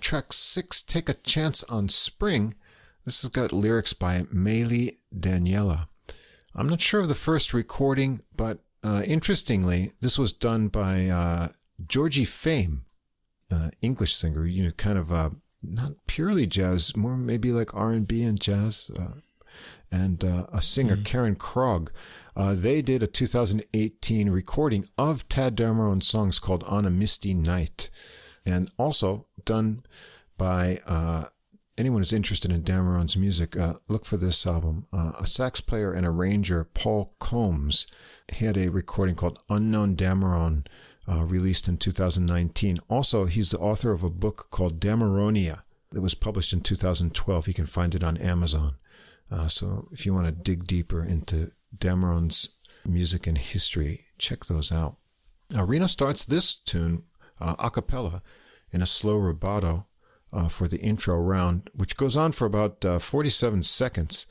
Track six, Take a Chance on Spring. This has got lyrics by Mayli Daniela. I'm not sure of the first recording, but uh, interestingly, this was done by uh, Georgie Fame, uh, English singer. You know, kind of uh, not purely jazz, more maybe like R and B and jazz, uh, and uh, a singer mm-hmm. Karin Krog. Uh, they did a 2018 recording of Tadd Dameron songs called On a Misty Night, and also done by uh, anyone who's interested in Dameron's music. Uh, look for this album. Uh, a sax player and arranger, Paul Combs, he had a recording called Unknown Dameron. Uh, released in 2019. Also, he's the author of a book called Dameronia that was published in 2012. You can find it on Amazon. Uh, so if you want to dig deeper into Dameron's music and history. Check those out. Now, Reno starts this tune uh, a cappella in a slow rubato uh, for the intro round, which goes on for about uh, 47 seconds.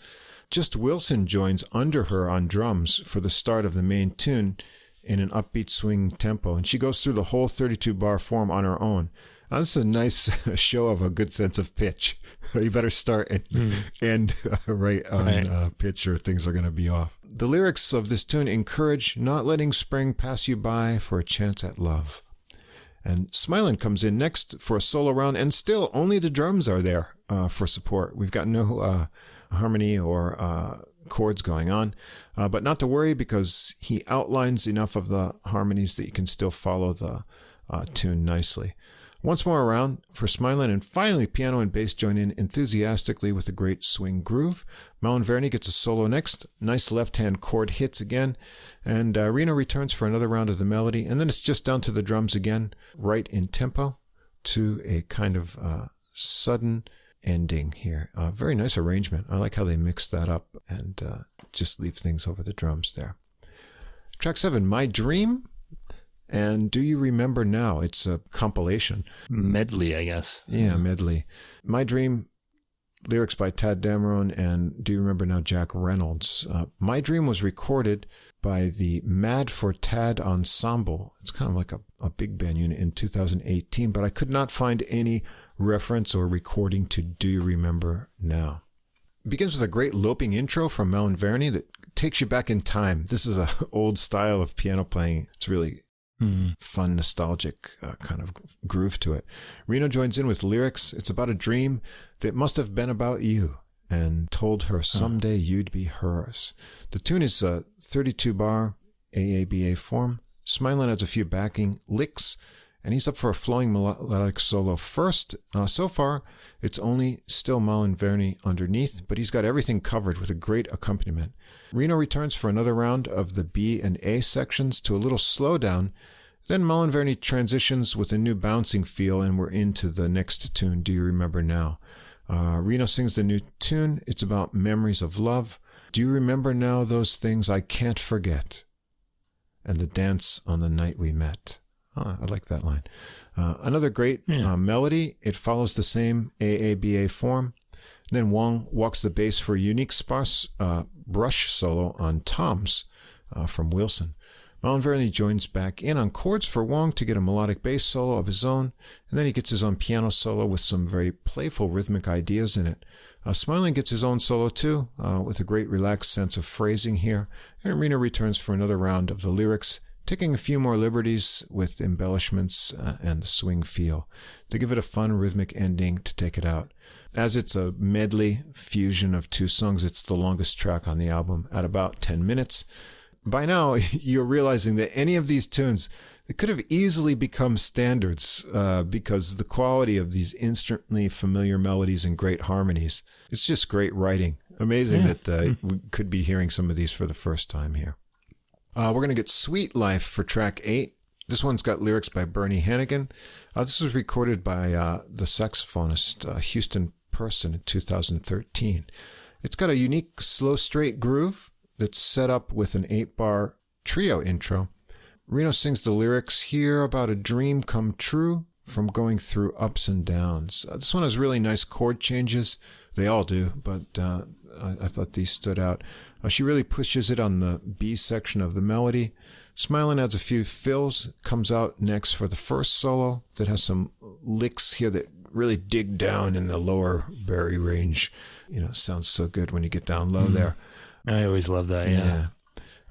Just Wilson joins under her on drums for the start of the main tune in an upbeat swing tempo, and she goes through the whole 32 bar form on her own. This is a nice show of a good sense of pitch. you better start and mm. end uh, right on right. Uh, pitch, or things are going to be off. The lyrics of this tune encourage not letting spring pass you by for a chance at love. And Smulyan comes in next for a solo round, and still only the drums are there uh, for support. We've got no uh, harmony or uh, chords going on, uh, but not to worry because he outlines enough of the harmonies that you can still follow the uh, tune nicely. Once more around for Smulyan, and finally piano and bass join in enthusiastically with a great swing groove. Malinverni gets a solo next. Nice left hand chord hits again, and uh, Reno returns for another round of the melody, and then it's just down to the drums again, right in tempo, to a kind of uh, sudden ending here. Uh, very nice arrangement. I like how they mix that up and uh, just leave things over the drums there. Track seven, My Dream and Do You Remember Now? It's a compilation. Medley, I guess. Yeah, medley. My Dream, lyrics by Tadd Dameron, and Do You Remember Now, Jack Reynolds. Uh, My Dream was recorded by the Mad for Tad Ensemble. It's kind of like a, a big band unit in 2018, but I could not find any reference or recording to Do You Remember Now. It begins with a great loping intro from Malinverni that takes you back in time. This is an old style of piano playing. It's really mm. fun, nostalgic uh, kind of groove to it. Reno joins in with lyrics. It's about a dream that must have been about you and told her someday you'd be hers. The tune is a 32 bar AABA form. Smulyan has a few backing licks, and he's up for a flowing melodic solo first. Uh, so far, it's only still Malinverni underneath, but he's got everything covered with a great accompaniment. Reno returns for another round of the B and A sections to a little slowdown. Then Malinverni transitions with a new bouncing feel, and we're into the next tune, Do You Remember Now? Uh, Reno sings the new tune. It's about memories of love. Do you remember now those things I can't forget? And the dance on the night we met. Oh, I like that line. Uh, another great yeah. uh, melody. It follows the same AABA form. Then Wong walks the bass for a unique sparse uh, brush solo on toms uh, from Wilson. Malinverni joins back in on chords for Wong to get a melodic bass solo of his own, and then he gets his own piano solo with some very playful rhythmic ideas in it. Uh, Smulyan gets his own solo too, uh, with a great relaxed sense of phrasing here, and Reno returns for another round of the lyrics, taking a few more liberties with embellishments uh, and the swing feel to give it a fun rhythmic ending to take it out. As it's a medley fusion of two songs, it's the longest track on the album at about 10 minutes. By now, you're realizing that any of these tunes it could have easily become standards uh, because the quality of these instantly familiar melodies and great harmonies. It's just great writing. Amazing yeah. that uh, we could be hearing some of these for the first time here. Uh, we're going to get Sweet Life for track eight. This one's got lyrics by Bernie Hanighen. Uh, this was recorded by uh, the saxophonist uh, Houston Person in 2013. It's got a unique slow straight groove that's set up with an eight bar trio intro. Reno sings the lyrics here about a dream come true from going through ups and downs. Uh, this one has really nice chord changes. They all do, but uh, I, I, thought these stood out. Uh, she really pushes it on the B section of the melody. Smulyan adds a few fills, comes out next for the first solo that has some licks here that really dig down in the lower bari range. You know, sounds so good when you get down low mm. there. I always love that. Yeah. yeah.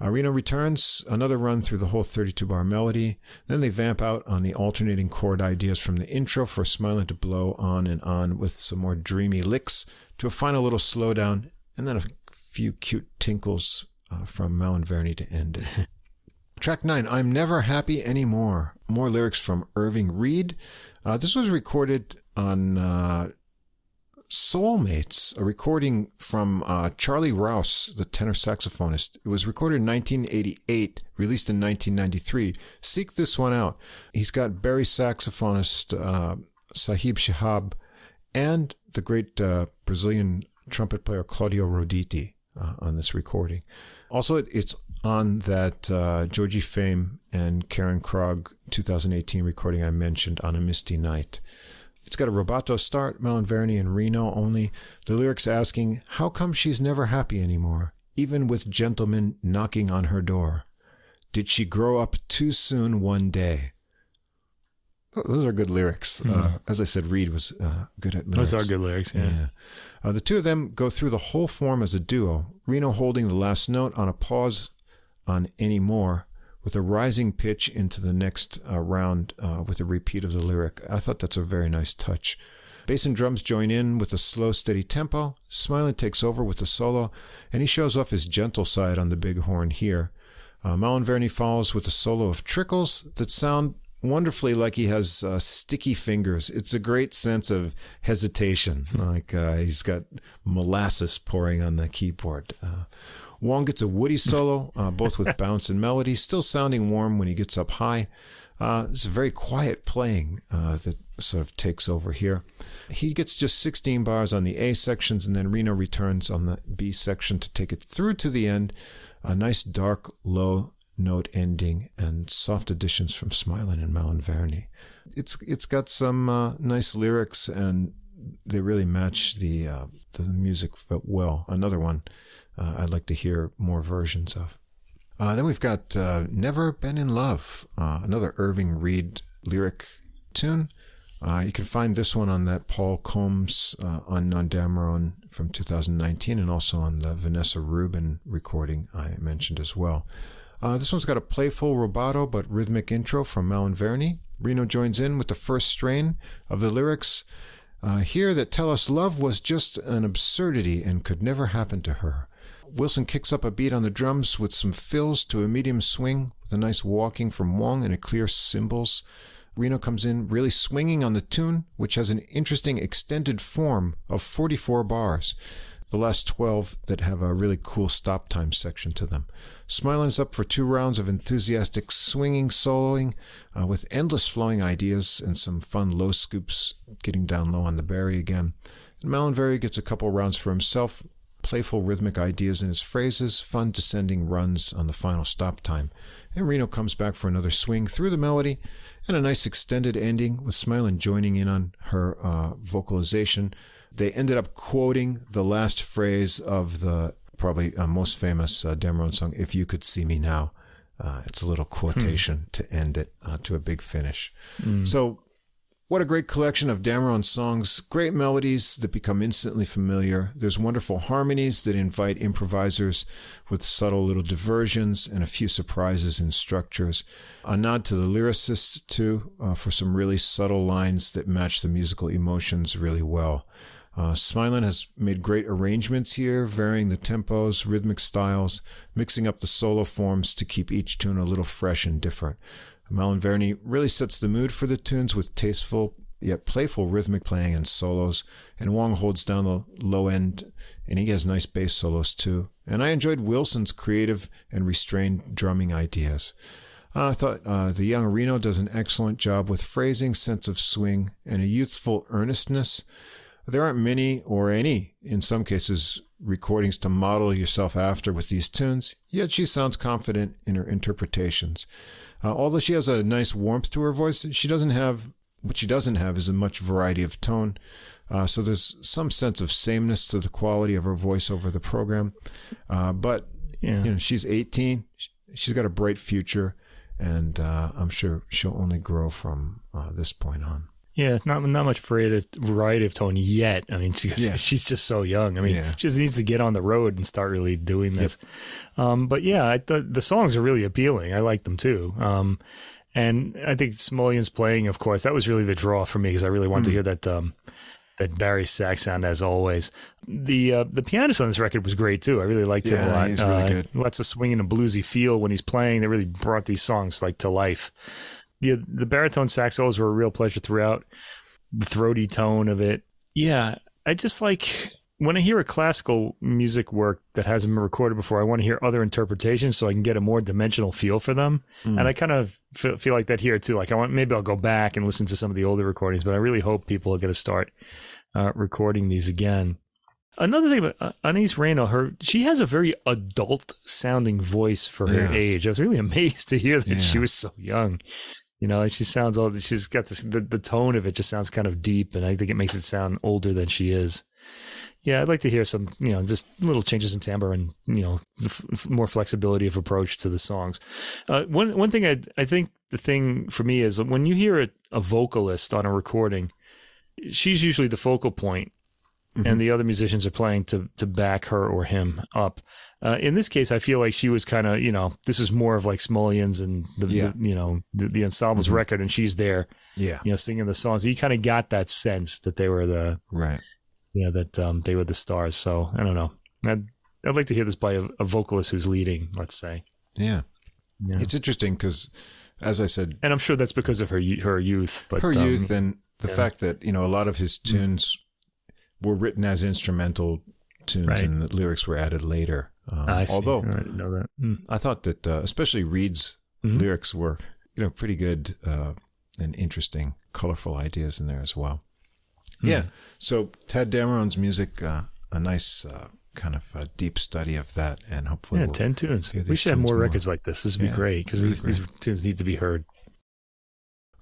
Reno returns, another run through the whole 32 bar melody. Then they vamp out on the alternating chord ideas from the intro for Smulyan to blow on and on with some more dreamy licks to a final little slowdown and then a few cute tinkles uh, from Malinverni to end it. Track 9, I'm Never Happy Anymore. More lyrics from Irving Reid. Uh, this was recorded on uh, Soulmates, a recording from uh, Charlie Rouse, the tenor saxophonist. It was recorded in 1988, released in 1993. Seek this one out. He's got bari saxophonist uh, Sahib Shihab and the great uh, Brazilian trumpet player Claudio Roditi uh, on this recording. Also, it's on that uh, Georgie Fame and Karin Krog 2018 recording I mentioned on a misty night. It's got a rubato start, Verni and Reno only. The lyrics asking, How come she's never happy anymore, even with gentlemen knocking on her door? Did she grow up too soon one day? Those are good lyrics. Mm. Uh, as I said, Reid was uh, good at lyrics. Those are good lyrics. Yeah. yeah. Uh, the two of them go through the whole form as a duo. Reno holding the last note on a pause on any more, with a rising pitch into the next uh, round uh, with a repeat of the lyric. I thought that's a very nice touch. Bass and drums join in with a slow, steady tempo. Smulyan takes over with the solo, and he shows off his gentle side on the big horn here. Uh, Malinverni follows with a solo of trickles that sound wonderfully like he has uh, sticky fingers. It's a great sense of hesitation, like uh, he's got molasses pouring on the keyboard. Uh, Wong gets a woody solo, uh, both with bounce and melody, still sounding warm when he gets up high. Uh, it's a very quiet playing uh, that sort of takes over here. He gets just 16 bars on the A sections, and then Reno returns on the B section to take it through to the end. A nice dark, low note ending and soft additions from Smulyan and Malinverni. It's it's got some uh, nice lyrics and they really match the uh, the music well. Another one uh, I'd like to hear more versions of. Uh, then we've got uh, Never Been in Love, uh, another Irving Reid lyric tune. Uh, you can find this one on that Paul Combs uh, on, on Dameron from 2019 and also on the Vanessa Rubin recording I mentioned as well. this one's got a playful rubato but rhythmic intro from Malinverni. Reno joins in with the first strain of the lyrics here that tell us love was just an absurdity and could never happen to her. Wilson kicks up a beat on the drums with some fills to a medium swing with a nice walking from Wong and a clear cymbals. Reno comes in really swinging on the tune, which has an interesting extended form of 44 bars, the last 12 that have a really cool stop time section to them. Smulyan's up for two rounds of enthusiastic swinging soloing uh, with endless flowing ideas and some fun low scoops getting down low on the bari again. And Malinverni gets a couple rounds for himself, playful rhythmic ideas in his phrases, fun descending runs on the final stop time. And Reno comes back for another swing through the melody and a nice extended ending with Smulyan joining in on her uh, vocalization. They ended up quoting the last phrase of the probably uh, most famous uh, Dameron song, If You Could See Me Now. Uh, it's a little quotation hmm. to end it uh, to a big finish. Mm. So what a great collection of Dameron songs, great melodies that become instantly familiar. There's wonderful harmonies that invite improvisers with subtle little diversions and a few surprises in structures. A nod to the lyricists, too, uh, for some really subtle lines that match the musical emotions really well. Uh, Smulyan has made great arrangements here, varying the tempos, rhythmic styles, mixing up the solo forms to keep each tune a little fresh and different. Malinverni really sets the mood for the tunes with tasteful yet playful rhythmic playing and solos, and Wong holds down the low end, and he has nice bass solos too. And I enjoyed Wilson's creative and restrained drumming ideas. Uh, I thought uh, the young Reno does an excellent job with phrasing, sense of swing, and a youthful earnestness. There aren't many, or any, in some cases, recordings to model yourself after with these tunes, yet she sounds confident in her interpretations. Uh, although she has a nice warmth to her voice, she doesn't have what she doesn't have is a much variety of tone. Uh, so there's some sense of sameness to the quality of her voice over the program. Uh, but yeah. you know, she's 18. She's got a bright future, and uh, I'm sure she'll only grow from uh, this point on. Yeah, not not much variety of, tone yet. I mean, she's yeah. she's just so young. I mean, yeah. she just needs to get on the road and start really doing this. Yep. Um, but yeah, I, the the songs are really appealing. I like them too. Um, and I think Smulyan's playing, of course, that was really the draw for me because I really wanted mm. to hear that um, that bari sax sound as always. The uh, the pianist on this record was great too. I really liked yeah, him a lot. He's really uh, good. Lots of swing and a bluesy feel when he's playing. They really brought these songs like to life the the baritone sax solos were a real pleasure throughout. The throaty tone of it, yeah. I just like when I hear a classical music work that hasn't been recorded before. I want to hear other interpretations so I can get a more dimensional feel for them. Mm. And I kind of feel, feel, like that here too. Like I want maybe I'll go back and listen to some of the older recordings, but I really hope people are going to start uh, recording these again. Another thing about uh, Anais Reno, her she has a very adult sounding voice for her Yeah. age. I was really amazed to hear that Yeah. she was so young. You know, she sounds old. She's got this the, the tone of it just sounds kind of deep, and I think it makes it sound older than she is. Yeah, I'd like to hear some, you know, just little changes in timbre and you know, f- more flexibility of approach to the songs. Uh, one one thing I I think the thing for me is when you hear a, a vocalist on a recording, she's usually the focal point, and the other musicians are playing to to back her or him up. Uh, in this case, I feel like she was kind of, you know, this is more of like Smulyan's and the, Yeah. the you know the, the ensembles Mhm. record, and she's there, Yeah. you know, singing the songs. You kind of got that sense that they were the Right. you know that um, they were the stars. So I don't know. I'd I'd like to hear this by a, a vocalist who's leading. Let's say, Yeah. Yeah. It's interesting because, as I said, and I'm sure that's because of her her youth. But her um, youth and the yeah. fact that you know a lot of his tunes were written as instrumental tunes Right. and the lyrics were added later. Um, I see. although I didn't know that. Mm. I thought that uh, especially Reid's Mhm. lyrics were you know pretty good uh, and interesting, colorful ideas in there as well. Hmm. Yeah. So Tadd Dameron's music, uh, a nice uh, kind of uh, deep study of that, and hopefully Yeah, we'll- ten tunes. We should have more, more. records like this. This would Yeah, be great because these, these tunes need to be heard.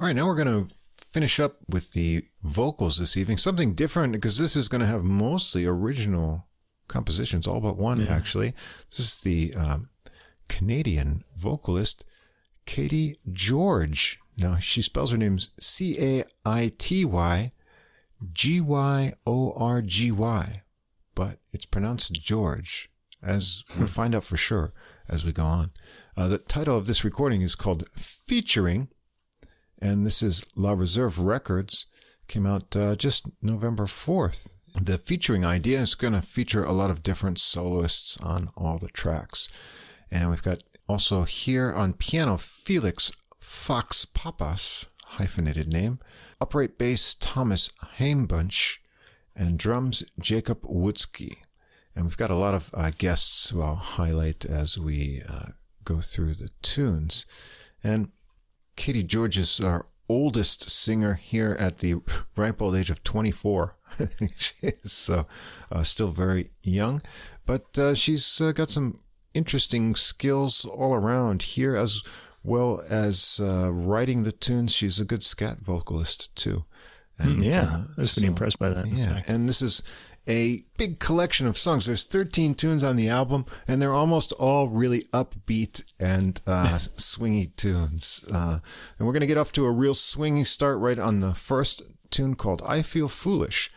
All right, now we're going to finish up with the vocals this evening. Something different because this is going to have mostly original compositions, all but one, Yeah. actually. This is the um, Canadian vocalist, Caity Gyorgy. Now, she spells her name C A I T Y G Y O R G Y, but it's pronounced George, as we'll find out for sure as we go on. Uh, the title of this recording is called Featuring and this is La Reserve Records. Came out uh, just November 4th. The featuring idea is going to feature a lot of different soloists on all the tracks. And we've got also here on piano Felix Fox Pappas, hyphenated name, upright bass Thomas Hainbuch, and drums Jacob Wutzke. And we've got a lot of uh, guests who I'll highlight as we uh, go through the tunes. And Caity Gyorgy is our oldest singer here at the ripe old age of 24. she is so uh, still very young, but uh, she's uh, got some interesting skills all around here as well as uh, writing the tunes. She's a good scat vocalist too. Mm, yeah, uh, I was pretty so- impressed by that. yeah, and this is a big collection of songs. There's 13 tunes on the album, and they're almost all really upbeat and uh, swingy tunes. Uh, and we're going to get off to a real swingy start right on the first tune called I Feel Foolish.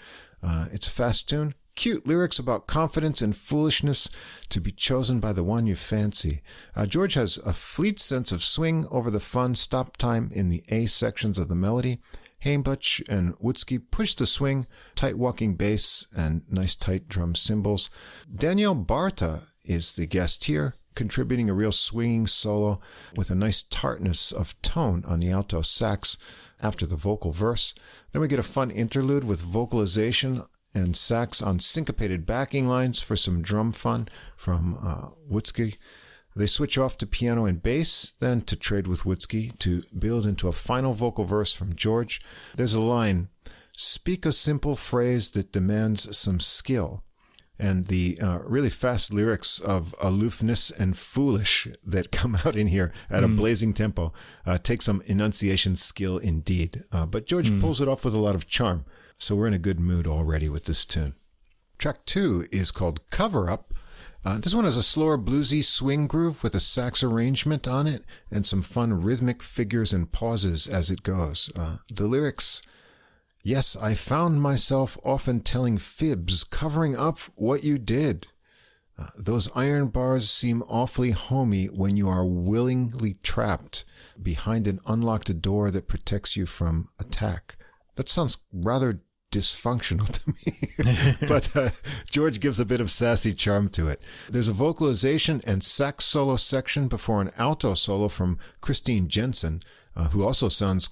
Uh, it's a fast tune. Cute lyrics about confidence and foolishness to be chosen by the one you fancy. Uh, Gyorgy has a fleet sense of swing over the fun stop time in the A sections of the melody. Hainbuch and Wutzke push the swing, tight walking bass, and nice tight drum cymbals. Daniel Barta is the guest here, contributing a real swinging solo with a nice tartness of tone on the alto sax after the vocal verse. Then we get a fun interlude with vocalization and sax on syncopated backing lines for some drum fun from uh. They switch off to piano and bass, then to trade with Wutzke to build into a final vocal verse from Gyorgy. There's a line Speak a simple phrase that demands some skill. And the uh, really fast lyrics of aloofness and foolish that come out in here at a blazing tempo uh, take some enunciation skill indeed. Uh, but Gyorgy pulls it off with a lot of charm. So we're in a good mood already with this tune. Track two is called Cover Up. Uh, this one has a slower bluesy swing groove with a sax arrangement on it and some fun rhythmic figures and pauses as it goes. Uh, the lyrics Yes, I found myself often telling fibs, covering up what you did. Uh, those iron bars seem awfully homey when you are willingly trapped behind an unlocked door that protects you from attack. That sounds rather dysfunctional to me, but uh, Gyorgy gives a bit of sassy charm to it. There's a vocalization and sax solo section before an alto solo from Christine Jensen, uh, who also sounds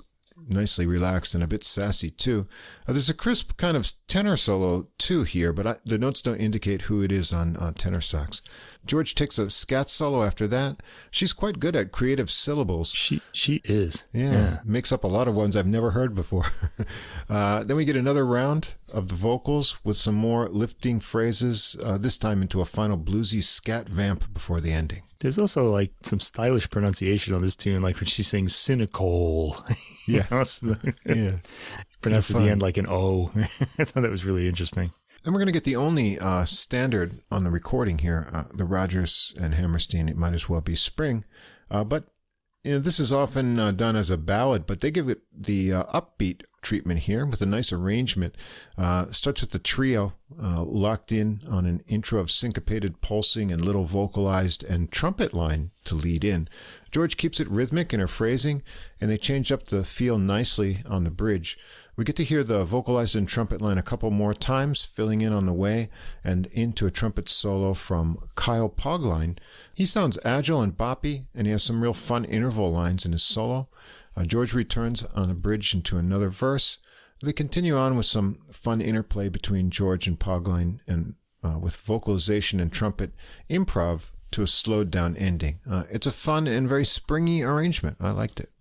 nicely relaxed and a bit sassy too. Uh, there's a crisp kind of tenor solo too here, but I, the notes don't indicate who it is on uh, tenor sax. Gyorgy takes a scat solo after that. She's quite good at creative syllables. She she is. Yeah, makes up a lot of ones I've never heard before. uh, then we get another round of the vocals with some more lifting phrases, uh, this time into a final bluesy scat vamp before the ending. There's also like some stylish pronunciation on this tune, like when she sings cynical. Yeah. the, Yeah. pronounced at the end like an O. I thought that was really interesting. And we're going to get the only uh, standard on the recording here, uh, the Rodgers and Hammerstein. It might as well be spring. Uh, but you know, this is often uh, done as a ballad, but they give it the uh, upbeat treatment here with a nice arrangement. Uh, starts with the trio locked in on an intro of syncopated pulsing and little vocalized and trumpet line to lead in. Gyorgy keeps it rhythmic in her phrasing, and they change up the feel nicely on the bridge. We get to hear the vocalized and trumpet line a couple more times, filling in on the way, and into a trumpet solo from Kyle Pogline. He sounds agile and boppy, and he has some real fun interval lines in his solo. Uh, Gyorgy returns on a bridge into another verse. They continue on with some fun interplay between Gyorgy and Pogline, and uh, with vocalization and trumpet improv to a slowed down ending. Uh, it's a fun and very springy arrangement. I liked it.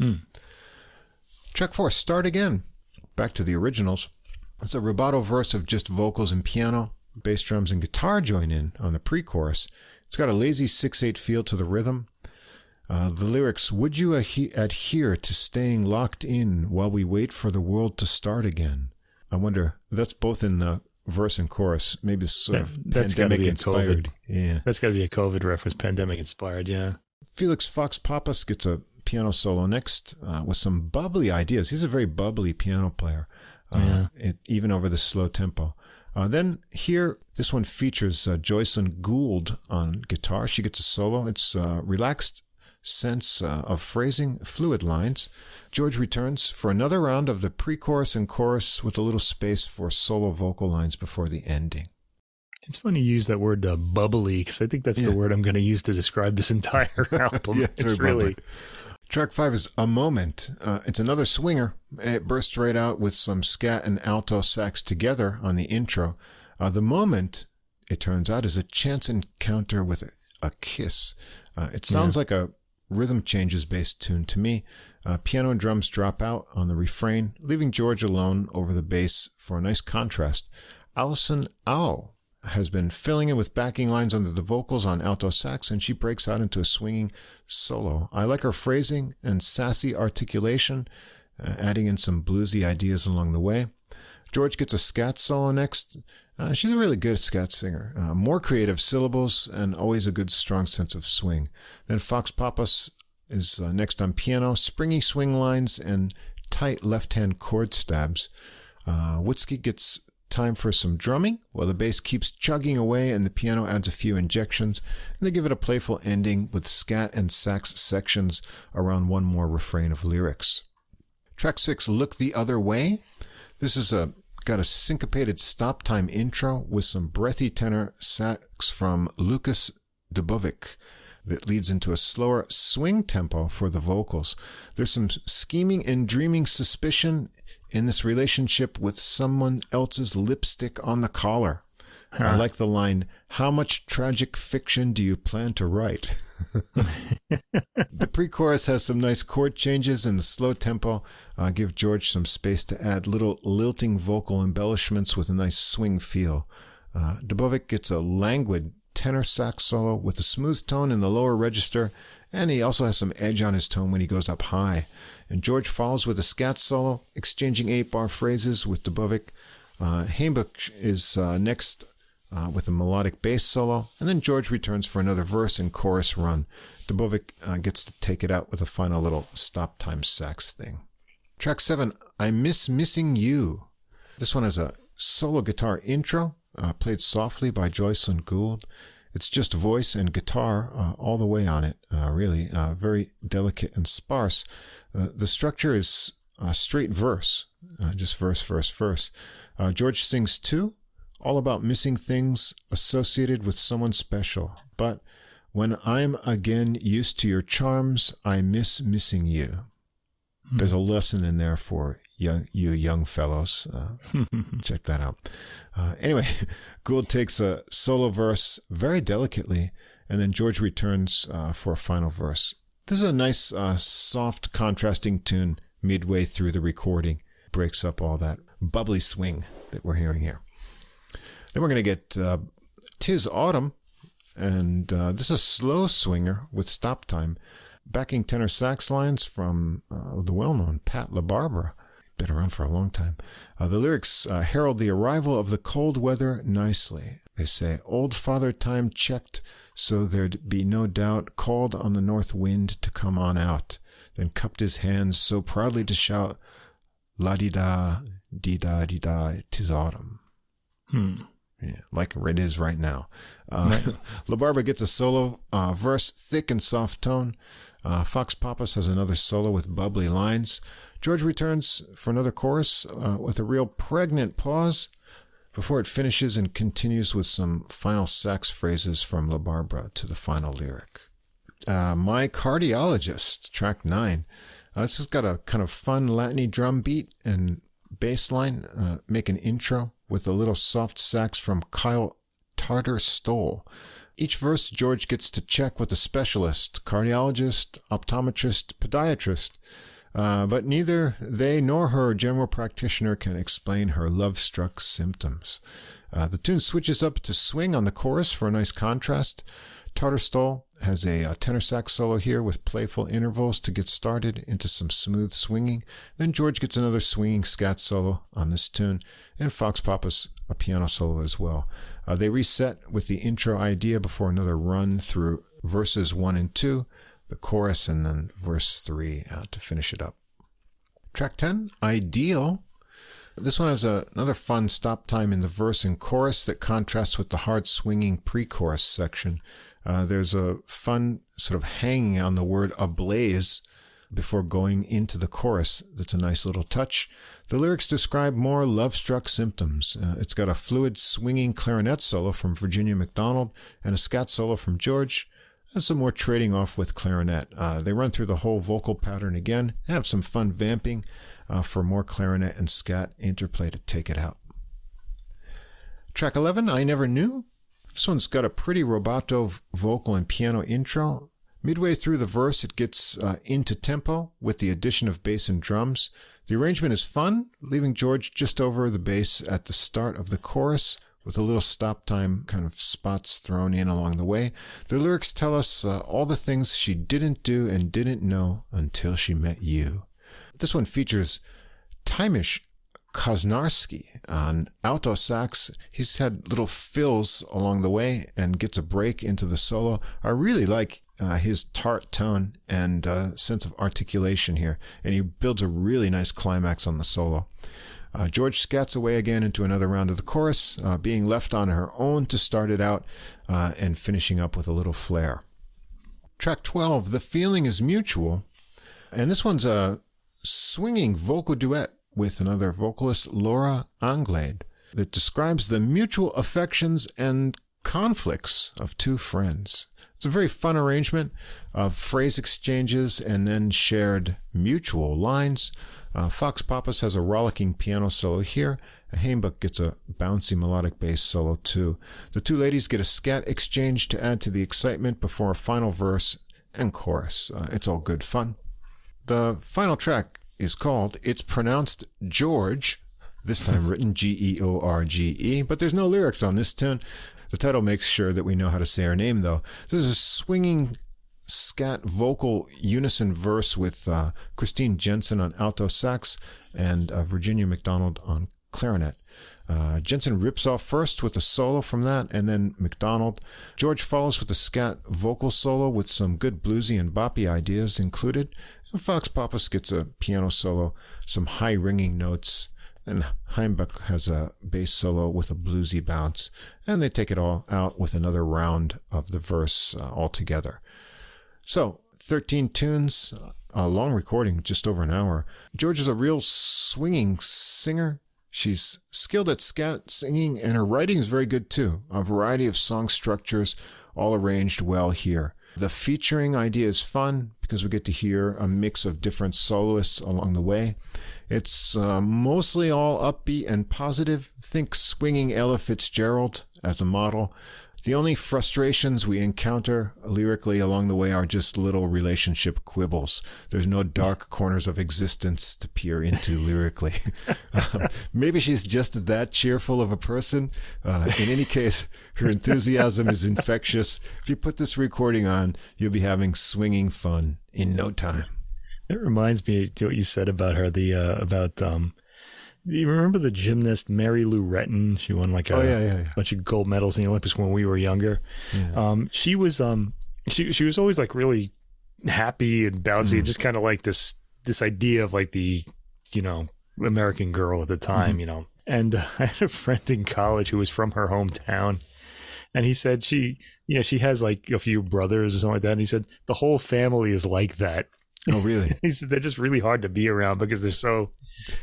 Track four, Start Again. Back to the originals. It's a rubato verse of just vocals and piano. Bass drums and guitar join in on the pre chorus. It's got a lazy 6 8 feel to the rhythm. Uh, the lyrics Would you adhe- adhere to staying locked in while we wait for the world to start again? I wonder, that's both in the verse and chorus. Maybe it's sort That- of pandemic inspired. COVID. Yeah. That's got to be a COVID reference, pandemic inspired. Yeah. Felix Fox Pappas gets a piano solo next uh, with some bubbly ideas. He's a very bubbly piano player, uh, Yeah. it, even over the slow tempo. Uh, then here, this one features uh, Jocelyn Gould on guitar. She gets a solo. It's uh, relaxed sense uh, of phrasing, fluid lines. Gyorgy returns for another round of the pre-chorus and chorus with a little space for solo vocal lines before the ending. It's funny you use that word uh, bubbly because I think that's Yeah. the word I'm going to use to describe this entire album. Yeah, it's very really bubbly. Track five is A Moment. Uh, it's another swinger. It bursts right out with some scat and alto sax together on the intro. Uh, the moment, it turns out, is a chance encounter with a, a kiss. Uh, it sounds like a rhythm changes based tune to me. Uh, piano and drums drop out on the refrain, leaving Gyorgy alone over the bass for a nice contrast. Allison Au has been filling in with backing lines under the vocals on alto sax, and she breaks out into a swinging solo. I like her phrasing and sassy articulation, uh, adding in some bluesy ideas along the way. Gyorgy gets a scat solo next. Uh, she's a really good scat singer. Uh, more creative syllables and always a good strong sense of swing. Then Fox Pappas is uh, next on piano, springy swing lines and tight left-hand chord stabs. Uh, Wutzke gets time for some drumming while the bass keeps chugging away and the piano adds a few injections and they give it a playful ending with scat and sax sections around one more refrain of lyrics. Track 6 Look the Other Way. This is a got a syncopated stop time intro with some breathy tenor sax from Lucas Dubovic that leads into a slower swing tempo for the vocals. There's some scheming and dreaming suspicion in this relationship with someone else's lipstick on the collar. I like the line, How much tragic fiction do you plan to write? the pre chorus has some nice chord changes and the slow tempo uh, give Gyorgy some space to add little lilting vocal embellishments with a nice swing feel. Uh, Dubovic gets a languid tenor sax solo with a smooth tone in the lower register, and he also has some edge on his tone when he goes up high. And Gyorgy follows with a scat solo, exchanging eight bar phrases with Dubovic. Uh, Hainbuch is uh, next uh, with a melodic bass solo, and then Gyorgy returns for another verse and chorus run. Dubovic uh, gets to take it out with a final little stop time sax thing. Track 7, I Miss Missing You. This one has a solo guitar intro, uh, played softly by Jocelyn Gould. It's just voice and guitar uh, all the way on it, uh, really. Uh, very delicate and sparse. Uh, the structure is a straight verse, uh, just verse, verse, verse. Uh, Gyorgy sings too, all about missing things associated with someone special. But when I'm again used to your charms, I miss missing you. There's a lesson in there for young, you young fellows. Uh, check that out. Uh, anyway, Gould takes a solo verse very delicately, and then Gyorgy returns uh, for a final verse. This is a nice, uh, soft, contrasting tune midway through the recording. Breaks up all that bubbly swing. that we're hearing here. Then we're going to get uh, Tis Autumn, and uh, this is a slow swinger with stop time, backing tenor sax lines from uh, the well known Pat LaBarbera. Been around for a long time. Uh, the lyrics uh, herald the arrival of the cold weather nicely. They say, Old Father Time checked so there'd be no doubt, called on the north wind to come on out, then cupped his hands so proudly to shout, La di da, di da, di da, tis autumn. Hmm. Yeah, like it is right now. Uh, LaBarbera gets a solo uh, verse, thick and soft tone. Uh, Fox Pappas has another solo with bubbly lines. Gyorgy returns for another chorus uh, with a real pregnant pause before it finishes and continues with some final sax phrases from LaBarbera to the final lyric. Uh, My Cardiologist, track nine. Uh, this has got a kind of fun Latiny drum beat and bass line. Uh, make an intro with a little soft sax from Kyle Tartar Stoll. Each verse, Gyorgy gets to check with a specialist, cardiologist, optometrist, podiatrist, uh, but neither they nor her general practitioner can explain her love struck symptoms. Uh, the tune switches up to swing on the chorus for a nice contrast. Tartar has a, a, tenor sax solo here with playful intervals to get started into some smooth swinging. Then Gyorgy gets another swinging scat solo on this tune, and Fox Pappas a piano solo as well. Uh, they reset with the intro idea before another run through verses one and two the chorus and then verse 3 uh, to finish it up. Track 10, Ideal. This one has a, another fun stop time in the verse and chorus that contrasts with the hard swinging pre chorus section. Uh, there's a fun sort of hanging on the word ablaze before going into the chorus. That's a nice little touch. The lyrics describe more love struck symptoms. Uh, it's got a fluid swinging clarinet solo from Virginia MacDonald and a scat solo from Gyorgy and some more trading off with clarinet. Uh, they run through the whole vocal pattern again, have some fun vamping uh, for more clarinet and scat interplay to take it out. Track 11, I Never Knew. This one's got a pretty rubato vocal and piano intro. Midway through the verse, it gets uh, into tempo with the addition of bass and drums. The arrangement is fun, leaving Gyorgy just over the bass at the start of the chorus with a little stop time kind of spots thrown in along the way. The lyrics tell us uh, all the things she didn't do and didn't know until she met you. This one features Timish Koznarski on alto sax. He's had little fills along the way and gets a break into the solo. I really like uh, his tart tone and uh, sense of articulation here, and he builds a really nice climax on the solo. Uh, Gyorgy scats away again into another round of the chorus, uh, being left on her own to start it out uh, and finishing up with a little flair. Track 12, The Feeling is Mutual. And this one's a swinging vocal duet with another vocalist, Laura Anglade, that describes the mutual affections and conflicts of two friends. It's a very fun arrangement of phrase exchanges and then shared mutual lines. Uh, Fox Pappas has a rollicking piano solo here. Hainbuch gets a bouncy melodic bass solo too. The two ladies get a scat exchange to add to the excitement before a final verse and chorus. Uh, it's all good fun. The final track is called It's Pronounced George, this time written G E O R G E, but there's no lyrics on this tune. The title makes sure that we know how to say her name, though. This is a swinging scat vocal unison verse with uh, Christine Jensen on alto sax and uh, Virginia MacDonald on clarinet. Uh, Jensen rips off first with a solo from that, and then MacDonald. Gyorgy follows with a scat vocal solo with some good bluesy and boppy ideas included. And Fox Pappas gets a piano solo, some high ringing notes, and Hainbuch has a bass solo with a bluesy bounce, and they take it all out with another round of the verse uh, altogether. So, 13 tunes, a long recording, just over an hour. Gyorgy is a real swinging singer. She's skilled at scat singing, and her writing is very good too. A variety of song structures, all arranged well here. The featuring idea is fun because we get to hear a mix of different soloists along the way. It's uh, mostly all upbeat and positive. Think swinging Ella Fitzgerald as a model. The only frustrations we encounter lyrically along the way are just little relationship quibbles. There's no dark corners of existence to peer into lyrically. um, maybe she's just that cheerful of a person. Uh, in any case, her enthusiasm is infectious. If you put this recording on, you'll be having swinging fun in no time. It reminds me of what you said about her, the uh, about um, you remember the gymnast Mary Lou Retton? She won like a oh, yeah, yeah, yeah. bunch of gold medals in the Olympics when we were younger. Um, she was um, she she was always like really happy and bouncy, mm. just kind of like this this idea of like the you know American girl at the time, mm-hmm. you know. And uh, I had a friend in college who was from her hometown, and he said she yeah she has like a few brothers or something like that. And he said the whole family is like that. Oh, really? he said they're just really hard to be around because they're so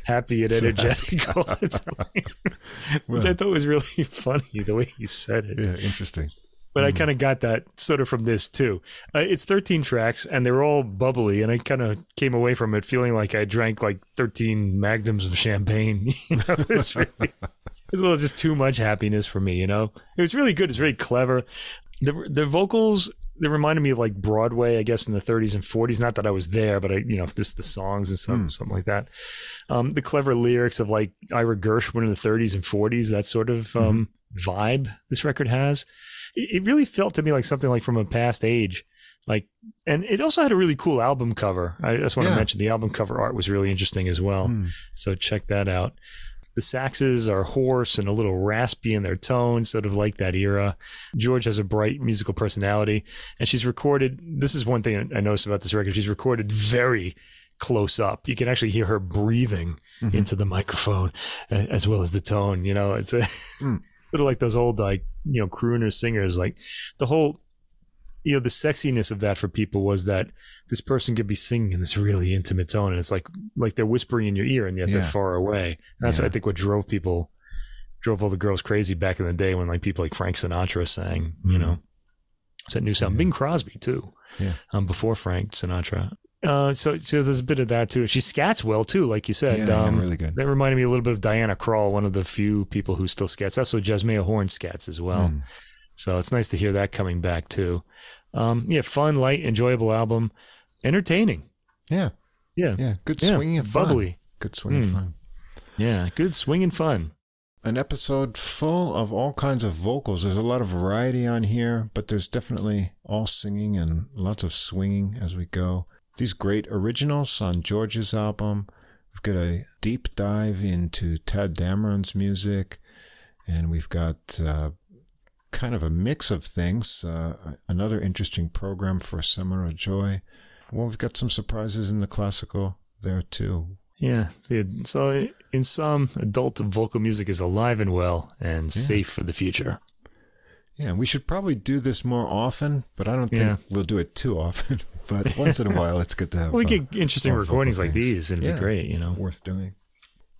happy and energetic happy. all the time. well, Which I thought was really funny the way he said it. Yeah, interesting. But mm. I kind of got that sort of from this too. Uh, it's 13 tracks and they're all bubbly, and I kind of came away from it feeling like I drank like 13 magnums of champagne. you know, it's really, it's a little just too much happiness for me. You know, it was really good. It's really clever. The the vocals they reminded me of like Broadway, I guess, in the 30s and 40s. Not that I was there, but I, you know, just the songs and some, mm. something like that. Um, the clever lyrics of like Ira Gershwin in the 30s and 40s, that sort of um, mm-hmm. vibe this record has. It, it, really felt to me like something like from a past age. Like, and it also had a really cool album cover. I just want yeah. to mention the album cover art was really interesting as well. Mm. So check that out. The saxes are hoarse and a little raspy in their tone, sort of like that era. Gyorgy has a bright musical personality, and she's recorded. This is one thing I noticed about this record. She's recorded very close up. You can actually hear her breathing mm-hmm. into the microphone as well as the tone. You know, it's a, mm. sort of like those old like you know crooner singers. Like the whole you know the sexiness of that for people was that this person could be singing in this really intimate tone and it's like like they're whispering in your ear and yet yeah. they're far away that's yeah. what i think what drove people drove all the girls crazy back in the day when like people like frank sinatra sang mm-hmm. you know that new sound yeah. bing crosby too yeah um before frank sinatra uh, so, so there's a bit of that too. She scats well too, like you said. Yeah, um, really good. That reminded me a little bit of Diana Krall, one of the few people who still scats. Also, Jazzmeia Horn scats as well. Mm. So it's nice to hear that coming back too. Um, yeah, fun, light, enjoyable album, entertaining. Yeah, yeah, yeah. Good swinging and bubbly. Fun. Good swinging mm. fun. Yeah, good swinging fun. An episode full of all kinds of vocals. There's a lot of variety on here, but there's definitely all singing and lots of swinging as we go. These great originals on Gyorgy's album. We've got a deep dive into Tadd Dameron's music, and we've got uh, kind of a mix of things. Uh, another interesting program for Summer of Joy. Well, we've got some surprises in the classical there too. Yeah. So, in some, adult vocal music is alive and well and yeah. safe for the future. Yeah, we should probably do this more often, but I don't think yeah. we'll do it too often. but once in a while, it's good to have. we get interesting recordings like these, and it'd yeah, be great, you know. Worth doing.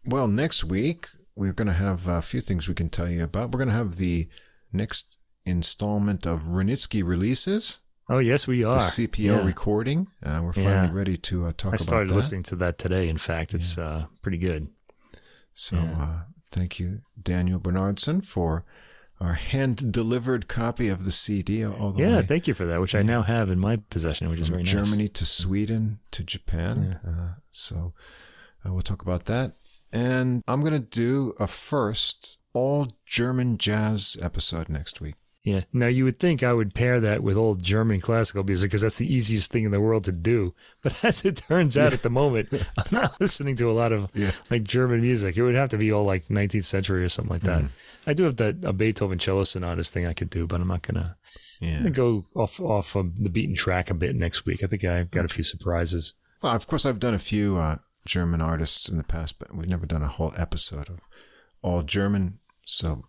Well, next week, we're going to have a few things we can tell you about. We're going to have the next installment of Wranitzky releases. Oh yes, we are. The CPO yeah. recording. Uh, we're finally yeah. ready to uh, talk about I started listening to that today. In fact, it's yeah. uh, pretty good. So uh, thank you, Daniel Bernardson, for our hand delivered copy of the CD. All the yeah, way. thank you for that, which I now have in my possession, which From is very Germany nice. Germany to Sweden to Japan. Uh, so uh, we'll talk about that. And I'm going to do a first all German jazz episode next week. Yeah. Now you would think I would pair that with old German classical music because that's the easiest thing in the world to do. But as it turns out, yeah. at the moment, I'm not listening to a lot of yeah. like German music. It would have to be all like 19th century or something like that. Mm. I do have that a Beethoven cello sonatas thing I could do, but I'm not gonna, yeah. gonna go off off of the beaten track a bit next week. I think I've got a few surprises. Well, of course, I've done a few uh, German artists in the past, but we've never done a whole episode of all German. So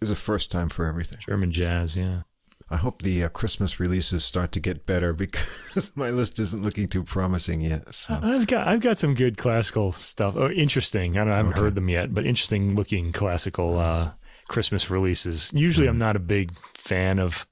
it's a first time for everything. German jazz, yeah. I hope the uh, Christmas releases start to get better because my list isn't looking too promising yet. So. I've got I've got some good classical stuff. Oh, interesting. I, don't, I haven't okay. heard them yet, but interesting looking classical uh, Christmas releases. Usually, mm. I'm not a big fan of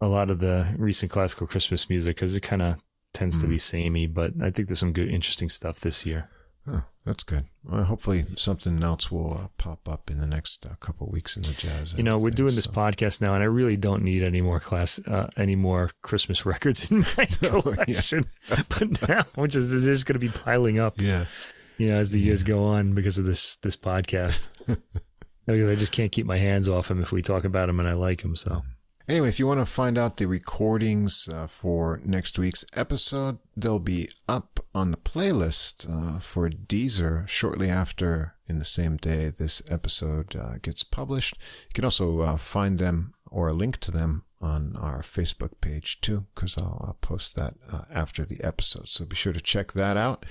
a lot of the recent classical Christmas music because it kind of tends mm. to be samey. But I think there's some good, interesting stuff this year. Oh, that's good. Well, hopefully something else will uh, pop up in the next uh, couple weeks in the jazz. You know, we're things, doing this so. podcast now, and I really don't need any more class, uh, any more Christmas records in my Oh, collection. but now, which is they're just going to be piling up, Yeah. you know, as the years go on because of this this podcast. because I just can't keep my hands off them if we talk about them and I like them. So Anyway, if you want to find out the recordings uh, for next week's episode, they'll be up on the playlist uh, for Deezer shortly after, in the same day this episode uh, gets published. You can also uh, find them or a link to them on our Facebook page too, because I'll, I'll post that uh, after the episode. So be sure to check that out.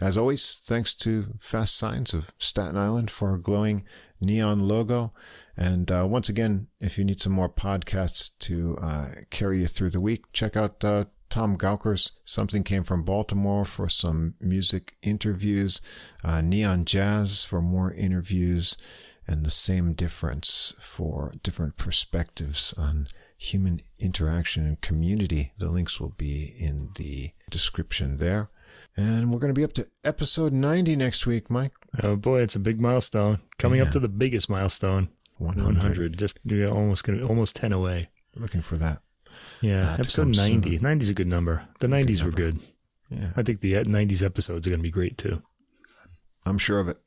As always, thanks to Fast Signs of Staten Island for our glowing neon logo. And uh, once again, if you need some more podcasts to uh, carry you through the week, check out uh, Tom Gauker's Something Came from Baltimore for some music interviews, uh, Neon Jazz for more interviews, and The Same Difference for different perspectives on human interaction and community. The links will be in the description there. And we're going to be up to episode 90 next week, Mike. oh boy, it's a big milestone coming up to the biggest milestone, 100. 100. Just you're almost gonna almost 10 away. Looking for that. Yeah, Uh, episode come soon. 90. 90 is a good number. The 90s were number. good. Yeah, I think the 90s episodes are going to be great too. I'm sure of it.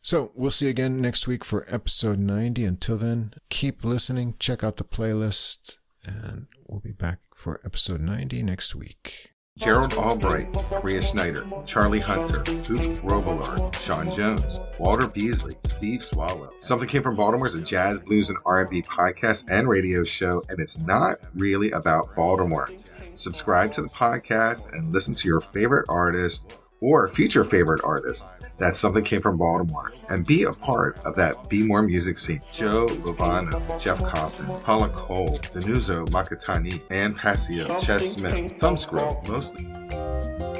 So we'll see you again next week for episode 90. Until then, keep listening, check out the playlist, and we'll be back for episode 90 next week. Gerald Albright, Maria Schneider, Charlie Hunter, Duke Robillard, Sean Jones, Walter Beasley, Steve Swallow. Something Came from Baltimore is a jazz, blues, and R&B podcast and radio show, and it's not really about Baltimore. Subscribe to the podcast and listen to your favorite artist or future favorite artist. That Something Came from Baltimore. And be a part of that Be More music scene. Joe Lovano, Jeff Compton, Paula Cole, Danuzo Makatani, Ann Passio, Ches Smith, Thumbscrew, mostly.